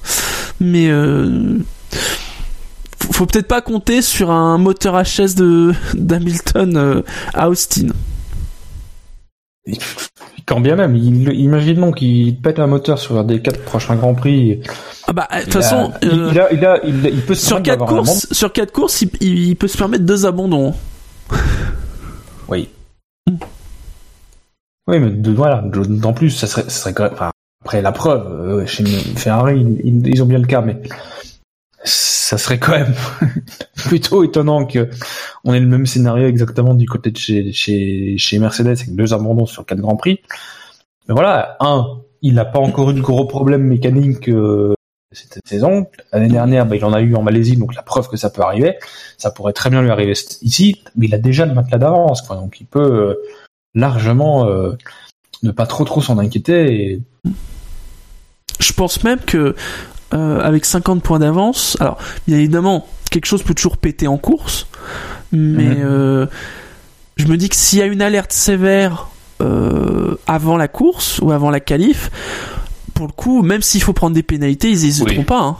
Mais euh, faut, peut-être pas compter sur un moteur HS de d'Hamilton euh, à Austin quand bien même, il, imaginons qu'il pète un moteur sur des quatre prochains grands prix. Ah bah de toute façon, il, il, peut sur quatre courses, sur quatre courses, il, peut se permettre deux abandons. oui. Oui, mais de, voilà, en plus, ça serait, ça serait enfin, après la preuve, euh, chez Ferrari, ils, ont bien le cas, mais ça serait quand même plutôt étonnant que on ait le même scénario exactement du côté de chez, chez, chez Mercedes avec deux abandons sur quatre grands prix. Mais voilà, un, il n'a pas encore eu de gros problèmes mécaniques euh, cette saison. L'année dernière, bah, il en a eu en Malaisie, donc la preuve que ça peut arriver. Ça pourrait très bien lui arriver ici, mais il a déjà le matelas d'avance. Donc il peut euh, largement euh, ne pas trop trop s'en inquiéter. Je pense même que euh, avec 50 points d'avance. Alors, bien évidemment, quelque chose peut toujours péter en course, mais mhm. euh, je me dis que s'il y a une alerte sévère euh, avant la course ou avant la qualif, pour le coup, même s'il faut prendre des pénalités, ils n'hésiteront pas. Hein.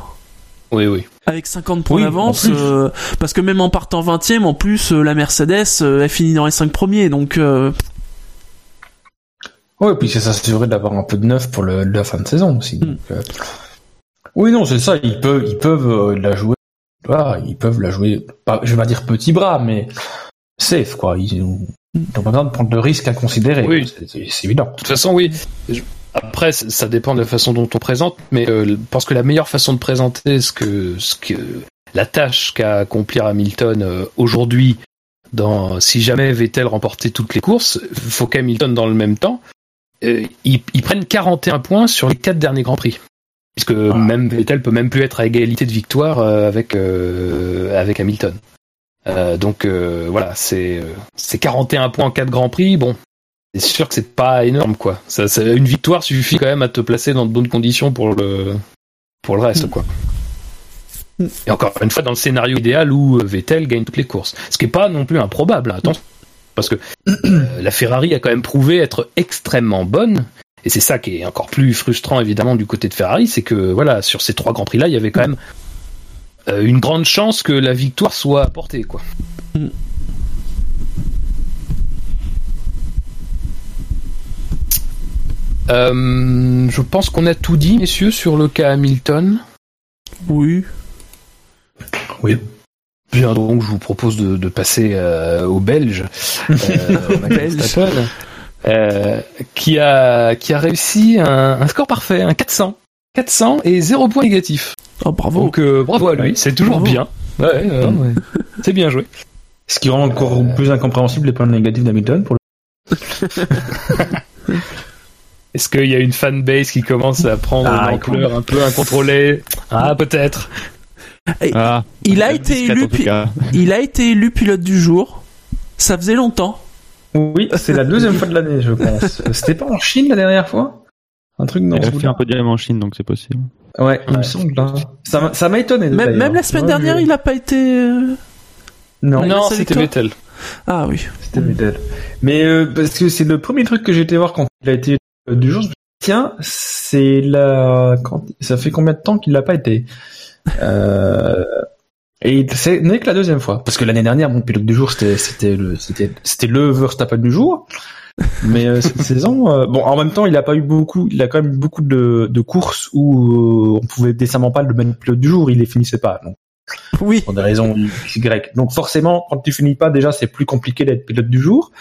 Oui, oui. Avec 50 points d'avance, parce que même en partant 20ème, en plus, la Mercedes, elle finit dans les 5 premiers, donc... Oui, puis ça s'assurer d'avoir un peu de neuf pour le, la fin de saison aussi. Hmm. Oui, non, c'est ça. Ils peuvent, ils peuvent euh, la jouer. Voilà, ils peuvent la jouer. Pas, je vais pas dire petit bras, mais safe quoi. Ils n'ont pas besoin de prendre de risques à considérer. Oui, c'est évident. De toute façon, oui. Après, ça dépend de la façon dont on présente, mais euh, je pense que la meilleure façon de présenter ce que, ce que la tâche qu'a accomplir Hamilton euh, aujourd'hui, dans si jamais Vettel remportait toutes les courses, faut qu'Hamilton dans le même temps, ils, ils prennent 41 points sur les quatre derniers grands prix puisque même Vettel peut même plus être à égalité de victoire euh, avec euh, avec Hamilton. Euh, donc voilà, c'est c'est 41 points en 4 grands prix. Bon, c'est sûr que c'est pas énorme quoi. Ça, une victoire suffit quand même à te placer dans de bonnes conditions pour le pour le reste quoi. Et encore une fois dans le scénario idéal où Vettel gagne toutes les courses, ce qui est pas non plus improbable. Hein, attention, parce que la Ferrari a quand même prouvé être extrêmement bonne Et c'est ça qui est encore plus frustrant évidemment du côté de Ferrari, c'est que voilà, sur ces trois grands prix là, il y avait quand même euh, une grande chance que la victoire soit apportée quoi. Euh, je pense qu'on a tout dit, messieurs, sur le cas Hamilton. Oui. Oui. Bien, donc je vous propose de, de passer euh, aux Belges. Euh, Belge. Euh, qui, a, qui a réussi un, un score parfait, un 400. 400 et 0 point négatif. Oh, bravo. Donc euh, bravo à lui, c'est toujours Bravo. bien. Ouais, euh, ouais. c'est bien joué. Ce qui rend encore plus incompréhensible les points négatifs d'Hamilton pour le Est-ce qu'il y a une fanbase qui commence à prendre Ah, une ampleur un peu incontrôlée? Ah, peut-être. Ah, il a été élu, il a été élu pilote du jour. Ça faisait longtemps. Oui, c'est la deuxième fois de l'année, je pense. C'était pas en Chine la dernière fois? Un truc dans Il a fait un peu de en Chine, donc c'est possible. Ouais, il me semble. là. Ça m'a- ça m'a étonné. Même, la semaine Ouais, dernière, je- il a pas été. euh, Non. Non, c'était Vettel. Ah oui. c'était Vettel. Mais euh, parce que c'est le premier truc que j'ai été voir quand il a été euh, du jour. Je me suis dit, tiens, c'est la. Quand... Ça fait combien de temps qu'il l'a pas été? Euh... Et c'est n'est que la deuxième fois. Parce que l'année dernière, mon pilote du jour, c'était c'était le c'était c'était le Verstappen du jour. Mais euh, cette saison, euh, bon, en même temps, il a pas eu beaucoup, il a quand même eu beaucoup de, de courses où euh, on pouvait décemment pas le mettre pilote du jour, il les finissait pas. Donc, Oui. pour des raisons Y. Donc forcément, quand tu finis pas, déjà, c'est plus compliqué d'être pilote du jour.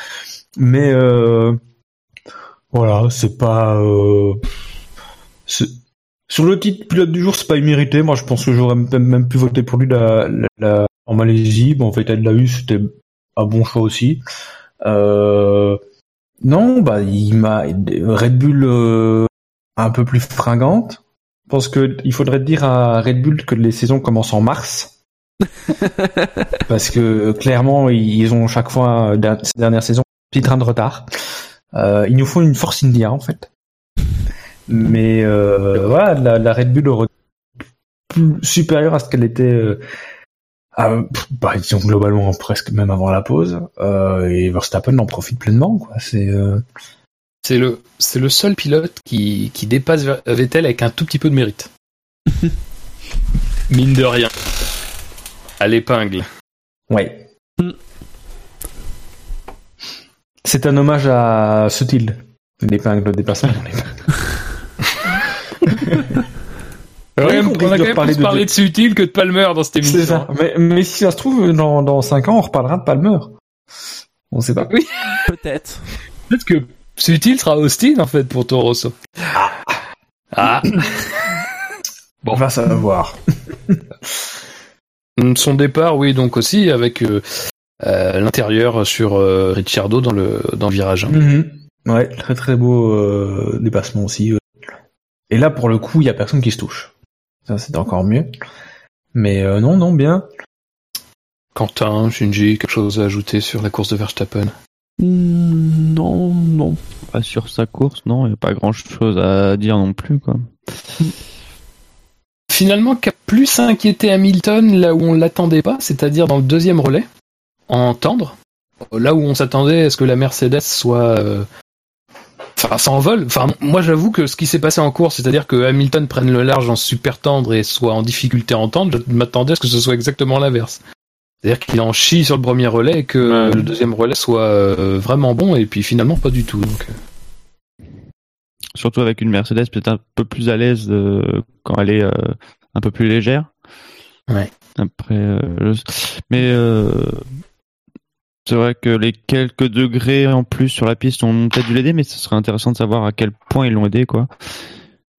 Mais euh, voilà, c'est pas. Euh, c'est- sur le titre pilote du jour, c'est pas immérité. Moi, je pense que j'aurais même, pu voter pour lui la, la- la- en Malaisie. Bon, en fait, elle l'a eu, c'était un bon choix aussi. Euh, non, bah, il m'a Red Bull euh, un peu plus fringante. Je pense que il faudrait dire à Red Bull que les saisons commencent en mars. Parce que clairement, ils ont chaque fois, euh, ces dernières saisons, un petit train de retard. Euh, ils nous font une Force India, en fait. Mais euh, voilà, la, la Red Bull aurait plus supérieure à ce qu'elle était. Euh, à- bah, disons globalement presque même avant la pause. Euh, et Verstappen en profite pleinement, quoi. C'est euh, C'est le, c'est le seul pilote qui, qui dépasse Vettel avec un tout petit peu de mérite. Mine de rien. À l'épingle. ouais. Mm. C'est un hommage à Sutil. L'épingle, le on a compris quand même parler plus de- parlé de Sutil que de Palmer dans cette émission. C'est ça. Mais, mais si ça se trouve, dans, dans 5 ans, on reparlera de Palmer. On sait pas. Peut-être. Peut-être que Sutil sera Austin en fait pour Toro Rosso. Ah. On va savoir. Son départ, oui, donc aussi avec euh, euh, l'intérieur sur euh, Ricciardo dans le dans le virage. Mhm. Ouais, très très beau euh, dépassement aussi. Et là, pour le coup, il y a personne qui se touche. Ça, c'est encore mieux. Mais euh, non, non, bien. Quentin, Shinji, quelque chose à ajouter sur la course de Verstappen? Hmm, Non, non. Pas sur sa course, non, il n'y a pas grand chose à dire non plus, quoi. Finalement, qui a plus inquiété Hamilton là où on l'attendait pas, c'est-à-dire dans le deuxième relais, en tendre, là où on s'attendait à ce que la Mercedes soit, euh, enfin, s'envole. Enfin, moi, j'avoue que ce qui s'est passé en course, c'est-à-dire que Hamilton prenne le large en super tendre et soit en difficulté en tendre, je m'attendais à ce que ce soit exactement l'inverse. C'est-à-dire qu'il en chie sur le premier relais et que Ouais. le deuxième relais soit euh, vraiment bon, et puis finalement pas du tout. Donc, euh. Surtout avec une Mercedes peut-être un peu plus à l'aise euh, quand elle est euh, un peu plus légère. Ouais. Après, euh, je- mais euh, c'est vrai que les quelques degrés en plus sur la piste ont peut-être dû l'aider, mais ce serait intéressant de savoir à quel point ils l'ont aidé, quoi.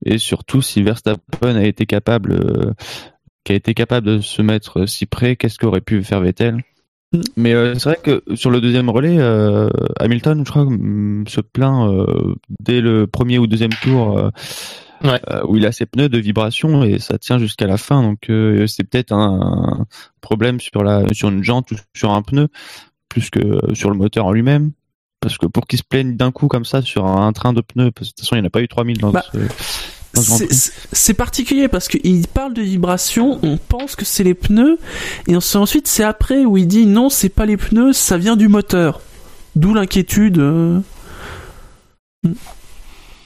Et surtout si Verstappen a été capable, euh, qui a été capable de se mettre si près, qu'est-ce qu'aurait pu faire Vettel? Mm. Mais euh, c'est vrai que sur le deuxième relais, euh, Hamilton, je crois, mm, se plaint euh, dès le premier ou deuxième tour euh, Ouais. euh, où il a ses pneus de vibration et ça tient jusqu'à la fin. Donc euh, c'est peut-être un, problème sur la sur une jante ou sur un pneu plus que euh, sur le moteur en lui-même. Parce que pour qu'il se plaigne d'un coup comme ça sur un, train de pneus, parce que de toute façon il n'y en a pas eu 3000 dans Bah, ce, C'est- particulier parce qu'il parle de vibration, on pense que c'est les pneus, et ensuite ensuite, c'est après où il dit non, c'est pas les pneus, ça vient du moteur. D'où l'inquiétude.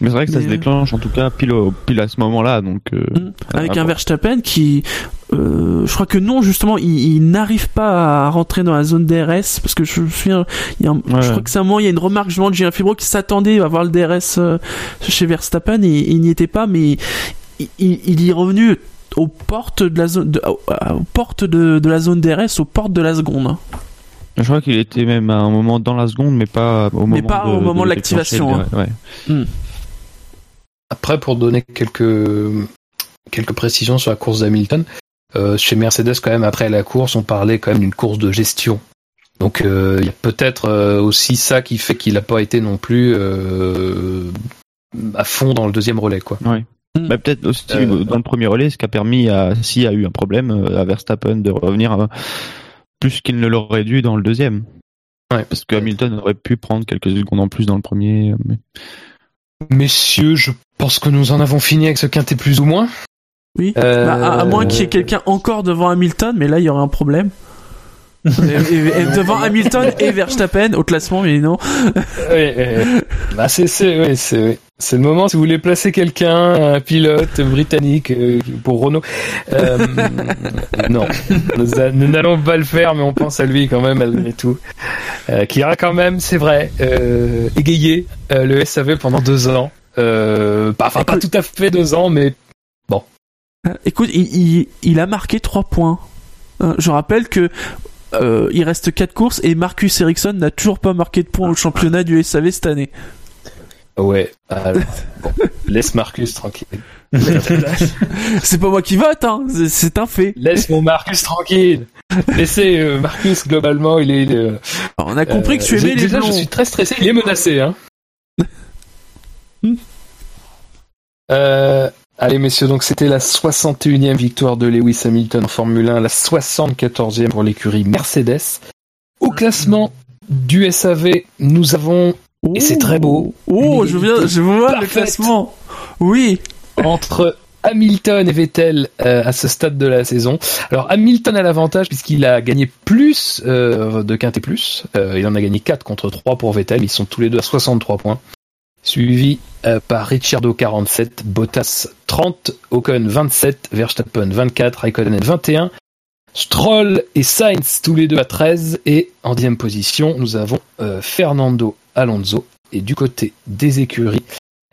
Mais c'est vrai que ça Mais, se euh, déclenche en tout cas pile, au- pile à ce moment-là, donc. euh, Mm. avec un. Verstappen qui euh, je crois que non justement il, il n'arrive pas à rentrer dans la zone DRS parce que je me souviens il y a un- Ouais. je crois que c'est un moment il y a une remarque justement de Julien Fibro qui s'attendait à voir le DRS chez Verstappen et il n'y était pas mais il, il- il y est revenu aux portes de la zone de, aux, portes de, de la zone DRS aux portes de la seconde hein. Je crois qu'il était même à un moment dans la seconde, mais pas au moment. Mais pas au moment de l'activation, le- ouais. Après, pour donner quelques quelques précisions sur la course d'Hamilton, euh, chez Mercedes quand même après la course, on parlait quand même d'une course de gestion. Donc euh, il y a peut-être euh, aussi ça qui fait qu'il n'a pas été non plus euh, à fond dans le deuxième relais quoi. Bah, peut-être aussi Euh, dans le premier relais, ce qui a permis à s'il y a eu un problème à Verstappen de revenir plus qu'il ne l'aurait dû dans le deuxième. Ouais. Parce que Hamilton aurait pu prendre quelques secondes en plus dans le premier. mais- Messieurs, je pense que nous en avons fini avec ce quintet plus ou moins. oui Euh, Bah, à, à moins qu'il y ait quelqu'un encore devant Hamilton mais là il y aurait un problème Et- et- et devant Hamilton et Verstappen au classement mais non bah c'est c'est ouais, c'est c'est le moment si vous voulez placer quelqu'un, un pilote britannique euh, pour Renault. Euh, non, nous, a- nous n'allons pas le faire, mais on pense à lui quand même malgré tout, euh, qui ira quand même, c'est vrai, euh, le SAV pendant deux ans. Pas, enfin pas tout à fait deux ans, mais Euh, Écoute, il, il, il a marqué 3 points. Je rappelle que euh, il reste 4 courses et Marcus Ericsson n'a toujours pas marqué de points au championnat du SAV cette année. ouais. alors, bon, laisse Marcus tranquille. C'est pas moi qui vote, hein, c'est- un fait. Laisse mon Marcus tranquille. Laissez euh, Marcus globalement, il est. euh, on a compris que tu aimais les déjà, blonds. je suis très stressé. Il est menacé, hein. Euh, allez, messieurs, donc c'était la 61e victoire de Lewis Hamilton en Formule 1, la 74e pour l'écurie Mercedes. Au classement du SAV, nous avons, et c'est très beau, Oh, je viens, je vois le classement. Oui. entre Hamilton et Vettel euh, à ce stade de la saison. Alors Hamilton a l'avantage puisqu'il a gagné plus euh, de quintet plus. Euh, il en a gagné 4 contre 3 pour Vettel. Ils sont tous les deux à 63 points. Suivi euh, par Ricciardo 47, Bottas 30, Ocon 27, Verstappen 24, Raikkonen 21, Stroll et Sainz tous les deux à 13 et en dixième position nous avons euh, Fernando Alonso. Et du côté des écuries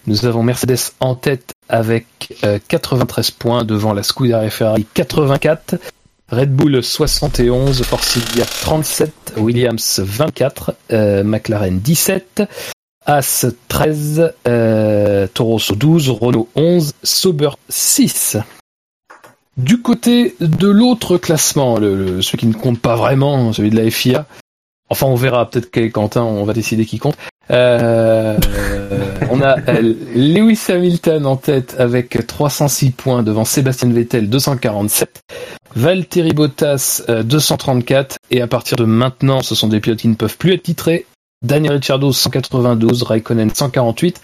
nous avons Mercedes en tête avec euh, 93 points devant la Scuderia Ferrari 84, Red Bull 71, Force India 37, Williams 24, euh, McLaren 17, As 13, euh, Toro Rosso 12, Renault 11, Sauber 6. Du côté de l'autre classement, le, celui qui ne compte pas vraiment, celui de la FIA, enfin on verra, peut-être qu'avec Quentin on va décider qui compte. Euh, on a euh, Lewis Hamilton en tête avec 306 points devant Sébastien Vettel 247, Valtteri Bottas euh, 234 et à partir de maintenant ce sont des pilotes qui ne peuvent plus être titrés. Daniel Ricciardo 192, Raikkonen 148,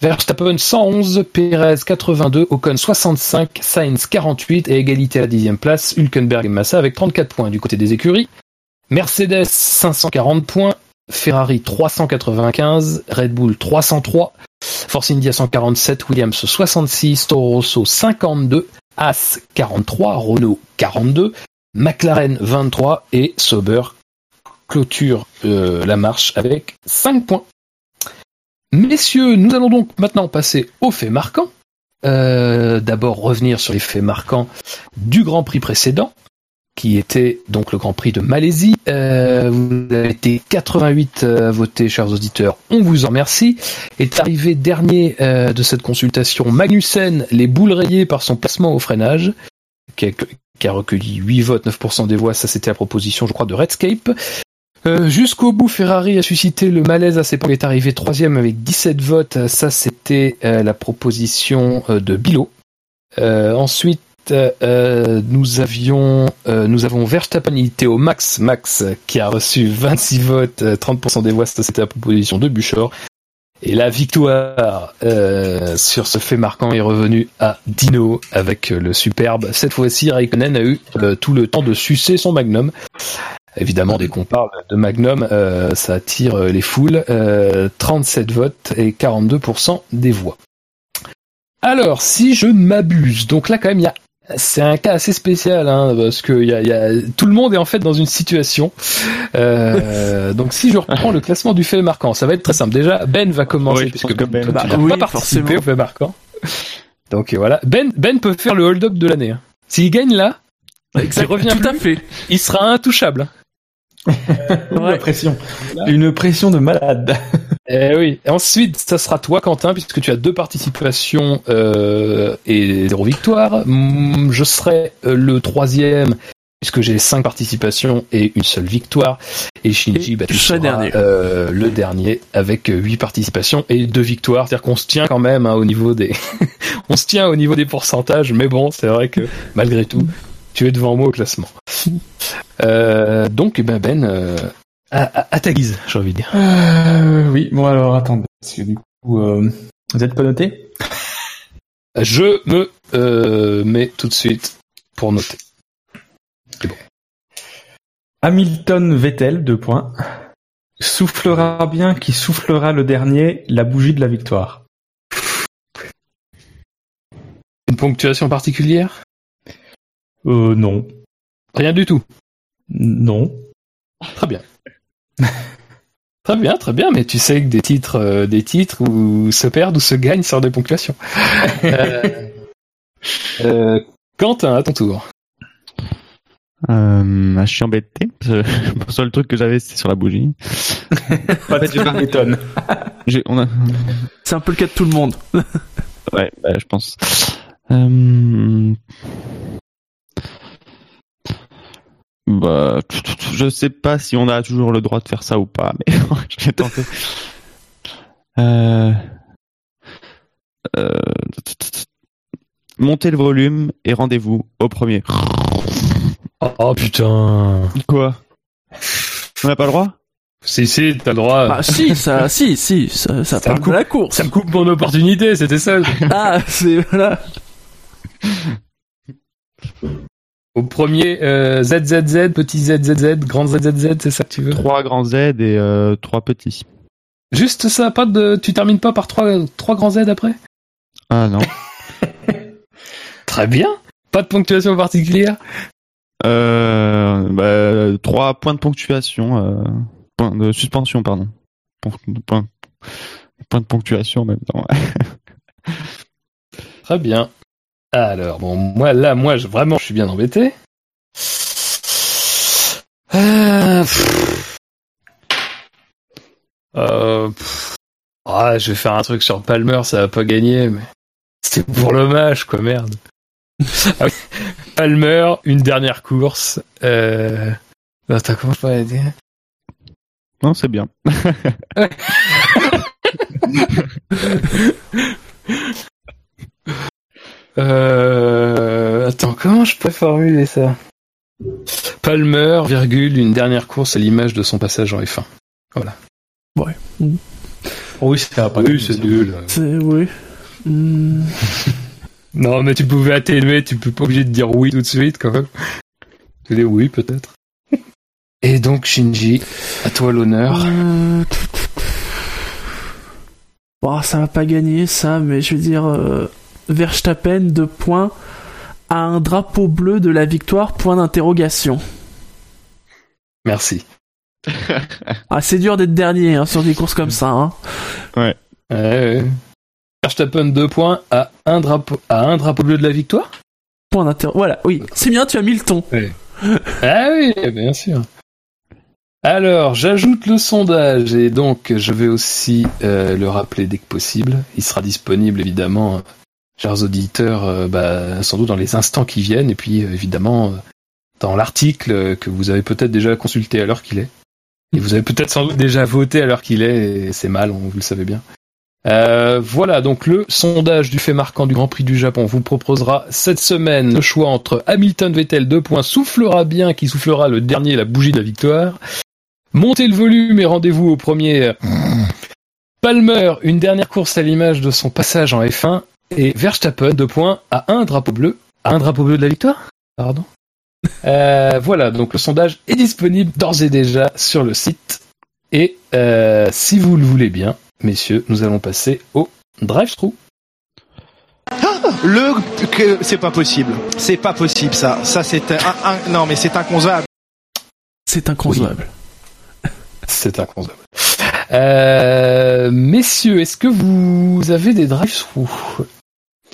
Verstappen 111, Perez 82, Ocon 65, Sainz 48 et égalité à la dixième place, Hülkenberg et Massa avec 34 points du côté des écuries. Mercedes 540 points, Ferrari 395, Red Bull 303, Force India 147, Williams 66, Toro Rosso 52, As 43, Renault 42, McLaren 23 et Sauber clôture euh, la marche avec 5 points. Messieurs, nous allons donc maintenant passer aux faits marquants. Euh, D'abord revenir sur les faits marquants du Grand Prix précédent, qui était donc le Grand Prix de Malaisie. Euh, vous avez été 88 à voter, chers auditeurs. On vous en remercie. Est arrivé dernier euh, de cette consultation Magnussen, les boules rayées par son placement au freinage, qui a, qui a recueilli 8 votes, 9% des voix. Ça, c'était la proposition, je crois, de Redscape. Euh, Jusqu'au bout, Ferrari a suscité le malaise à ses points. Il est arrivé troisième avec 17 votes. Ça, c'était euh, la proposition euh, de Bilo. Euh, ensuite, nous avions, nous avons Verstappen, il était au max, max, qui a reçu 26 votes, euh, 30% des voix. Ça, c'était la proposition de Buchor. Et la victoire sur ce fait marquant est revenue à Dino avec le superbe. Cette fois-ci, Raikkonen a eu tout le temps de sucer son magnum. Évidemment, dès qu'on parle de Magnum, euh, ça attire euh, les foules. Euh, 37 votes et 42% des voix. Alors, si je m'abuse, donc là quand même, il y a, c'est un cas assez spécial, hein, parce que il y a, il y a- tout le monde est en fait dans une situation. Euh, donc, si je reprends le classement du fait marquant, ça va être très simple. Déjà, Ben va commencer Oui, puisque Ben- tu Bah n'as oui, pas participé forcément. au fait marquant. Donc voilà, Ben, Ben peut faire le hold-up de l'année. hein. S'il gagne là, Exact, revient tout à fait. il sera intouchable. La pression. Une pression de malade. Eh oui. Et ensuite, ça sera toi, Quentin, puisque tu as deux participations euh, et zéro victoire. Mm, Je serai euh, le troisième, puisque j'ai cinq participations et une seule victoire. Et Shinji, Et bah, tu seras dernier. euh, le dernier avec euh, huit participations et deux victoires. C'est-à-dire qu'on se tient quand même hein, au niveau des, on se tient au niveau des pourcentages. Mais bon, c'est vrai que malgré tout, tu es devant moi au classement. Euh, donc, eh ben, Ben, euh, à, à- ta guise, j'ai envie de dire. Euh, oui, bon alors attendez, parce que du coup, euh, vous êtes pas noté Je me euh, mets tout de suite pour noter. Hamilton Vettel, deux points. Soufflera bien qui soufflera le dernier la bougie de la victoire. Une ponctuation particulière? Euh, non. Rien du tout. Non. Très bien. très bien, très bien, mais tu sais que des titres, euh, des titres où se perdent ou se gagnent sur des ponctuations. euh, euh, Quentin, à ton tour. Euh, je suis embêté. parce que Le seul truc que j'avais, c'était sur la bougie. Pas de on a, C'est un peu le cas de tout le monde. ouais, bah, je pense. Euh, Bah, je sais pas si on a toujours le droit de faire ça ou pas, mais je vais tenter. Euh... Euh... Montez le volume et rendez-vous au premier. Oh, putain. Quoi? On n'a pas le droit? Si, si, t'as le droit. Bah si, ça, si, si, ça, ça Ça parle me coupe. de la course. Ça me coupe mon opportunité, c'était ça. Ah, c'est voilà. Au premier, euh, ZZZ, petit ZZZ, grand ZZZ, c'est ça que tu veux Trois grands Z et euh, trois petits. Juste ça, pas de, tu termines pas par trois, trois grands Z après Ah non. Très bien. Pas de ponctuation particulière Euh, bah, trois points de ponctuation, euh, point de suspension, pardon. Point, point, point de ponctuation en même temps. Très bien. Alors, bon, moi, là, moi, je, vraiment, je suis bien embêté. Euh, pff. Euh, pff. Ah, je vais faire un truc sur Palmer, ça va pas gagner, mais c'est pour l'hommage, quoi, merde. Ah oui. Palmer, une dernière course. Euh... Attends, comment je pourrais dire? Non, c'est bien. Euh, attends, comment je peux formuler ça? Palmer, virgule, une dernière course à l'image de son passage en F1. Voilà. Ouais. Oui, ça va pas. Oui, c'est nul. C'est oui. Hmm. Non, mais tu pouvais atténuer, tu peux pas obligé de dire oui tout de suite quand même. Tu dis oui peut-être. Et donc Shinji, à toi l'honneur. Euh, Bon, ça va pas gagner ça, mais je veux dire euh, Verstappen deux points à un drapeau bleu de la victoire point d'interrogation. Merci. Ah, c'est dur d'être dernier hein, sur des courses comme ça. Hein. Ouais, ouais. Verstappen deux points à un drapeau à un drapeau bleu de la victoire? Point d'inter. Voilà, oui, c'est bien, tu as mis le ton. Ah oui, bien sûr. Alors, j'ajoute le sondage et donc je vais aussi euh, le rappeler dès que possible. Il sera disponible évidemment, euh, chers auditeurs, euh, bah, sans doute dans les instants qui viennent et puis euh, évidemment euh, dans l'article que vous avez peut-être déjà consulté à l'heure qu'il est. Et vous avez peut-être sans doute déjà voté à l'heure qu'il est et c'est mal, vous le savez bien. Euh, voilà, donc le sondage du fait marquant du Grand Prix du Japon vous proposera cette semaine le choix entre Hamilton Vettel 2 points soufflera bien qui soufflera le dernier la bougie de la victoire. Montez le volume et rendez-vous au premier. Palmer, une dernière course à l'image de son passage en F1 et Verstappen 2 points à un drapeau bleu. À un drapeau bleu de la victoire? Pardon Euh, voilà, donc le sondage est disponible d'ores et déjà sur le site. Et euh, si vous le voulez bien, messieurs, nous allons passer au drive-thru. Le que c'est pas possible. C'est pas possible ça. Ça c'est un, un- non mais c'est inconcevable. C'est inconcevable. C'est inconcevable. Euh, messieurs, est-ce que vous avez des drive-thru?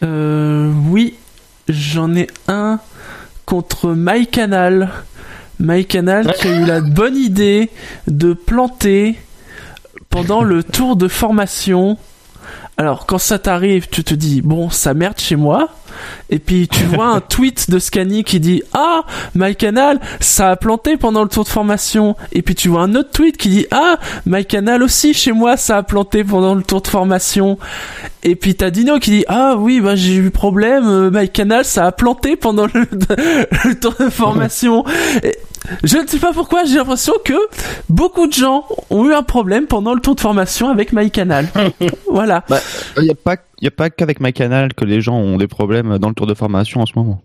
Euh, oui, j'en ai un contre MyCanal. MyCanal qui a eu la bonne idée de planter pendant le tour de formation. Alors, quand ça t'arrive, tu te dis, bon, ça merde chez moi. Et puis, tu vois un tweet de Scani qui dit, ah, MyCanal, ça a planté pendant le tour de formation. Et puis, tu vois un autre tweet qui dit, ah, MyCanal aussi, chez moi, ça a planté pendant le tour de formation. Et puis t'as Dino qui dit ah oui bah j'ai eu problème euh, MyCanal ça a planté pendant le, le tour de formation. Et je ne sais pas pourquoi j'ai l'impression que beaucoup de gens ont eu un problème pendant le tour de formation avec MyCanal. voilà. Il n'y a pas, y a pas qu'avec MyCanal que les gens ont des problèmes dans le tour de formation en ce moment.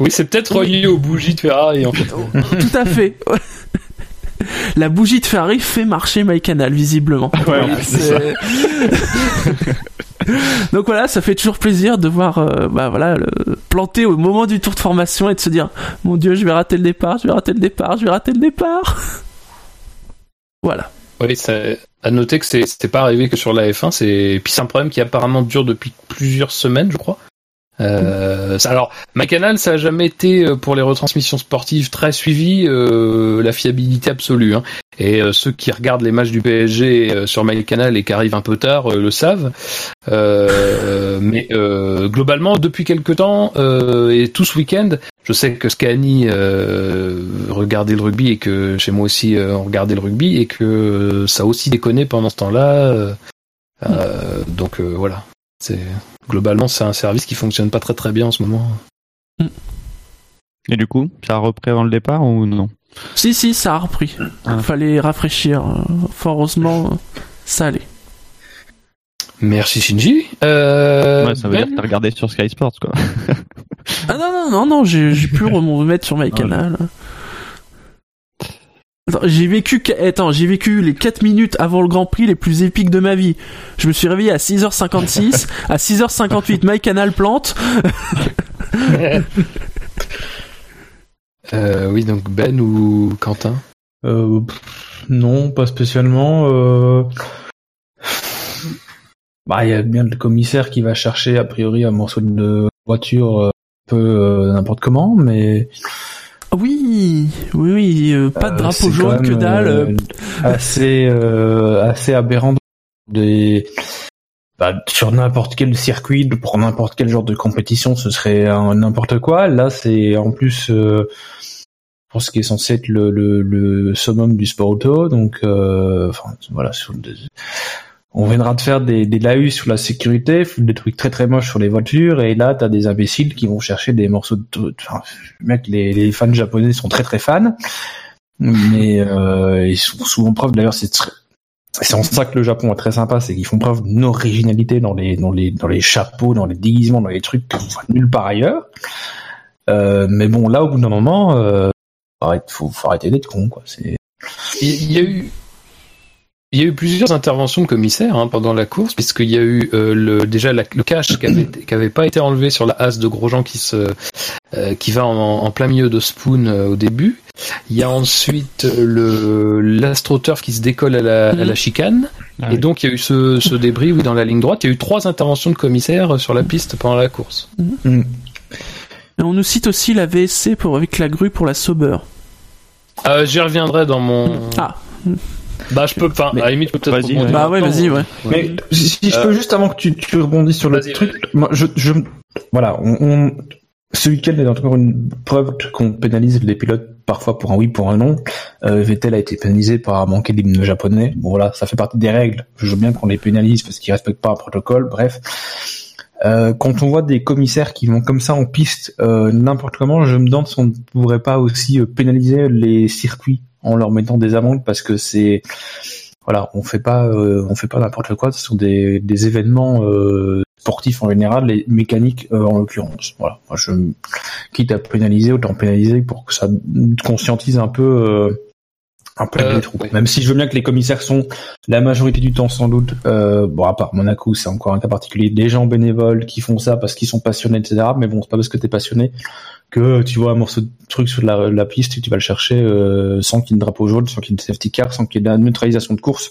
Oui, c'est peut-être relié aux bougies de Ferrari en fait. Tout à fait. La bougie de Ferrari fait marcher MyCanal visiblement. Ouais, en plus, c'est C'est- Donc voilà, ça fait toujours plaisir de voir, euh, bah voilà, le, planter au moment du tour de formation et de se dire, mon Dieu, je vais rater le départ, je vais rater le départ, je vais rater le départ. voilà. Oui, c'est à noter que c'est pas arrivé que sur la F1, c'est puis c'est un problème qui apparemment dure depuis plusieurs semaines, je crois. Euh, alors, ma canal, ça a jamais été euh, pour les retransmissions sportives très suivi euh, la fiabilité absolue. hein. Et euh, ceux qui regardent les matchs du PSG euh, sur MyCanal et qui arrivent un peu tard euh, le savent. Mais globalement, depuis quelque temps et tout ce week-end, je sais que Scani regardait le rugby et que chez moi aussi on regardait le rugby et que ça aussi déconné pendant ce temps-là. donc voilà, c'est globalement c'est un service qui fonctionne pas très très bien en ce moment. Et du coup, ça a repris avant le départ ou non? Si, si, ça a repris. Ah. Fallait rafraîchir. euh, Fort heureusement, ça allait. Merci Shinji. Euh, Ouais, ça veut Ben dire que t'as regardé sur Sky Sports, quoi. Ah non, non, non, non, j'ai pu me remettre sur MyCanal. Attends, j'ai vécu, attends, j'ai vécu les 4 minutes avant le Grand Prix les plus épiques de ma vie. Je me suis réveillé à 6h56, à 6h58, MyCanal plante. Euh, oui, donc Ben ou Quentin? Euh, non, pas spécialement. Euh... Bah, il y a bien le commissaire qui va chercher a priori un morceau de voiture euh, un peu euh, n'importe comment, mais Oui, oui, oui, euh, pas de euh, drapeau jaune que dalle. euh, assez assez aberrant des bah, sur n'importe quel circuit pour n'importe quel genre de compétition ce serait n'importe quoi là c'est en plus euh, pour ce qui est censé être le, le, le summum du sport auto donc euh, enfin voilà on viendra de faire des, des laus sur la sécurité, des trucs très très moches sur les voitures, et là t'as des imbéciles qui vont chercher des morceaux de... Enfin, mec, les, les fans japonais sont très très fans, mais euh, ils sont souvent preuve d'ailleurs c'est c'est en ça que le Japon est très sympa c'est qu'ils font preuve d'une originalité dans les dans les dans les chapeaux dans les déguisements dans les trucs que vous voyez nulle part ailleurs. Euh, mais bon là au bout d'un moment euh, faut arrêter, d'être con quoi. C'est il y a eu il y a eu plusieurs interventions de commissaires hein, pendant la course, puisqu'il y a eu euh, le, déjà la- le cache qui avait, qui avait pas été enlevé sur la hasse de Grosjean qui se euh, qui va en, en plein milieu de Spoon euh, au début. Il y a ensuite le l'astroturf qui se décolle à la, à la chicane. Ah et oui. donc il y a eu ce, ce débris oui, dans la ligne droite. Il y a eu trois interventions de commissaires sur la piste pendant la course. Et on nous cite aussi la VSC pour, avec la grue pour la Sauber. Euh, J'y reviendrai dans mon. Ah. Bah je peux, enfin à la limite je peux peut-être. Bah ouais, vas-y, ouais. Mais si, si je Euh, peux juste avant que tu, tu rebondisses sur le truc, moi, je, je, voilà, on, on- ce week-end est encore une preuve qu'on pénalise les pilotes parfois pour un oui, pour un non. Euh, Vettel a été pénalisé par manquer d'hymne japonais. Bon voilà, ça fait partie des règles. Je veux bien qu'on les pénalise parce qu'ils respectent pas un protocole. Bref. Euh, quand on voit des commissaires qui vont comme ça en piste euh, n'importe comment, je me demande si on ne pourrait pas aussi euh, pénaliser les circuits en leur mettant des amendes parce que c'est voilà, on fait pas, euh, on fait pas n'importe quoi. Ce sont des, des événements euh, sportifs en général, les mécaniques euh, en l'occurrence. Voilà. Moi, je quitte à pénaliser, autant pénaliser pour que ça conscientise un peu euh, un peu Euh, les troupes. ouais. Même si je veux bien que les commissaires sont la majorité du temps sans doute, euh, bon à part Monaco, c'est encore un cas particulier, des gens bénévoles qui font ça parce qu'ils sont passionnés, etc. Mais bon, c'est pas parce que t'es passionné que tu vois un morceau de truc sur la, la piste et tu vas le chercher euh, sans qu'il y ait de drapeau jaune, sans qu'il y ait de safety car, sans qu'il y ait de la neutralisation de course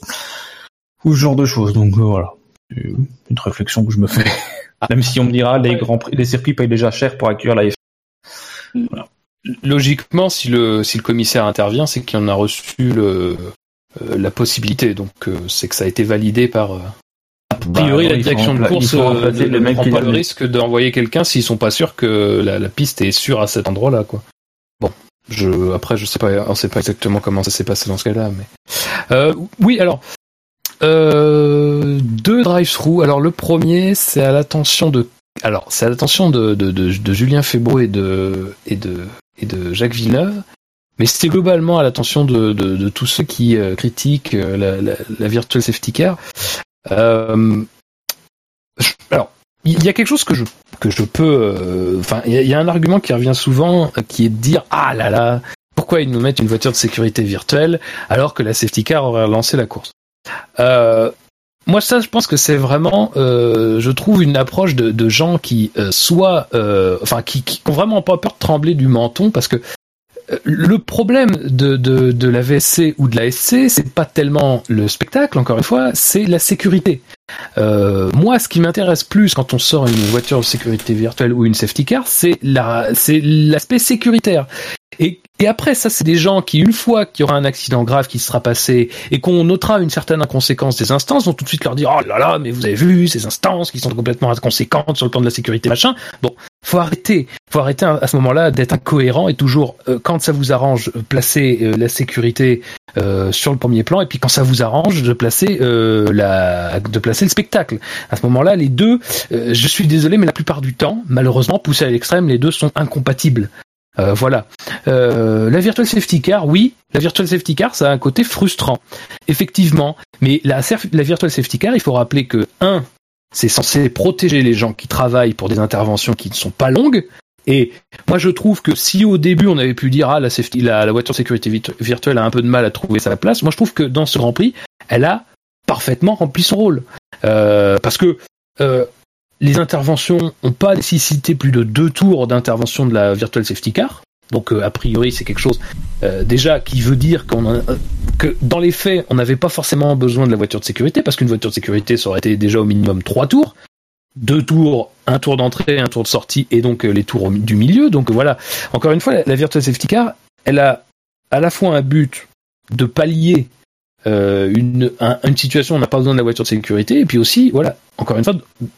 ou ce genre de choses. Donc euh, voilà, une réflexion que je me fais. Même si on me dira les grands prix, les circuits payent déjà cher pour accueillir la F. Logiquement, si le, si le commissaire intervient, c'est qu'il en a reçu le, euh, la possibilité. Donc, euh, c'est que ça a été validé par. Euh, a priori, Bah, la direction de course euh, ne le mec prend pas le risque d'envoyer quelqu'un s'ils sont pas sûrs que la, la piste est sûre à cet endroit-là, quoi. Bon, je après, je sais pas, on sait pas exactement comment ça s'est passé dans ce cas-là, mais euh, oui, alors. Euh, deux drive-through. Alors le premier, c'est à l'attention de, alors c'est à l'attention de, de, de, de Julien Febro et de et de et de Jacques Villeneuve, mais c'était globalement à l'attention de, de, de tous ceux qui euh, critiquent euh, la, la, la virtual safety car. Euh, alors, il y a quelque chose que je que je peux, euh, enfin, il y, y a un argument qui revient souvent, euh, qui est de dire ah là là, pourquoi ils nous mettent une voiture de sécurité virtuelle alors que la safety car aurait lancé la course? Euh, moi, ça, je pense que c'est vraiment, euh, je trouve une approche de, de gens qui euh, soit, euh, enfin, qui, qui ont vraiment pas peur de trembler du menton, parce que euh, le problème de, de, de la VSC ou de la SC, c'est pas tellement le spectacle, encore une fois, c'est la sécurité. Euh, moi, ce qui m'intéresse plus quand on sort une voiture de sécurité virtuelle ou une safety car, c'est la, c'est l'aspect sécuritaire. Et, après, ça, c'est des gens qui, une fois qu'il y aura un accident grave qui sera passé et qu'on notera une certaine inconséquence des instances, vont tout de suite leur dire oh là là, mais vous avez vu ces instances qui sont complètement inconséquentes sur le plan de la sécurité machin. Bon, faut arrêter, faut arrêter à ce moment-là d'être incohérent et toujours euh, quand ça vous arrange euh, placer la sécurité sur le premier plan et puis quand ça vous arrange de placer la de placer le spectacle. À ce moment-là, les deux, euh, je suis désolé, mais la plupart du temps, malheureusement, poussés à l'extrême, les deux sont incompatibles. Euh, voilà. Euh, la virtual safety car, oui, la virtual safety car, ça a un côté frustrant, effectivement. Mais la, virtual safety car, il faut rappeler que un, c'est censé protéger les gens qui travaillent pour des interventions qui ne sont pas longues. Et moi, je trouve que si au début on avait pu dire ah la safety, la, la voiture sécurité virtu- virtuelle a un peu de mal à trouver sa place, moi je trouve que dans ce Grand Prix, elle a parfaitement rempli son rôle. Euh, parce que euh, les interventions n'ont pas nécessité plus de deux tours d'intervention de la virtual safety car. Donc euh, a priori c'est quelque chose déjà qui veut dire qu'on que dans les faits on n'avait pas forcément besoin de la voiture de sécurité parce qu'une voiture de sécurité ça aurait été déjà au minimum trois tours, deux tours, un tour d'entrée, un tour de sortie et donc les tours du milieu. Donc voilà, encore une fois la virtual safety car elle a à la fois un but de pallier euh, une, un- une situation où on n'a pas besoin de la voiture de sécurité et puis aussi voilà encore une fois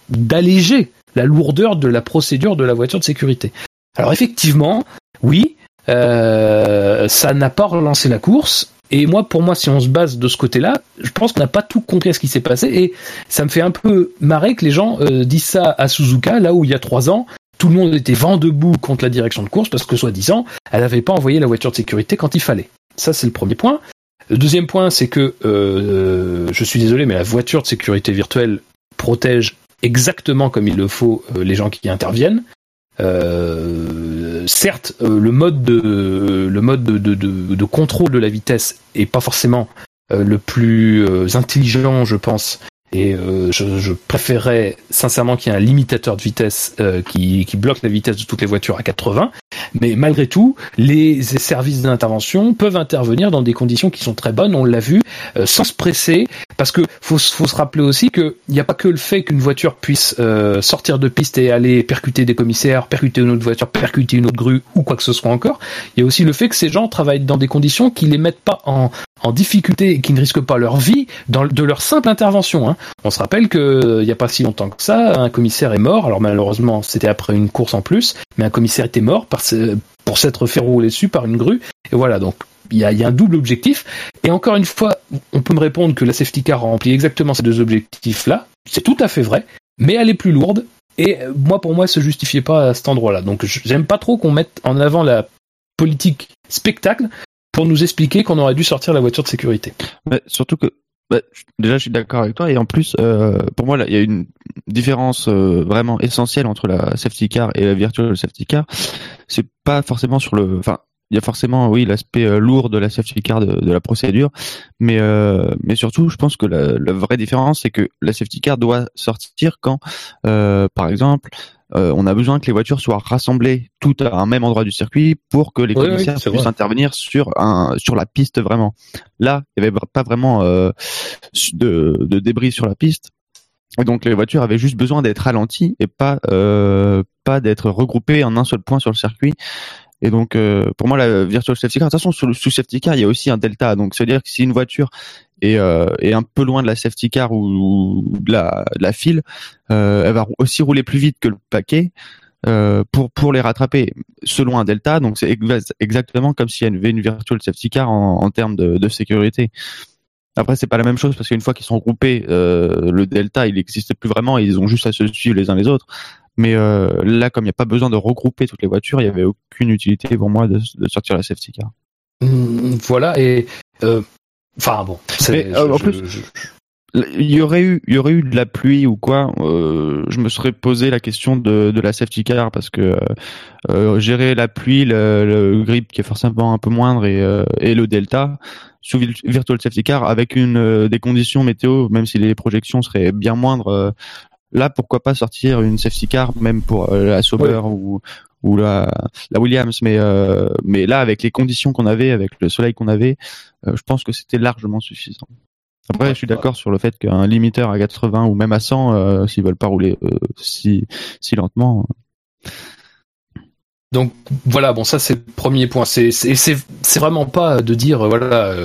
d'alléger la lourdeur de la procédure de la voiture de sécurité. Alors effectivement, oui, euh, ça n'a pas relancé la course. Et moi, pour moi, si on se base de ce côté-là, je pense qu'on n'a pas tout compris à ce qui s'est passé. Et ça me fait un peu marrer que les gens euh, disent ça à Suzuka, là où il y a trois ans, tout le monde était vent debout contre la direction de course parce que, soi-disant, elle n'avait pas envoyé la voiture de sécurité quand il fallait. Ça, c'est le premier point. Le deuxième point, c'est que, euh, je suis désolé, mais la voiture de sécurité virtuelle protège exactement comme il le faut euh, les gens qui interviennent. Euh, certes, euh, le mode de le mode de, de, de, de contrôle de la vitesse est pas forcément euh, le plus euh, intelligent, je pense. Et euh, je, je préférerais sincèrement qu'il y ait un limitateur de vitesse euh, qui, bloque la vitesse de toutes les voitures à 80. Mais malgré tout, les services d'intervention peuvent intervenir dans des conditions qui sont très bonnes, on l'a vu, euh, sans se presser, parce que faut, faut se rappeler aussi qu'il n'y a pas que le fait qu'une voiture puisse sortir de piste et aller percuter des commissaires, percuter une autre voiture, percuter une autre grue ou quoi que ce soit encore. Il y a aussi le fait que ces gens travaillent dans des conditions qui les mettent pas en, en difficulté et qui ne risquent pas leur vie dans, de leur simple intervention. Hein. On se rappelle que il n'y a pas si longtemps que ça, un commissaire est mort. Alors malheureusement, c'était après une course en plus, mais un commissaire était mort ce- pour s'être fait rouler dessus par une grue. Et voilà, donc il y a, y a un double objectif. Et encore une fois, on peut me répondre que la safety car remplit exactement ces deux objectifs-là. C'est tout à fait vrai, mais elle est plus lourde. Et euh, moi, pour moi, elle se justifiait pas à cet endroit-là. Donc, j'aime pas trop qu'on mette en avant la politique spectacle pour nous expliquer qu'on aurait dû sortir la voiture de sécurité. Surtout que Bah, déjà, je suis d'accord avec toi. Et en plus, euh, pour moi, il y a une différence euh, vraiment essentielle entre la safety car et la virtual safety car. C'est pas forcément sur le. Enfin, il y a forcément, oui, l'aspect euh, lourd de la safety car de, la procédure, mais mais surtout, je pense que la, vraie différence, c'est que la safety car doit sortir quand, par exemple, euh, on a besoin que les voitures soient rassemblées toutes à un même endroit du circuit pour que les Oui, commissaires puissent vrai. intervenir sur un sur la piste vraiment. Là, il y avait pas vraiment euh, de, de débris sur la piste. Et donc les voitures avaient juste besoin d'être ralenties et pas euh, pas d'être regroupées en un seul point sur le circuit. Et donc euh, pour moi la virtual safety car, de toute façon le sous safety car il y a aussi un delta. Donc c'est à dire que si une voiture euh, est un peu loin de la safety car ou, de la file, euh, elle va aussi rouler plus vite que le paquet. euh, pour pour les rattraper selon un delta donc c'est exa- exactement comme s'il y avait une virtual safety car en, termes de, sécurité après, c'est pas la même chose parce qu'une fois qu'ils sont regroupés, euh, le delta, il n'existe plus vraiment. et Ils ont juste à se suivre les uns les autres. Mais là, comme il n'y a pas besoin de regrouper toutes les voitures, il n'y avait aucune utilité pour moi de, sortir la safety car. Mm, Voilà, et. Enfin bon. Mais, euh, en je- plus- je- Il y aurait eu, il y aurait eu de la pluie ou quoi. euh, je me serais posé la question de, de la safety car parce que euh, gérer la pluie, le, le grip qui est forcément un peu moindre et, euh, et le delta sous virtual safety car avec une des conditions météo, même si les projections seraient bien moindres. Là, pourquoi pas sortir une safety car même pour euh, la Sauber ou ou la, la Williams, mais euh, mais là avec les conditions qu'on avait, avec le soleil qu'on avait, euh, je pense que c'était largement suffisant. Après, je suis d'accord sur le fait qu'un limiteur à 80 ou même à 100, euh, s'ils veulent pas rouler si si lentement. Donc voilà, bon ça c'est le premier point. C'est c'est vraiment pas de dire voilà,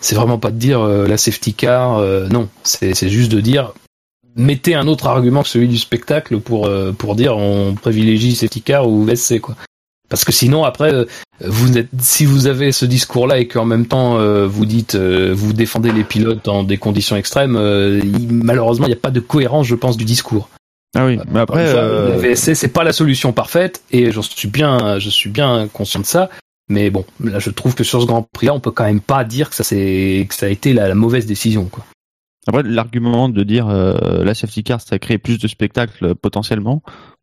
c'est vraiment pas de dire la safety car. non, c'est c'est juste de dire mettez un autre argument que celui du spectacle pour euh, pour dire on privilégie safety car ou VSC quoi. Parce que sinon après euh, vous êtes si vous avez ce discours là et qu'en même temps euh, vous dites euh, vous défendez les pilotes dans des conditions extrêmes, euh, il- malheureusement il n'y a pas de cohérence je pense du discours. Ah oui, mais après, une fois, euh, la VSC c'est pas la solution parfaite et j'en suis bien, je suis bien conscient de ça. Mais bon, là je trouve que sur ce Grand Prix là, on peut quand même pas dire que ça c'est que ça a été la, la mauvaise décision quoi. Après l'argument de dire euh, la safety car ça crée plus de spectacles euh, potentiellement.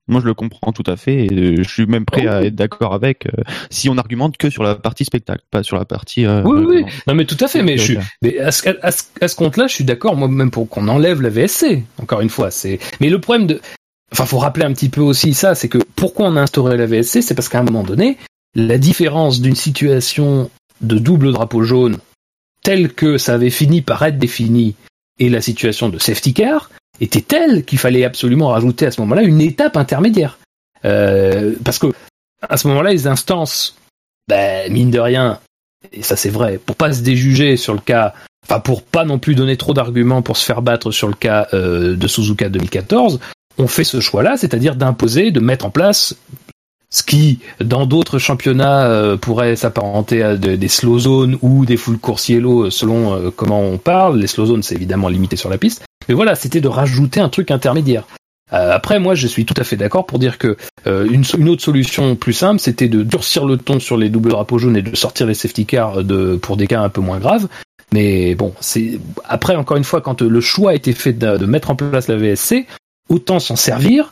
Moi, je le comprends tout à fait et euh, je suis même prêt à être d'accord avec euh, si on argumente que sur la partie spectacle, pas sur la partie. euh, Oui, oui. Non mais tout à fait. Mais je suis, mais à ce, à ce, à ce compte-là, je suis d'accord. Moi même pour qu'on enlève la VSC. Encore une fois, c'est. Mais le problème de, enfin, faut rappeler un petit peu aussi ça, c'est que pourquoi on a instauré la VSC, c'est parce qu'à un moment donné, la différence d'une situation de double drapeau jaune telle que ça avait fini par être défini et la situation de safety car était telle qu'il fallait absolument rajouter à ce moment-là une étape intermédiaire. Euh, parce que à ce moment-là, les instances, ben, mine de rien, et ça c'est vrai, pour pas se déjuger sur le cas, enfin pour pas non plus donner trop d'arguments pour se faire battre sur le cas euh, de Suzuka 2014, on fait ce choix-là, c'est-à-dire d'imposer, de mettre en place ce qui, dans d'autres championnats, euh, pourrait s'apparenter à de- des slow zones ou des full course yellow, selon euh, comment on parle. Les slow zones, c'est évidemment limité sur la piste. Mais voilà, c'était de rajouter un truc intermédiaire. Euh, après, moi, je suis tout à fait d'accord pour dire que euh, une, autre solution plus simple, c'était de durcir le ton sur les doubles drapeaux jaunes et de sortir les safety cars pour des cas un peu moins graves. Mais bon, c'est après encore une fois, quand le choix a été fait de, de mettre en place la VSC, autant s'en servir.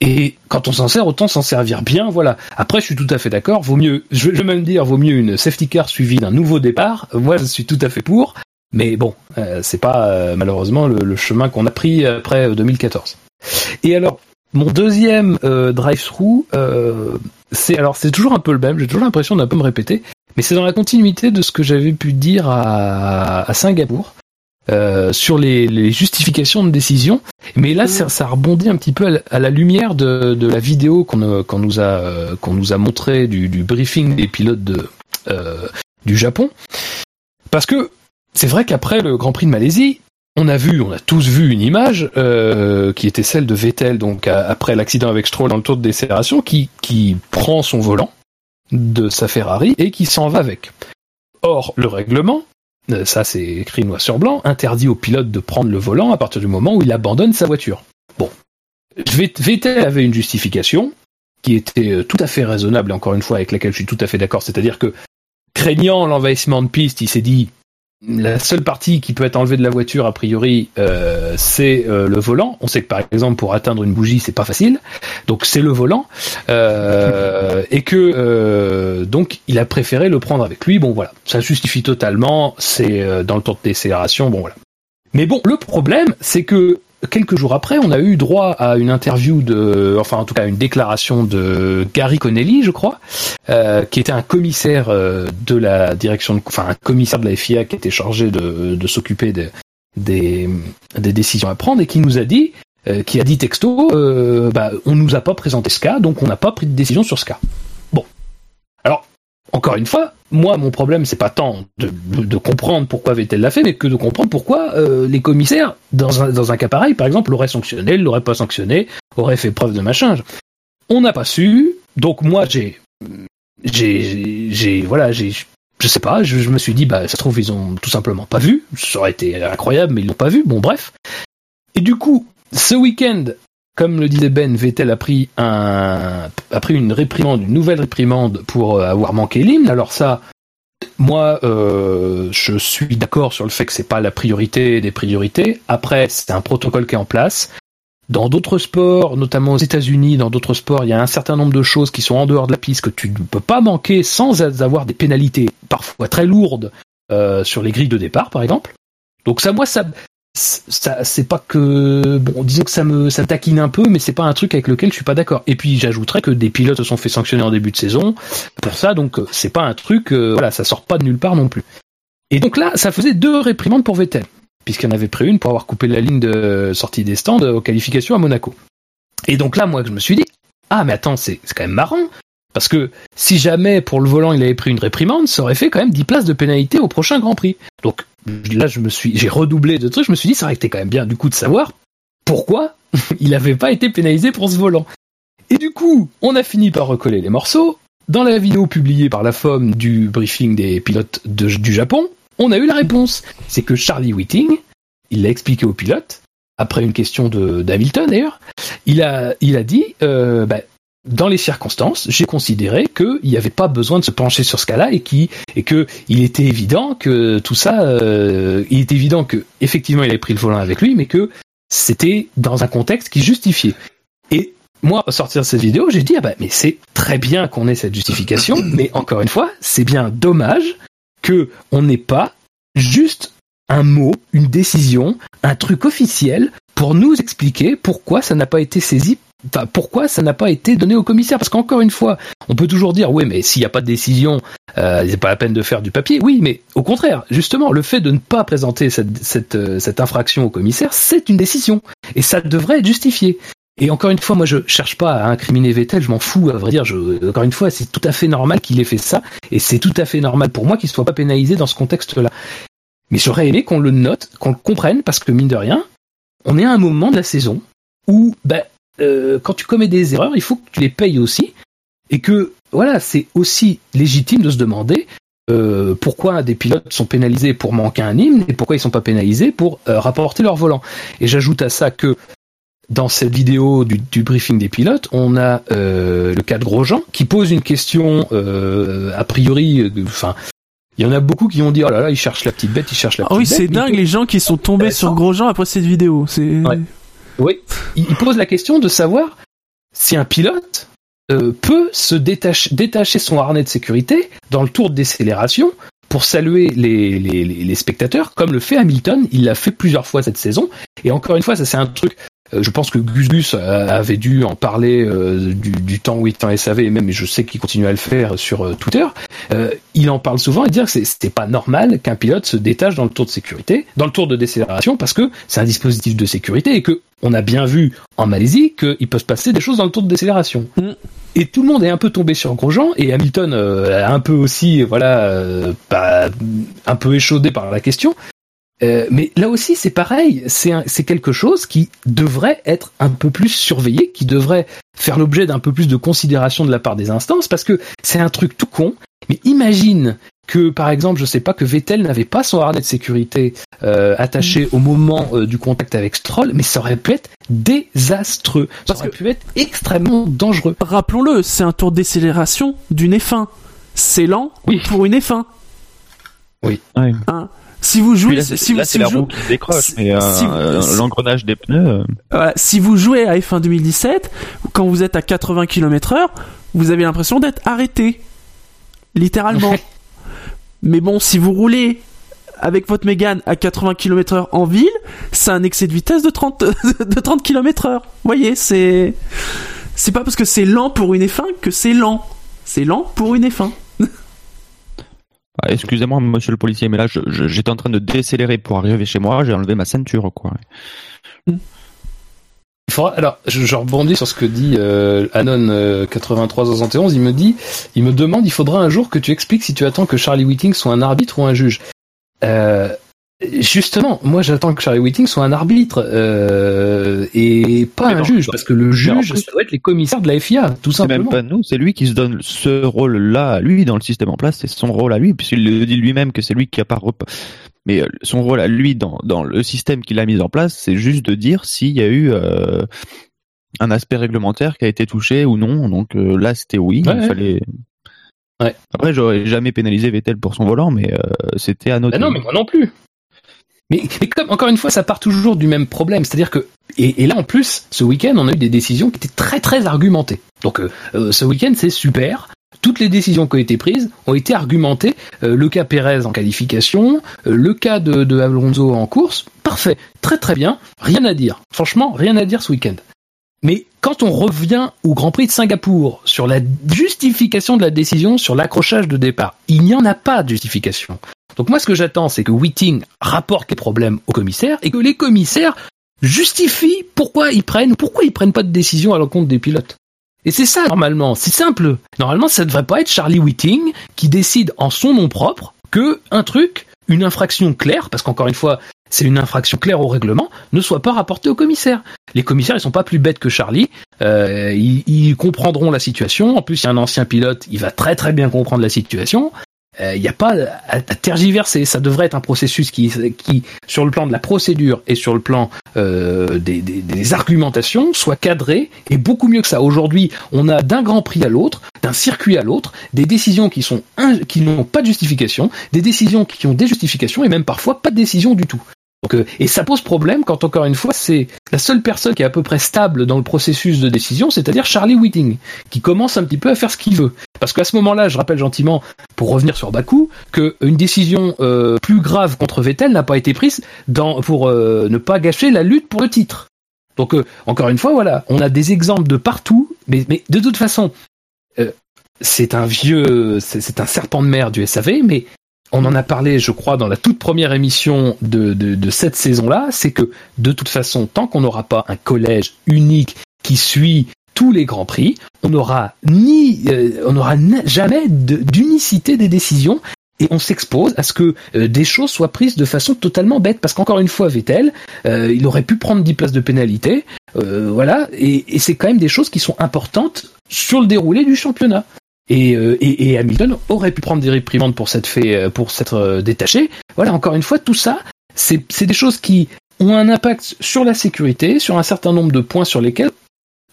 Et quand on s'en sert, autant s'en servir bien, voilà. Après, je suis tout à fait d'accord. Vaut mieux, je vais même dire, vaut mieux une safety car suivie d'un nouveau départ. Moi, je suis tout à fait pour. Mais bon, euh, c'est pas euh, malheureusement le, chemin qu'on a pris après euh, 2014. Et alors, mon deuxième euh, drive-through, euh, c'est alors c'est toujours un peu le même. J'ai toujours l'impression d'un peu me répéter, mais c'est dans la continuité de ce que j'avais pu dire à Singapour. Euh, sur les, les justifications de décision, mais là ça, ça rebondit un petit peu à la, à la lumière de, de la vidéo qu'on euh, nous a euh, qu'on nous a montré du, du briefing des pilotes de euh, du Japon, parce que c'est vrai qu'après le Grand Prix de Malaisie, on a vu, on a tous vu une image euh, qui était celle de Vettel, donc à- après l'accident avec Stroll dans le tour de décélération, qui, qui prend son volant de sa Ferrari et qui s'en va avec. Or, le règlement, ça c'est écrit noir sur blanc, interdit au pilote de prendre le volant à partir du moment où il abandonne sa voiture. Bon, Vett- Vettel avait une justification qui était euh, tout à fait raisonnable, encore une fois avec laquelle je suis tout à fait d'accord, c'est-à-dire que craignant l'envahissement de piste, il s'est dit la seule partie qui peut être enlevée de la voiture, a priori, euh, c'est euh, le volant. On sait que par exemple, pour atteindre une bougie, c'est pas facile. Donc c'est le volant. Euh, et que euh, donc il a préféré le prendre avec lui. Bon voilà, ça justifie totalement. C'est euh, dans le temps de décélération. Bon voilà. Mais bon, le problème, c'est que quelques jours après, on a eu droit à une interview de, enfin en tout cas une déclaration de Gary Connelly, je crois, euh, qui était un commissaire euh, de la direction, de, enfin un commissaire de la FIA qui était chargé de, s'occuper de, des, des décisions à prendre et qui nous a dit, euh, qui a dit texto, euh, bah, on nous a pas présenté ce cas, donc on n'a pas pris de décision sur ce cas. Bon, alors encore une fois, moi, mon problème, c'est pas tant de, comprendre pourquoi Vettel l'a fait, mais que de comprendre pourquoi euh, les commissaires, dans un, dans un cas pareil, par exemple, l'auraient sanctionné, l'auraient pas sanctionné, auraient fait preuve de machin. On n'a pas su, donc moi, j'ai, j'ai, j'ai, voilà, j'ai, je sais pas, je, je, me suis dit, bah, ça se trouve, ils ont tout simplement pas vu. Ça aurait été incroyable, mais ils l'ont pas vu. Bon, bref. Et du coup, ce week-end, comme le disait Ben, Vettel a pris un, a pris une réprimande, une nouvelle réprimande pour euh, avoir manqué l'hymne. Alors ça, moi, euh, je suis d'accord sur le fait que c'est pas la priorité des priorités. Après, c'est un protocole qui est en place. Dans d'autres sports, notamment aux États-Unis, dans d'autres sports, il y a un certain nombre de choses qui sont en dehors de la piste que tu ne peux pas manquer sans avoir des pénalités parfois très lourdes euh, sur les grilles de départ, par exemple. Donc ça, moi, ça, ça c'est pas que bon disons que ça me ça taquine un peu mais c'est pas un truc avec lequel je suis pas d'accord. Et puis j'ajouterais que des pilotes se sont fait sanctionner en début de saison pour ça donc c'est pas un truc euh, voilà ça sort pas de nulle part non plus. Et donc là ça faisait deux réprimandes pour Vettel puisqu'il en avait pris une pour avoir coupé la ligne de sortie des stands aux qualifications à Monaco. Et donc là moi je me suis dit ah mais attends c'est quand même marrant parce que si jamais pour le volant il avait pris une réprimande, ça aurait fait quand même 10 places de pénalité au prochain Grand Prix. Donc là je me suis, j'ai redoublé de trucs, je me suis dit ça aurait été quand même bien du coup de savoir pourquoi il n'avait pas été pénalisé pour ce volant. Et du coup, on a fini par recoller les morceaux. Dans la vidéo publiée par la FOM du briefing des pilotes du Japon, on a eu la réponse. C'est que Charlie Whiting, il l'a expliqué aux pilotes, après une question de d'Hamilton d'ailleurs, il a, il a dit, euh, bah, dans les circonstances, j'ai considéré qu'il n'y avait pas besoin de se pencher sur ce cas-là et qui et que il était évident que tout ça, euh, il est évident que effectivement il avait pris le volant avec lui, mais que c'était dans un contexte qui justifiait. Et moi, au sortir de cette vidéo, j'ai dit ah bah mais c'est très bien qu'on ait cette justification, mais encore une fois, c'est bien dommage que on n'ait pas juste un mot, une décision, un truc officiel pour nous expliquer pourquoi ça n'a pas été saisi Pourquoi ça n'a pas été donné au commissaire? Parce qu'encore une fois, on peut toujours dire oui, mais s'il n'y a pas de décision, euh, c'est pas la peine de faire du papier. Oui, mais au contraire, justement, le fait de ne pas présenter cette, cette, euh, cette infraction au commissaire, c'est une décision et ça devrait être justifié. Et encore une fois, moi, je cherche pas à incriminer Vettel, je m'en fous, à vrai dire. Je, encore une fois, c'est tout à fait normal qu'il ait fait ça, et c'est tout à fait normal pour moi qu'il soit pas pénalisé dans ce contexte-là. Mais j'aurais aimé qu'on le note, qu'on le comprenne, parce que mine de rien, on est à un moment de la saison où, ben, euh, quand tu commets des erreurs, il faut que tu les payes aussi, et que voilà, c'est aussi légitime de se demander euh, pourquoi des pilotes sont pénalisés pour manquer un hymne et pourquoi ils sont pas pénalisés pour euh, rapporter leur volant. Et j'ajoute à ça que dans cette vidéo du, du briefing des pilotes, on a euh, le cas de Grosjean qui pose une question euh, a priori, enfin. il y en a beaucoup qui ont dit oh là là, il cherche la petite bête, il cherche la petite oh oui, bête. c'est dingue les gens qui sont tombés sur Grosjean après cette vidéo. C'est ouais. Oui, il pose la question de savoir si un pilote euh, peut se détacher, détacher son harnais de sécurité dans le tour de décélération pour saluer les, les, les, spectateurs, comme le fait Hamilton. Il l'a fait plusieurs fois cette saison. Et encore une fois, ça c'est un truc. Euh, je pense que Gus Gus avait dû en parler euh, du, du, temps où il était en SAV, et même, je sais qu'il continue à le faire sur euh, Twitter. il en parle souvent et dire que c'était pas normal qu'un pilote se détache dans le tour de sécurité, dans le tour de décélération, parce que c'est un dispositif de sécurité et que on a bien vu en Malaisie qu'il peut se passer des choses dans le tour de décélération. Mm. Et tout le monde est un peu tombé sur Grosjean et Hamilton euh, un peu aussi, voilà, euh, pas, un peu échaudé par la question. Euh, mais là aussi, c'est pareil. C'est quelque chose qui devrait être un peu plus surveillé, qui devrait faire l'objet d'un peu plus de considération de la part des instances, parce que c'est un truc tout con. Mais imagine que par exemple, je sais pas que Vettel n'avait pas son harnais de sécurité euh, attaché au moment euh, du contact avec Stroll, mais ça aurait pu être désastreux. Ça aurait pu être extrêmement dangereux. Rappelons-le, c'est un tour de décélération d'une F1. C'est lent oui. pour une F1. Oui. Hein? Si vous jouez, là, si, là, si la vous roue qui décroche, si- mais euh, si- euh, l'engrenage des pneus. euh, Voilà, si vous jouez à F1 2017, quand vous êtes à 80 km heure, vous avez l'impression d'être arrêté. Littéralement. Mais bon, si vous roulez avec votre Mégane à 80 km heure en ville, c'est un excès de vitesse de 30, de 30 km heure. Vous voyez, c'est, c'est pas parce que c'est lent pour une F1 que c'est lent. C'est lent pour une F1. Ah, Excusez-moi, monsieur le policier, mais là, j'étais en train de décélérer pour arriver chez moi. J'ai enlevé ma ceinture, quoi. Il faudra- alors, je, je rebondis sur ce que dit euh, Anon euh, 8371. Il me dit, il me demande, il faudra un jour que tu expliques si tu attends que Charlie Whiting soit un arbitre ou un juge. Euh, justement, moi j'attends que Charlie Whiting soit un arbitre euh, et pas Mais un non, juge, parce que le juge, plus- ça doit être les commissaires de la FIA, tout C'est même simplement. pas nous, c'est lui qui se donne ce rôle-là à lui dans le système en place. C'est son rôle à lui, puisqu'il le dit lui-même que c'est lui qui a pas. Mais euh, son rôle à lui dans, dans le système qu'il a mis en place, c'est juste de dire s'il y a eu euh, un aspect réglementaire qui a été touché ou non. Donc euh, là, c'était oui. Ouais, il ouais. fallait. Ouais. Après, j'aurais jamais pénalisé Vettel pour son volant, mais c'était à noter. Bah non, mais moi non plus. Mais, comme encore une fois, ça part toujours du même problème, c'est-à-dire que et, là en plus, ce week-end, on a eu des décisions qui étaient très très argumentées. Donc euh, euh, ce week-end, c'est super. Toutes les décisions qui ont été prises ont été argumentées. Euh, le cas Pérez en qualification, le cas de Alonso en course, parfait, très très bien, rien à dire. Franchement, rien à dire ce week-end. Mais quand on revient au Grand Prix de Singapour sur la justification de la décision sur l'accrochage de départ, il n'y en a pas de justification. Donc moi ce que j'attends c'est que Whiting rapporte les problèmes aux commissaires et que les commissaires justifient pourquoi ils prennent pourquoi ils prennent pas de décision à l'encontre des pilotes. Et c'est ça normalement, c'est simple. Normalement ça devrait pas être Charlie Whiting qui décide en son nom propre que un truc, une infraction claire parce qu'encore une fois c'est une infraction claire au règlement, ne soit pas rapportée aux commissaires. Les commissaires, ils sont pas plus bêtes que Charlie. Euh, ils, ils comprendront la situation. En plus, il y a un ancien pilote, il va très très bien comprendre la situation. Il n'y a pas à, tergiverser. Ça devrait être un processus qui, sur le plan de la procédure et sur le plan euh, des, des, argumentations, soit cadré et beaucoup mieux que ça. Aujourd'hui, on a d'un Grand Prix à l'autre, d'un circuit à l'autre, des décisions qui sont qui n'ont pas de justification, des décisions qui ont des justifications et même parfois pas de décision du tout. Donc, euh, et ça pose problème quand encore une fois c'est la seule personne qui est à peu près stable dans le processus de décision, c'est-à-dire Charlie Whiting, qui commence un petit peu à faire ce qu'il veut. Parce qu'à ce moment-là, je rappelle gentiment, pour revenir sur Bakou, qu'une décision euh, plus grave contre Vettel n'a pas été prise pour euh, ne pas gâcher la lutte pour le titre. Donc encore une fois, voilà, on a des exemples de partout, mais, mais de toute façon, c'est un vieux, c'est un serpent de mer du SAV, mais on en a parlé, je crois, dans la toute première émission de, cette saison-là, c'est que de toute façon, tant qu'on n'aura pas un collège unique qui suit tous les grands prix, on n'aura ni, euh, on n'aura jamais d'unicité des décisions et on s'expose à ce que euh, des choses soient prises de façon totalement bête. Parce qu'encore une fois Vettel euh, il aurait pu prendre 10 places de pénalité euh, voilà et c'est quand même des choses qui sont importantes sur le déroulé du championnat et, euh, et, et, Hamilton aurait pu prendre des réprimandes pour s'être fait pour s'être détaché. Voilà encore une fois tout ça c'est des choses qui ont un impact sur la sécurité sur un certain nombre de points sur lesquels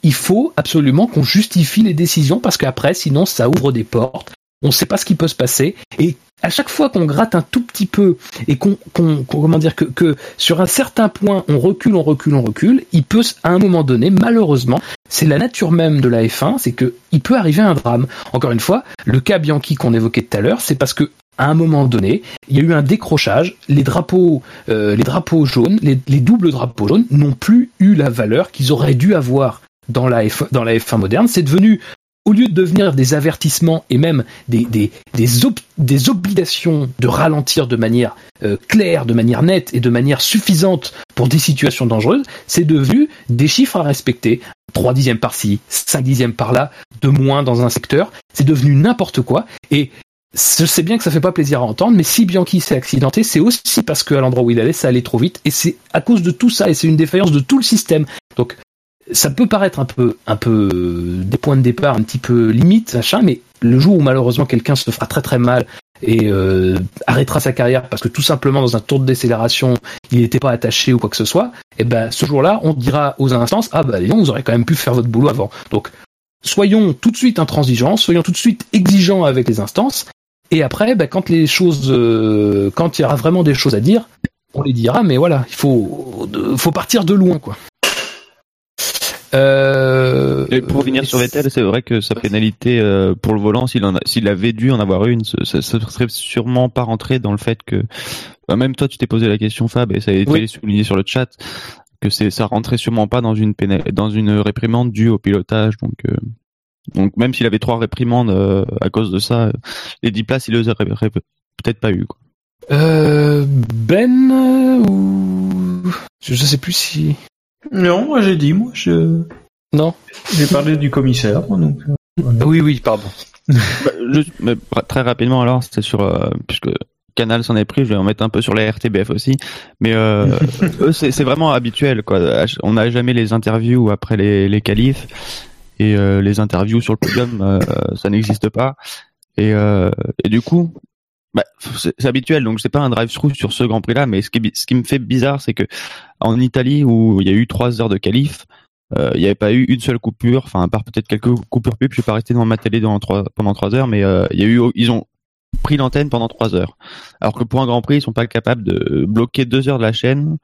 il faut absolument qu'on justifie les décisions parce qu'après sinon ça ouvre des portes on ne sait pas ce qui peut se passer et à chaque fois qu'on gratte un tout petit peu et qu'on qu qu comment dire que, sur un certain point on recule, on recule, on recule, il peut à un moment donné, malheureusement, c'est la nature même de la F1, c'est que il peut arriver un drame. Encore une fois, le cas Bianchi qu'on évoquait tout à l'heure, c'est parce que à un moment donné, il y a eu un décrochage, les drapeaux, euh, les drapeaux jaunes, les, les doubles drapeaux jaunes n'ont plus eu la valeur qu'ils auraient dû avoir dans la, F, dans la F1 moderne. C'est devenu au lieu de devenir des avertissements et même des, des, des, ob des obligations de ralentir de manière euh, claire, de manière nette et de manière suffisante pour des situations dangereuses, c'est devenu des chiffres à respecter. 3 dixièmes par-ci, 5 dixièmes par-là, de moins dans un secteur. C'est devenu n'importe quoi. Et je sais bien que ça fait pas plaisir à entendre, mais si Bianchi s'est accidenté, c'est aussi parce qu'à l'endroit où il allait, ça allait trop vite. Et c'est à cause de tout ça, et c'est une défaillance de tout le système. Donc, ça peut paraître un peu, un peu des points de départ un petit peu limite, machin, mais le jour où malheureusement quelqu'un se fera très très mal et euh, arrêtera sa carrière parce que tout simplement dans un tour de décélération il n'était pas attaché ou quoi que ce soit, et ben ce jour-là on dira aux instances ah bah non vous aurez quand même pu faire votre boulot avant. Donc soyons tout de suite intransigeants, soyons tout de suite exigeants avec les instances Et après, bah, quand les choses, euh, quand il y aura vraiment des choses à dire, on les dira. Mais voilà, il faut, faut partir de loin, quoi. Euh, Et pour revenir sur Vettel, c'est vrai que sa pénalité euh, pour le volant, s'il en a- s'il avait dû en avoir une, ce- ça serait sûrement pas rentré dans le fait que, bah, même toi, tu t'es posé la question, Fab, et ça a été Oui. souligné sur le chat, que c'est ça rentrait sûrement pas dans une péna- dans une réprimande due au pilotage. Donc, euh, donc même s'il avait trois réprimandes euh, à cause de ça, les 10 places, il les aurait peut-être pas eu. Quoi. euh, Ben ou je, je sais plus si Non, moi j'ai dit, moi je. non. J'ai parlé du commissaire, donc. euh, voilà. Oui, oui, pardon. Bah, juste, mais très rapidement alors, c'était sur euh, puisque Canal s'en est pris, je vais en mettre un peu sur la RTBF aussi, mais euh, eux c'est c'est vraiment habituel quoi. On n'a jamais les interviews après les les qualifs et euh, les interviews sur le podium, euh, ça n'existe pas et euh, et du coup. Bah, c'est habituel, donc c'est pas un drive-through sur ce Grand Prix-là, mais ce qui, me fait bizarre, c'est que en Italie où il y a eu trois heures de qualif, euh, il n'y avait pas eu une seule coupure, enfin à part peut-être quelques coupures pub. Je suis pas resté dans ma télé pendant trois, heures, mais euh, il y a eu, ils ont pris l'antenne pendant trois heures. Alors que pour un Grand Prix, ils sont pas capables de bloquer deux heures de la chaîne.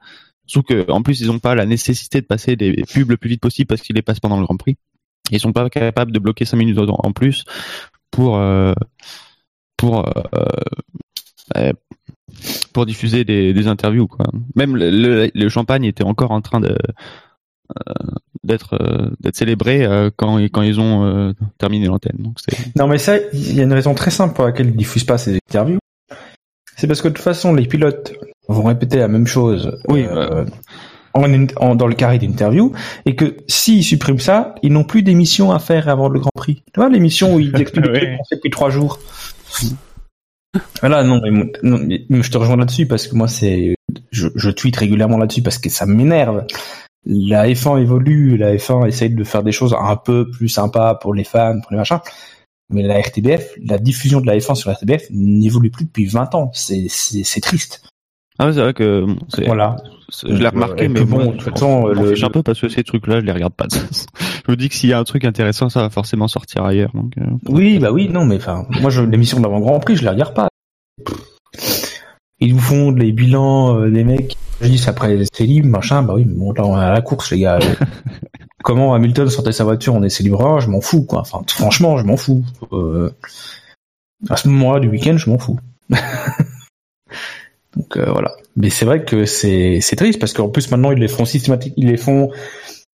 Surtout que en plus, ils n'ont pas la nécessité de passer des pubs le plus vite possible parce qu'ils les passent pendant le Grand Prix. Ils sont pas capables de bloquer cinq minutes en plus pour euh, pour euh, euh, pour diffuser des, des interviews quoi. Même le, le, le champagne était encore en train de euh, d'être d'être célébré quand quand ils ont terminé l'antenne. Donc Non, mais ça, il y a une raison très simple pour laquelle ils diffusent pas ces interviews. C'est parce que de toute façon, les pilotes vont répéter la même chose Oui, euh, en, en- dans le carré d'interview, et que s'ils suppriment ça, ils n'ont plus d'émission à faire avant le Grand Prix. Tu vois, l'émission où ils expliquent Oui. ce qu'on fait depuis trois jours. Voilà, non, mais, non, mais je te rejoins là-dessus parce que moi, c'est, je, je tweete régulièrement là-dessus parce que ça m'énerve. La F1 évolue, la F1 essaye de faire des choses un peu plus sympas pour les fans, pour les machins. Mais la RTBF, la diffusion de la F1 sur la RTBF n'évolue plus depuis 20 ans. C'est, c'est, c'est triste. ah c'est vrai que bon, c'est- Voilà. Je l'ai remarqué, mais bon, de toute façon, le- un peu parce que ces trucs-là, je les regarde pas. je me dis que s'il y a un truc intéressant, ça va forcément sortir ailleurs. Donc euh, Oui, bah oui, non, mais enfin, moi, l'émission d'avant Grand Prix, je la regarde pas. Ils nous font les bilans euh, des mecs. Je dis après c'est libre, machin. Bah oui, mais bon, là, on est à la course, les gars. Comment Hamilton sortait sa voiture en essai libre, je m'en fous, quoi. Enfin, franchement, je m'en fous. Euh, à ce moment-là du week-end, je m'en fous. Donc euh, voilà. Mais c'est vrai que c'est c'est triste parce qu'en plus maintenant ils les font systématiques, ils les font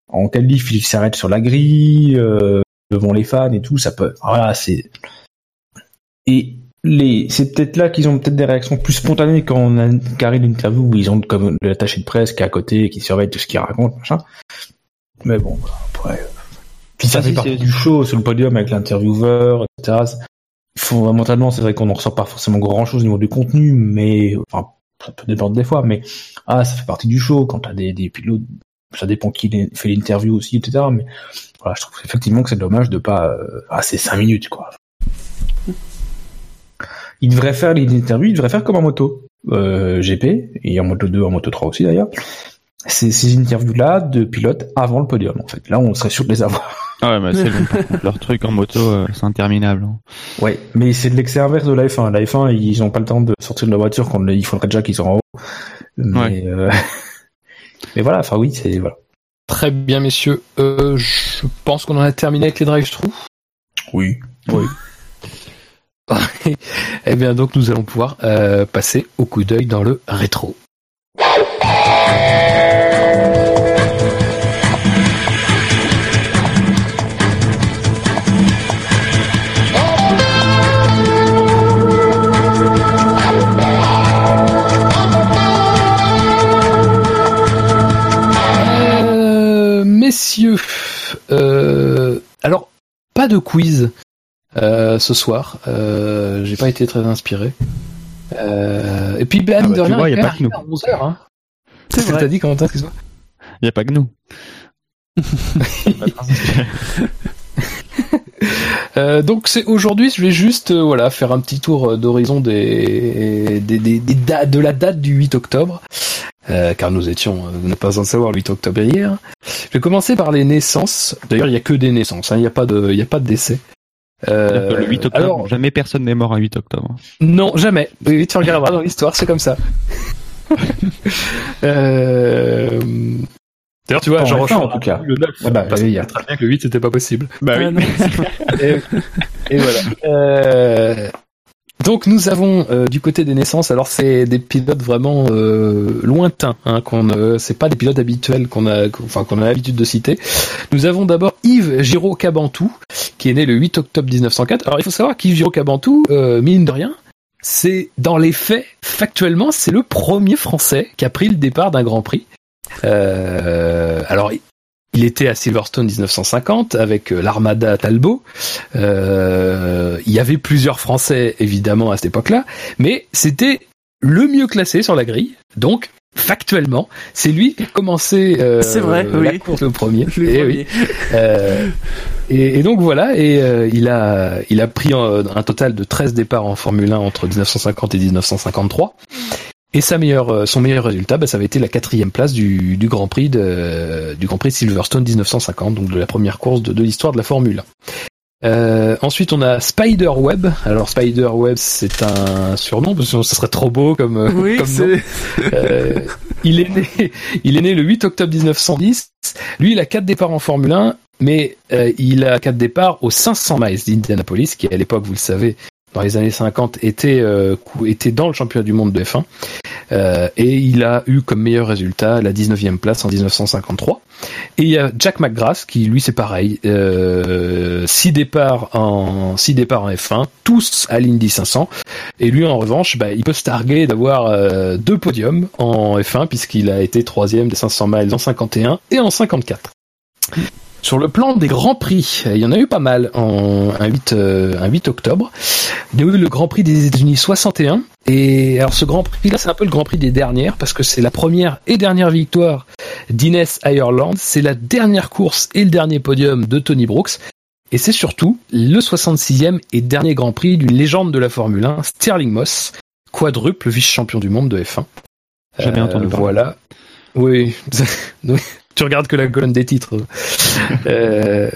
en qualif, ils s'arrêtent sur la grille euh, devant les fans et tout. Ça peut. Voilà, c'est et les c'est peut-être là qu'ils ont peut-être des réactions plus spontanées quand on a carré d'interview où ils ont comme l'attaché de presse qui est à côté et qui surveille tout ce qu'ils racontent machin. Mais bon, après. euh, Puis ça Ah, fait si, partie du show sur le podium avec l'intervieweur, etc. Fondamentalement, c'est vrai qu'on n'en ressort pas forcément grand chose au niveau du contenu, mais enfin, ça peut dépendre des fois, mais ah, ça fait partie du show quand t'as des, des pilotes. Ça dépend qui fait l'interview aussi, etc. Mais voilà, je trouve effectivement que c'est dommage de pas. Euh, ah, c'est cinq minutes, quoi. Il devrait faire les interviews, il devrait faire comme en moto euh, GP et en moto 2, en moto 3 aussi d'ailleurs. Ces, ces interviews-là de pilotes avant le podium, en fait. Là, on serait sûr de les avoir. Ah ouais, mais c'est Leur truc en moto, euh, c'est interminable. hein. Ouais, mais c'est de l'excès inverse de la F1. La F1, ils ont pas le temps de sortir de la voiture quand il faudrait déjà qu'ils sont en haut. Mais, Ouais. euh, mais voilà, enfin oui, c'est voilà. Très bien, messieurs. Euh, je pense qu'on en a terminé avec les drive-thru. Oui. Eh bien, donc, nous allons pouvoir euh, passer au coup d'œil dans le rétro. Messieurs, euh, alors pas de quiz euh, ce soir. Euh, J'ai pas été très inspiré. Et puis Ben Ah bah, de tu rien, vois, il y a pas que nous. à 11h. Hein. C'est que vrai. t'as dit Quentin excuse-moi Il y a pas que nous. Euh, donc c'est aujourd'hui, je vais juste euh, voilà faire un petit tour d'horizon des, des, des, des dates- de la date du 8 octobre, euh, car nous étions, euh, n'êtes pas en savoir, le 8 octobre hier. Je vais commencer par les naissances. D'ailleurs, il y a que des naissances, hein, il n'y a pas de, il a pas de décès. Euh, le 8 octobre, alors, jamais personne n'est mort un 8 octobre. non, jamais. Oui, oui, tu regarderas dans l'histoire, c'est comme ça. euh... D'ailleurs, tu vois, En Jean F1, Rochefort, en tout cas. le 9, Ah bah, parce oui, qu'il il y a- très bien que le 8 c'était pas possible. Bah Ah, non. et, et voilà. Euh, donc nous avons euh, du côté des naissances, alors c'est des pilotes vraiment euh, lointains, hein, qu'on euh, c'est pas des pilotes habituels qu'on a, enfin qu'on a l'habitude de citer. Nous avons d'abord Yves Giraud Cabantou, qui est né le 8 octobre 1904. Alors il faut savoir qu'Yves Giraud Cabantou, euh, mine de rien, c'est dans les faits, factuellement, c'est le premier Français qui a pris le départ d'un Grand Prix. Euh, alors il était à Silverstone 1950 avec euh, l'armada Talbot. Euh, il y avait plusieurs Français évidemment à cette époque-là, mais c'était le mieux classé sur la grille. Donc factuellement, c'est lui qui a commencé euh, C'est vrai, la oui. course le premier. Le Eh premier. oui. Euh, et, et donc voilà, et euh, il a il a pris un total de 13 départs en Formule 1 entre 1950 et 1953. Et sa meilleure, euh, son meilleur résultat, bah, ça avait été la quatrième place du, du Grand Prix de, du Grand Prix de Silverstone 1950, donc de la première course de, de l'histoire de la Formule 1. Euh, ensuite, on a Spider Web. Alors Spider Web, c'est un surnom parce que ce serait trop beau comme, euh, Oui, comme nom. Euh, il est né, il est né le 8 octobre 1910. Lui, il a quatre départs en Formule 1, mais euh, il a quatre départs aux 500 miles d'Indianapolis, qui à l'époque, vous le savez, dans les années 50, était euh, était dans le championnat du monde de F1. Euh, et il a eu comme meilleur résultat la 19e place en 1953. Et il y a Jack McGrath qui lui c'est pareil, euh, six départs en six départs en F1, tous à l'Indy 500. Et lui en revanche, bah, il peut se targuer d'avoir euh, deux podiums en F1 puisqu'il a été troisième des 500 miles en 51 et en 54. Sur le plan des grands prix, il y en a eu pas mal en un 8, euh, un 8 octobre. Il y a eu le Grand Prix des États-Unis 61. Et alors ce Grand Prix là, c'est un peu le Grand Prix des dernières parce que c'est la première et dernière victoire d'Inès Ireland. C'est la dernière course et le dernier podium de Tony Brooks. Et c'est surtout le 66e et dernier Grand Prix d'une légende de la Formule 1, Sterling Moss, quadruple vice-champion du monde de F1. Jamais entendu parler. Voilà. Oui. Tu regardes que la colonne des titres. euh,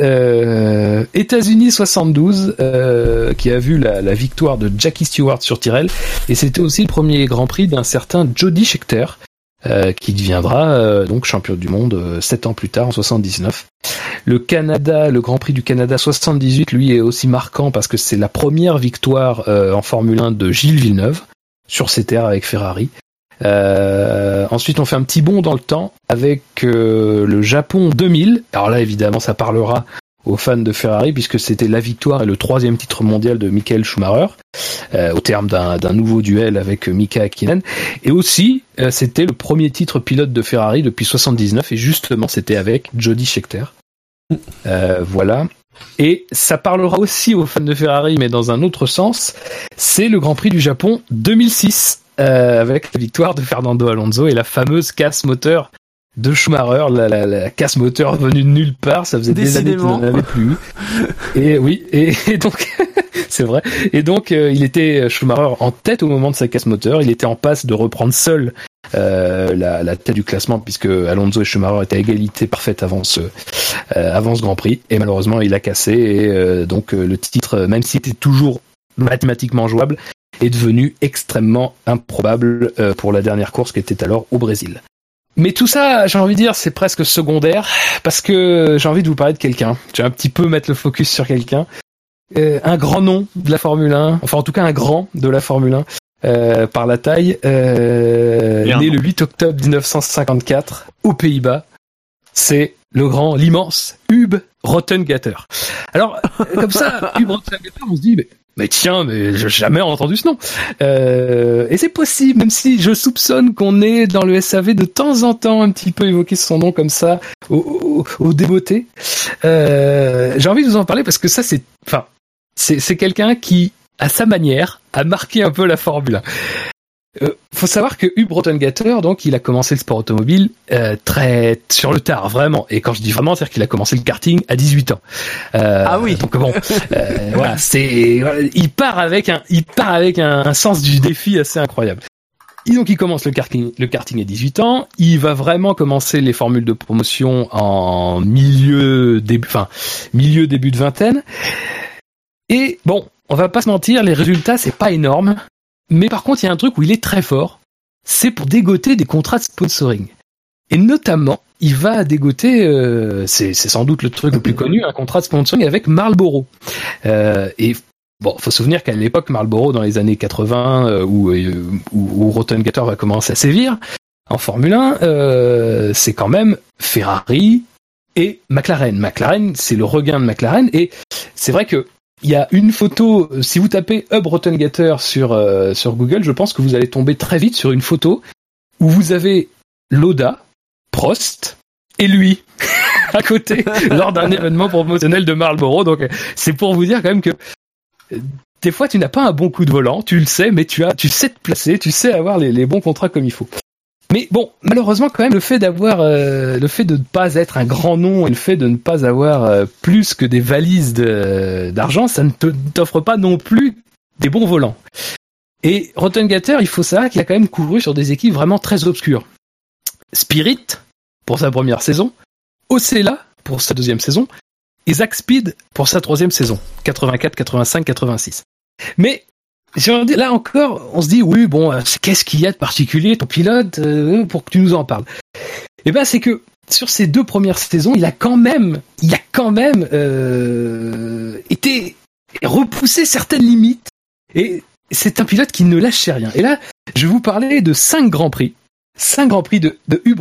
euh, États-Unis 72, euh, qui a vu la, victoire de Jackie Stewart sur Tyrrell, et c'était aussi le premier Grand Prix d'un certain Jody Scheckter, euh, qui deviendra euh, donc champion du monde euh, sept ans plus tard en 79. Le Canada, le Grand Prix du Canada 78, lui est aussi marquant parce que c'est la première victoire euh, en Formule 1 de Gilles Villeneuve sur ses terres avec Ferrari. Euh, ensuite, on fait un petit bond dans le temps avec euh, le Japon 2000. Alors là, évidemment, ça parlera aux fans de Ferrari puisque c'était la victoire et le troisième titre mondial de Michael Schumacher euh, au terme d'un nouveau duel avec Mika Hakkinen. Et aussi, euh, c'était le premier titre pilote de Ferrari depuis 79 et justement, c'était avec Jody Scheckter. Euh, voilà. Et ça parlera aussi aux fans de Ferrari, mais dans un autre sens. C'est le Grand Prix du Japon 2006 euh, avec la victoire de Fernando Alonso et la fameuse casse moteur de Schumacher, la, la, la casse moteur venue de nulle part. Ça faisait des années qu'il n'en avait plus. Et oui, et, et donc c'est vrai. Et donc euh, il était Schumacher en tête au moment de sa casse moteur. Il était en passe de reprendre seul euh, la, la tête du classement puisque Alonso et Schumacher étaient à égalité parfaite avant ce euh, avant ce Grand Prix. Et malheureusement il a cassé et euh, donc euh, le titre, même s'il était toujours mathématiquement jouable, est devenu extrêmement improbable euh, pour la dernière course qui était alors au Brésil. Mais tout ça, j'ai envie de dire, c'est presque secondaire parce que j'ai envie de vous parler de quelqu'un. Je vais un petit peu mettre le focus sur quelqu'un. Euh, un grand nom de la Formule 1, enfin en tout cas un grand de la Formule 1 euh, par la taille, euh, né le 8 octobre 1954 aux Pays-Bas. C'est le grand, l'immense Hub Rottengatter. Alors, euh, comme ça, Hub Rottengatter, on se dit, mais, mais tiens, mais j'ai jamais entendu ce nom. Euh, et c'est possible, même si je soupçonne qu'on est dans le SAV de temps en temps un petit peu évoqué son nom comme ça, au, au, au. Euh, j'ai envie de vous en parler parce que ça, c'est, enfin, c'est, c'est quelqu'un qui, à sa manière, a marqué un peu la Formule 1. Euh, faut savoir que Hub Rottengatter, donc, il a commencé le sport automobile euh, très sur le tard, vraiment. Et quand je dis vraiment, c'est-à-dire qu'il a commencé le karting à 18 ans. Euh, Ah oui. Donc bon, euh, voilà, c'est, voilà, il part avec un, il part avec un, un sens du défi assez incroyable. Et donc il commence le karting, le karting à 18 ans. Il va vraiment commencer les formules de promotion en milieu début, enfin milieu début de vingtaine. Et bon, on va pas se mentir, les résultats c'est pas énorme, mais par contre il y a un truc où il est très fort, c'est pour dégoter des contrats de sponsoring. Et notamment, il va dégoter, euh, c'est sans doute le truc le plus connu, un contrat de sponsoring avec Marlboro. Euh, et bon, faut se souvenir qu'à l'époque Marlboro, dans les années 80, euh, où, euh, où, où Rotten Gator va commencer à sévir en Formule 1, euh, c'est quand même Ferrari et McLaren. McLaren, c'est le regain de McLaren, et c'est vrai que il y a une photo, si vous tapez Hub Rotten Gator sur, euh, sur Google, je pense que vous allez tomber très vite sur une photo où vous avez Loda, Prost et lui à côté lors d'un événement promotionnel de Marlboro. Donc c'est pour vous dire quand même que euh, des fois tu n'as pas un bon coup de volant, tu le sais, mais tu as, tu sais te placer, tu sais avoir les, les bons contrats comme il faut. Mais bon, malheureusement quand même le fait d'avoir, euh, le fait de ne pas être un grand nom et le fait de ne pas avoir euh, plus que des valises d'argent, ça ne t'offre pas non plus des bons volants. Et Rotten Gator, il faut savoir qu'il a quand même couru sur des équipes vraiment très obscures. Spirit pour sa première saison, Ocella pour sa deuxième saison et Zack Speed pour sa troisième saison, 84, 85, 86. Mais là encore, on se dit oui bon, euh, qu'est-ce qu'il y a de particulier ton pilote euh, pour que tu nous en parles? Eh ben c'est que sur ces deux premières saisons, il a quand même, il a quand même euh, été repoussé certaines limites et c'est un pilote qui ne lâche rien. Et là, je vais vous parler de cinq grands prix, cinq grands prix de, de Hub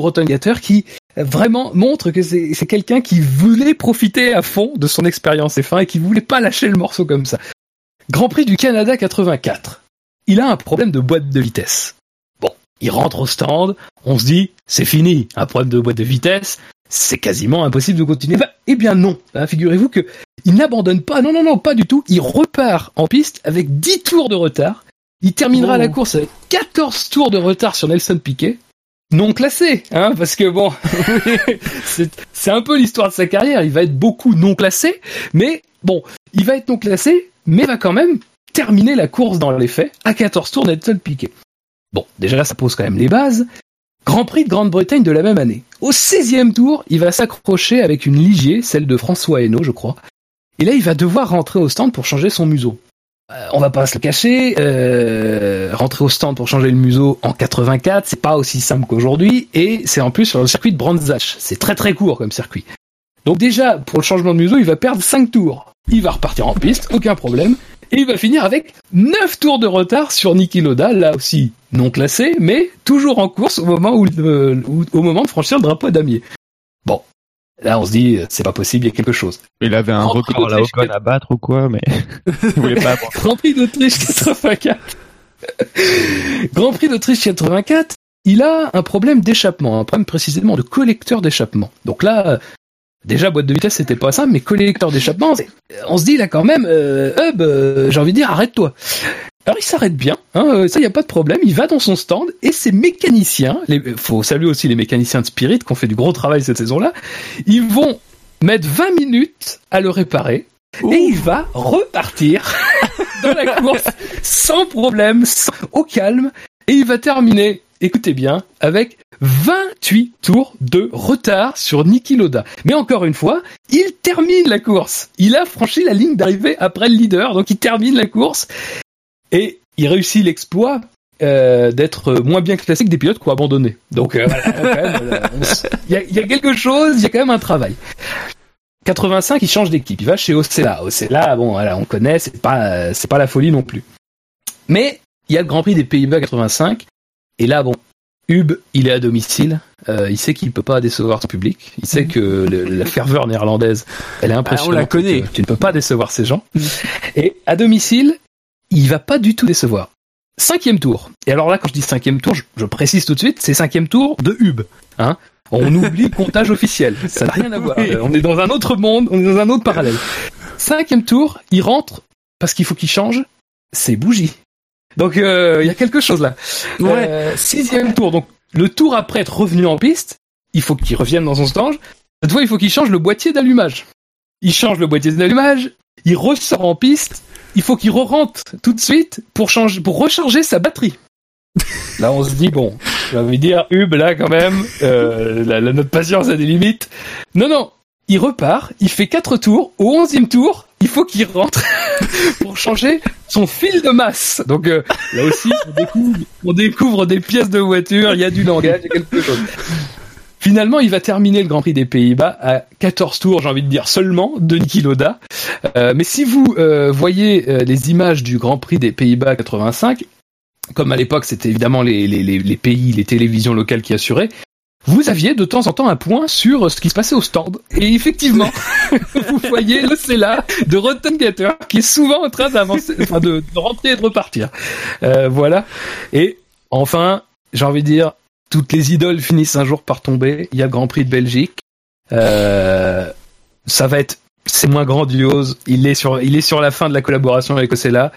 qui vraiment montrent que c'est c'est quelqu'un qui voulait profiter à fond de son expérience F1 et qui voulait pas lâcher le morceau comme ça. Grand Prix du Canada 84. Il a un problème de boîte de vitesse. Bon, il rentre au stand, on se dit, c'est fini, un problème de boîte de vitesse, c'est quasiment impossible de continuer. Bah, eh bien non, Hein, figurez-vous que il n'abandonne pas, non, non, non, pas du tout, il repart en piste avec 10 tours de retard. Il terminera Oh. la course avec 14 tours de retard sur Nelson Piquet. Non classé, hein, parce que bon, c'est c'est un peu l'histoire de sa carrière. Il va être beaucoup non classé, mais bon, il va être non classé, mais va quand même terminer la course dans les faits à 14 tours Nelson Piquet. Bon, déjà là, ça pose quand même les bases. Grand Prix de Grande-Bretagne de la même année. Au 16e tour, il va s'accrocher avec une Ligier, celle de François Hainaut, je crois. Et là, il va devoir rentrer au stand pour changer son museau. Euh, on va pas se le cacher, euh, rentrer au stand pour changer le museau en 84, c'est pas aussi simple qu'aujourd'hui, et c'est en plus sur le circuit de Brands Hatch. C'est très très court comme circuit. Donc déjà, pour le changement de museau, il va perdre 5 tours. Il va repartir en piste, aucun problème, et il va finir avec 9 tours de retard sur Niki Loda, là aussi non classé, mais toujours en course au moment où, euh, où- au moment de franchir le drapeau damier. Bon, là on se dit, euh, c'est pas possible, il y a quelque chose. Il avait un Grand Prix record là d'Autriche, Ocon à battre ou quoi, mais il voulait pas avoir. Grand Prix d'Autriche 84. Grand Prix d'Autriche 84, il a un problème d'échappement, un problème précisément de collecteur d'échappement. Donc là, déjà boîte de vitesse c'était pas simple, mais collecteur d'échappement, on se dit là quand même, euh, Hub, euh, j'ai envie de dire arrête-toi. Alors il s'arrête bien, hein, euh, ça y a pas de problème, il va dans son stand et ses mécaniciens, les, faut saluer aussi les mécaniciens de Spirit qui ont fait du gros travail cette saison-là, ils vont mettre 20 minutes à le réparer et il va repartir dans la course sans problème, sans- au calme, et il va terminer, écoutez bien, avec 28 tours de retard sur Niki Loda. Mais encore une fois, il termine la course. Il a franchi la ligne d'arrivée après le leader, donc il termine la course et il réussit l'exploit. euh, d'être moins bien classé que des pilotes qui ont abandonné. Donc euh, euh, il y, a, quelque chose, il y a quand même un travail. 85, il change d'équipe, il va chez Ocella. Ocella, bon, voilà, on connaît, c'est pas, c'est pas la folie non plus. Mais il y a le Grand Prix des Pays-Bas 85, et là, bon, Hub, il est à domicile, euh, il sait qu'il peut pas décevoir son public, il sait que le- la ferveur néerlandaise, elle est impressionnante. Ah, on la connaît. Tu, tu ne peux pas décevoir ces gens. Et à domicile, il va pas du tout décevoir. Cinquième tour. Et alors là, quand je dis cinquième tour, je, je précise tout de suite, c'est cinquième tour de Hub. Hein on oublie le comptage officiel. Ça n'a rien à voir. Oui. Euh, On est dans un autre monde, on est dans un autre parallèle. Cinquième tour, il rentre parce qu'il faut qu'il change ses bougies. Donc euh, il y a quelque chose là. Ouais. Euh, sixième tour, donc le tour après être revenu en piste, il faut qu'il revienne dans son stand. Cette fois, il faut qu'il change le boîtier d'allumage. Il change le boîtier d'allumage, il ressort en piste, il faut qu'il re-rentre tout de suite pour changer, pour recharger sa batterie. Là, on se dit bon, j'ai envie de dire Hub, là quand même, euh, la, la- notre patience a des limites. Non, non, il repart, il fait quatre tours. Au onzième tour, il faut qu'il rentre pour changer son fil de masse. Donc euh, là aussi, on découvre, on découvre des pièces de voiture, il y a du langage, il y a quelque chose. Finalement, il va terminer le Grand Prix des Pays-Bas à 14 tours, j'ai envie de dire seulement, de Niki Loda. Euh, mais si vous euh, voyez les images du Grand Prix des Pays-Bas 85, comme à l'époque c'était évidemment les, les, les, les pays, les télévisions locales qui assuraient, vous aviez de temps en temps un point sur ce qui se passait au stand. Et effectivement, vous voyez le de Rotten Gator qui est souvent en train d'avancer, enfin de, de rentrer et de repartir. Euh, voilà. Et enfin, j'ai envie de dire, toutes les idoles finissent un jour par tomber. Il y a le Grand Prix de Belgique. Euh, ça va être, c'est moins grandiose. Il est sur, il est sur la fin de la collaboration avec Ocella.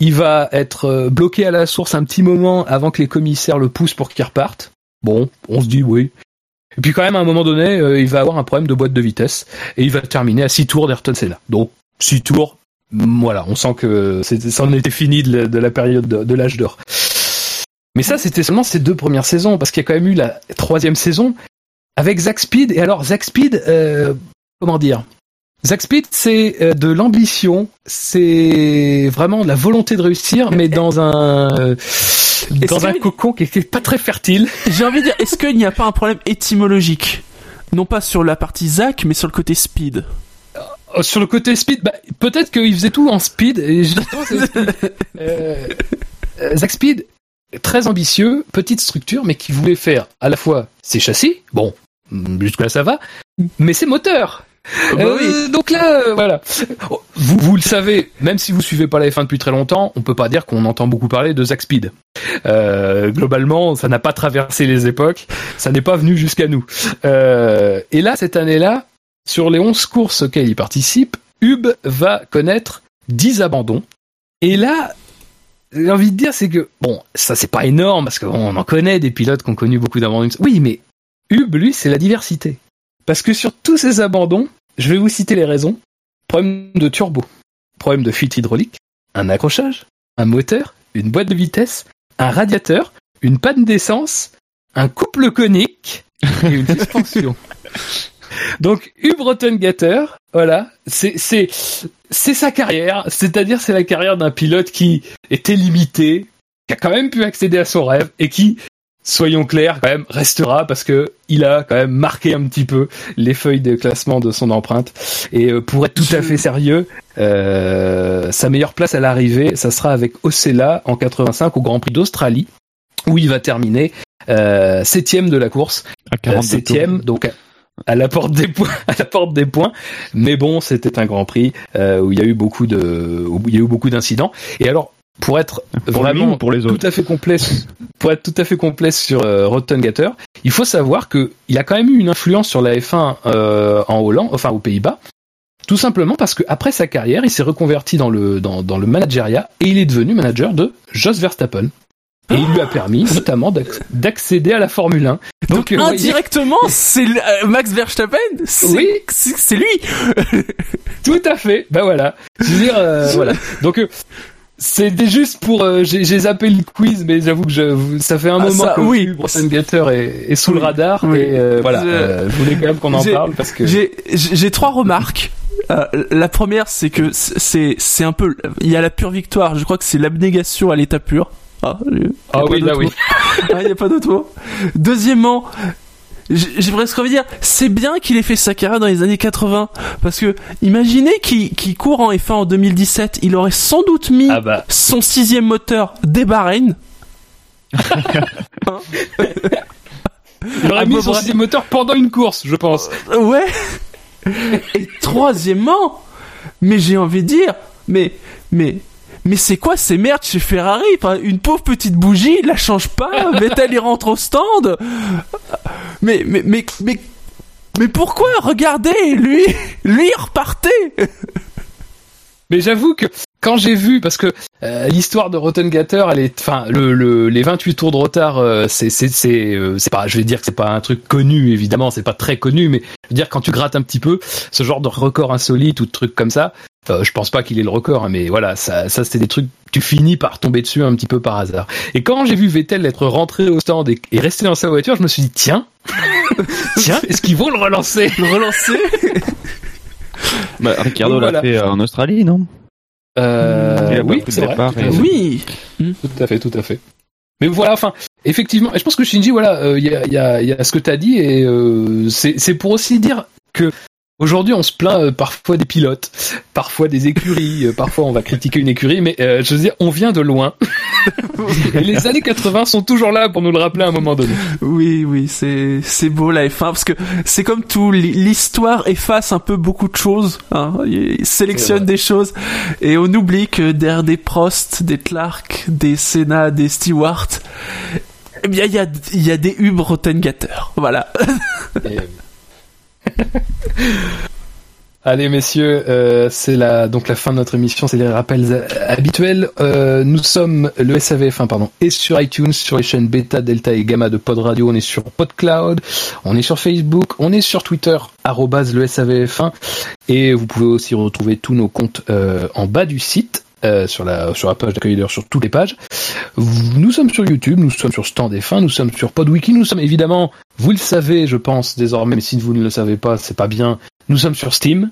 Il va être euh, bloqué à la source un petit moment avant que les commissaires le poussent pour qu'il reparte. Bon, on se dit oui. Et puis quand même, à un moment donné, euh, il va avoir un problème de boîte de vitesse et il va terminer à 6 tours d'Ayrton Senna. Donc, 6 tours, voilà, on sent que c'est- ça en était fini de la, de la période de, l'âge d'or. Mais ça, c'était seulement ces deux premières saisons, parce qu'il y a quand même eu la troisième saison avec Zack Speed. Et alors, Zack Speed, euh, comment dire? Zack Speed, c'est euh, de l'ambition, c'est vraiment de la volonté de réussir, mais dans un euh, dans un que- cocon qui est pas très fertile. J'ai envie de dire, est-ce qu'il n'y a pas un problème étymologique? Non pas sur la partie Zach, mais sur le côté speed. Euh, Sur le côté speed, bah, peut-être qu'il faisait tout en speed. Et euh, euh, Zack Speed, très ambitieux, petite structure, mais qui voulait faire à la fois ses châssis, bon, jusque-là ça va, mais ses moteurs. Bah Euh, Donc là, euh, voilà. Vous, vous le savez, même si vous suivez pas la F1 depuis très longtemps, on peut pas dire qu'on entend beaucoup parler de Zack Speed. Euh, globalement, ça n'a pas traversé les époques, ça n'est pas venu jusqu'à nous. Et là, cette année-là, sur les 11 courses auxquelles il participe, Hub va connaître 10 abandons. Et là, j'ai envie de dire, c'est que, bon, ça c'est pas énorme, parce qu'on en connaît des pilotes qui ont connu beaucoup d'abandons. Oui, mais Hub, lui, c'est la diversité. Parce que sur tous ces abandons, je vais vous citer les raisons. Problème de turbo, problème de fuite hydraulique, un accrochage, un moteur, une boîte de vitesse, un radiateur, une panne d'essence, un couple conique. Et une suspension. Donc Rottengatter, voilà, c'est c'est c'est sa carrière, c'est-à-dire c'est la carrière d'un pilote qui était limité, qui a quand même pu accéder à son rêve et qui soyons clairs, quand même, restera parce que il a quand même marqué un petit peu les feuilles de classement de son empreinte. Et euh, pour être tout à fait sérieux, euh, sa meilleure place à l'arrivée, ça sera avec Ocella en 85 au Grand Prix d'Australie, où il va terminer euh, septième de la course, À euh, 42 tours. septième, donc à la porte des points, à la porte des points. Mais bon, c'était un Grand Prix euh, où il y a eu beaucoup de, où il y a eu beaucoup d'incidents. Et alors, pour être Pour vraiment pour les tout à fait complet pour être tout à fait complet sur euh, Rotten Gatter, il faut savoir que il a quand même eu une influence sur la F1 euh, en Hollande, enfin aux Pays-Bas, tout simplement parce que après sa carrière, il s'est reconverti dans le dans, dans le manageriat et il est devenu manager de Jos Verstappen. Et il lui a permis notamment d'acc- d'accéder à la Formule 1. Donc, euh, voyez, Indirectement, c'est euh, Max Verstappen C'est Oui. c'est- lui Tout à fait. Ben voilà. Je veux dire, euh, voilà. Donc euh, c'était juste pour. euh, J'ai zappé le quiz, mais j'avoue que je, ça fait un Ah, moment ça, que oui. Bronson Gator est, est sous le radar Oui. et euh, voilà. Je- euh, je voulais quand même qu'on en parle parce que. J'ai trois remarques. Euh, la première, c'est que c'est c'est un peu il y a la pure victoire. Je crois que c'est l'abnégation à l'état pur. Ah, Ah oui, là d'autre oui. Ah, il y a pas d'autre mot. Deuxièmement, j'ai presque envie de dire, c'est bien qu'il ait fait sa carrière dans les années 80 parce que imaginez qu'il court en F1 en 2017, il aurait sans doute mis Ah bah. son sixième moteur des Bahreïn. Il aurait à mis son sixième moteur pendant une course, je pense. Euh, Ouais. Et troisièmement, mais j'ai envie de dire, mais, mais, mais c'est quoi ces merdes chez Ferrari? Enfin, Une pauvre petite bougie, il la change pas. Vettel il rentre au stand. Mais, mais, mais, mais, mais pourquoi? Regardez, lui, lui repartait. Mais j'avoue que quand j'ai vu, parce que euh, l'histoire de Rotten Gator, elle est, enfin, le, le, les 28 tours de retard, euh, c'est, c'est, c'est, euh, c'est pas, je vais dire que c'est pas un truc connu, évidemment, c'est pas très connu, mais je veux dire quand tu grattes un petit peu, ce genre de record insolite ou de trucs comme ça, je pense pas qu'il ait le record, hein, mais voilà, ça, ça c'était des trucs, tu finis par tomber dessus un petit peu par hasard. Et quand j'ai vu Vettel être rentré au stand et, et rester dans sa voiture, je me suis dit tiens, tiens, est-ce qu'ils vont le relancer? Le relancer? Bah, Ricardo l'a voilà. fait en Australie, non? Euh, oui, c'est vrai. tout et-. Oui. Tout à fait, tout à fait. Mais voilà, enfin, effectivement, et je pense que Shinji, voilà, euh, il y, a, il y, a, il y a ce que t'as dit, et euh, c'est pour aussi dire que aujourd'hui, on se plaint euh, parfois des pilotes, parfois des écuries, euh, parfois on va critiquer une écurie, mais euh, je veux dire, on vient de loin. et les années 80 sont toujours là pour nous le rappeler à un moment donné. Oui, oui, c'est c'est beau la F1 parce que c'est comme tout, l'hi- l'histoire efface un peu beaucoup de choses, hein, il sélectionne des choses et on oublie que derrière des Prost, des Clark, des Senna, des Stewart, eh bien il y a il y a des Hub Rottengatter, voilà. Et, Allez messieurs, euh, c'est la fin de notre émission, c'est les rappels habituels. Euh, nous sommes le SAVF1 pardon, et sur iTunes, sur les chaînes Beta, Delta et Gamma de Pod Radio, on est sur PodCloud, on est sur Facebook, on est sur Twitter le SAVF1 et vous pouvez aussi retrouver tous nos comptes euh, en bas du site. Euh, sur la sur la page d'accueil d'ailleurs sur toutes les pages. Nous sommes sur YouTube, nous sommes sur Stand F1, nous sommes sur PodWiki, nous sommes évidemment, vous le savez, je pense désormais, mais si vous ne le savez pas, c'est pas bien. Nous sommes sur Steam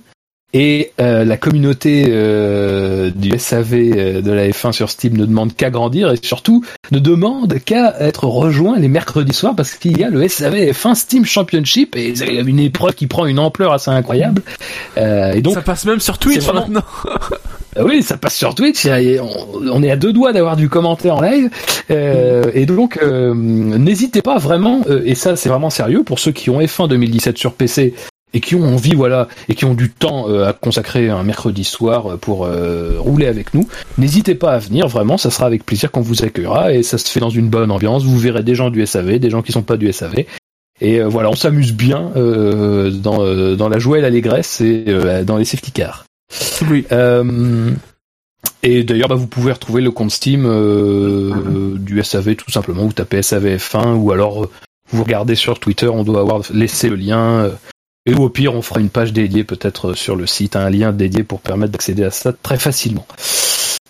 et euh, la communauté euh, du SAV euh, de la F1 sur Steam ne demande qu'à grandir et surtout ne demande qu'à être rejoint les mercredis soirs parce qu'il y a le SAV F1 Steam Championship et c'est une épreuve qui prend une ampleur assez incroyable. Euh, et donc ça passe même sur Twitch vraiment- maintenant. euh, Oui, ça passe sur Twitch. On, est à deux doigts d'avoir du commentaire en live. Euh, et donc, euh, n'hésitez pas vraiment, euh, et ça c'est vraiment sérieux, pour ceux qui ont F1 2017 sur PC et qui ont envie, voilà, et qui ont du temps à consacrer un mercredi soir pour rouler avec nous, n'hésitez pas à venir, vraiment, ça sera avec plaisir qu'on vous accueillera, et ça se fait dans une bonne ambiance, vous verrez des gens du SAV, des gens qui sont pas du SAV, et voilà, on s'amuse bien dans, dans la joie et l'allégresse et dans les safety cars. Oui. Euh, et d'ailleurs, bah, vous pouvez retrouver le compte Steam euh, du SAV tout simplement. Vous tapez SAVF1 ou alors vous regardez sur Twitter, on doit avoir laissé le lien. euh, et au pire, on fera une page dédiée peut-être sur le site, un lien dédié pour permettre d'accéder à ça très facilement.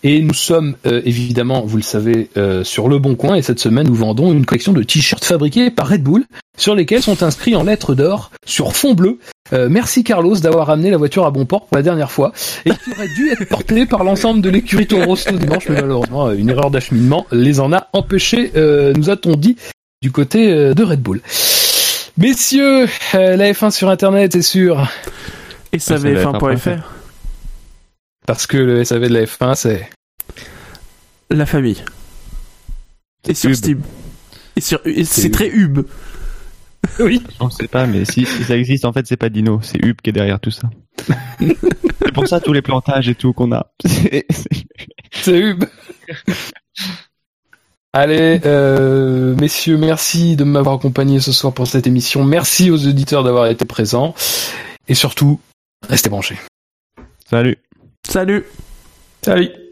Et nous sommes euh, évidemment, vous le savez, euh, sur le bon coin. Et cette semaine, nous vendons une collection de t-shirts fabriqués par Red Bull, sur lesquels sont inscrits en lettres d'or sur fond bleu. Euh, merci Carlos d'avoir amené la voiture à bon port pour la dernière fois et qui aurait dû être portée par l'ensemble de l'écurie Toro ce dimanche, mais malheureusement euh, une erreur d'acheminement les en a empêchés, euh, nous a-t-on dit, du côté euh, de Red Bull. Messieurs, la F1 sur Internet est sur savf1.fr parce que le SAV de la F1 c'est... La famille. Et sur Hub. Steam. Et sur c'est très Hub. Oui, On sait pas, mais si, si ça existe, en fait, c'est pas Dino, c'est Hub qui est derrière tout ça. c'est pour ça tous les plantages et tout qu'on a. C'est Hub. Allez, euh, messieurs, merci de m'avoir accompagné ce soir pour cette émission. Merci aux auditeurs d'avoir été présents. Et surtout, restez branchés. Salut. Salut. Salut.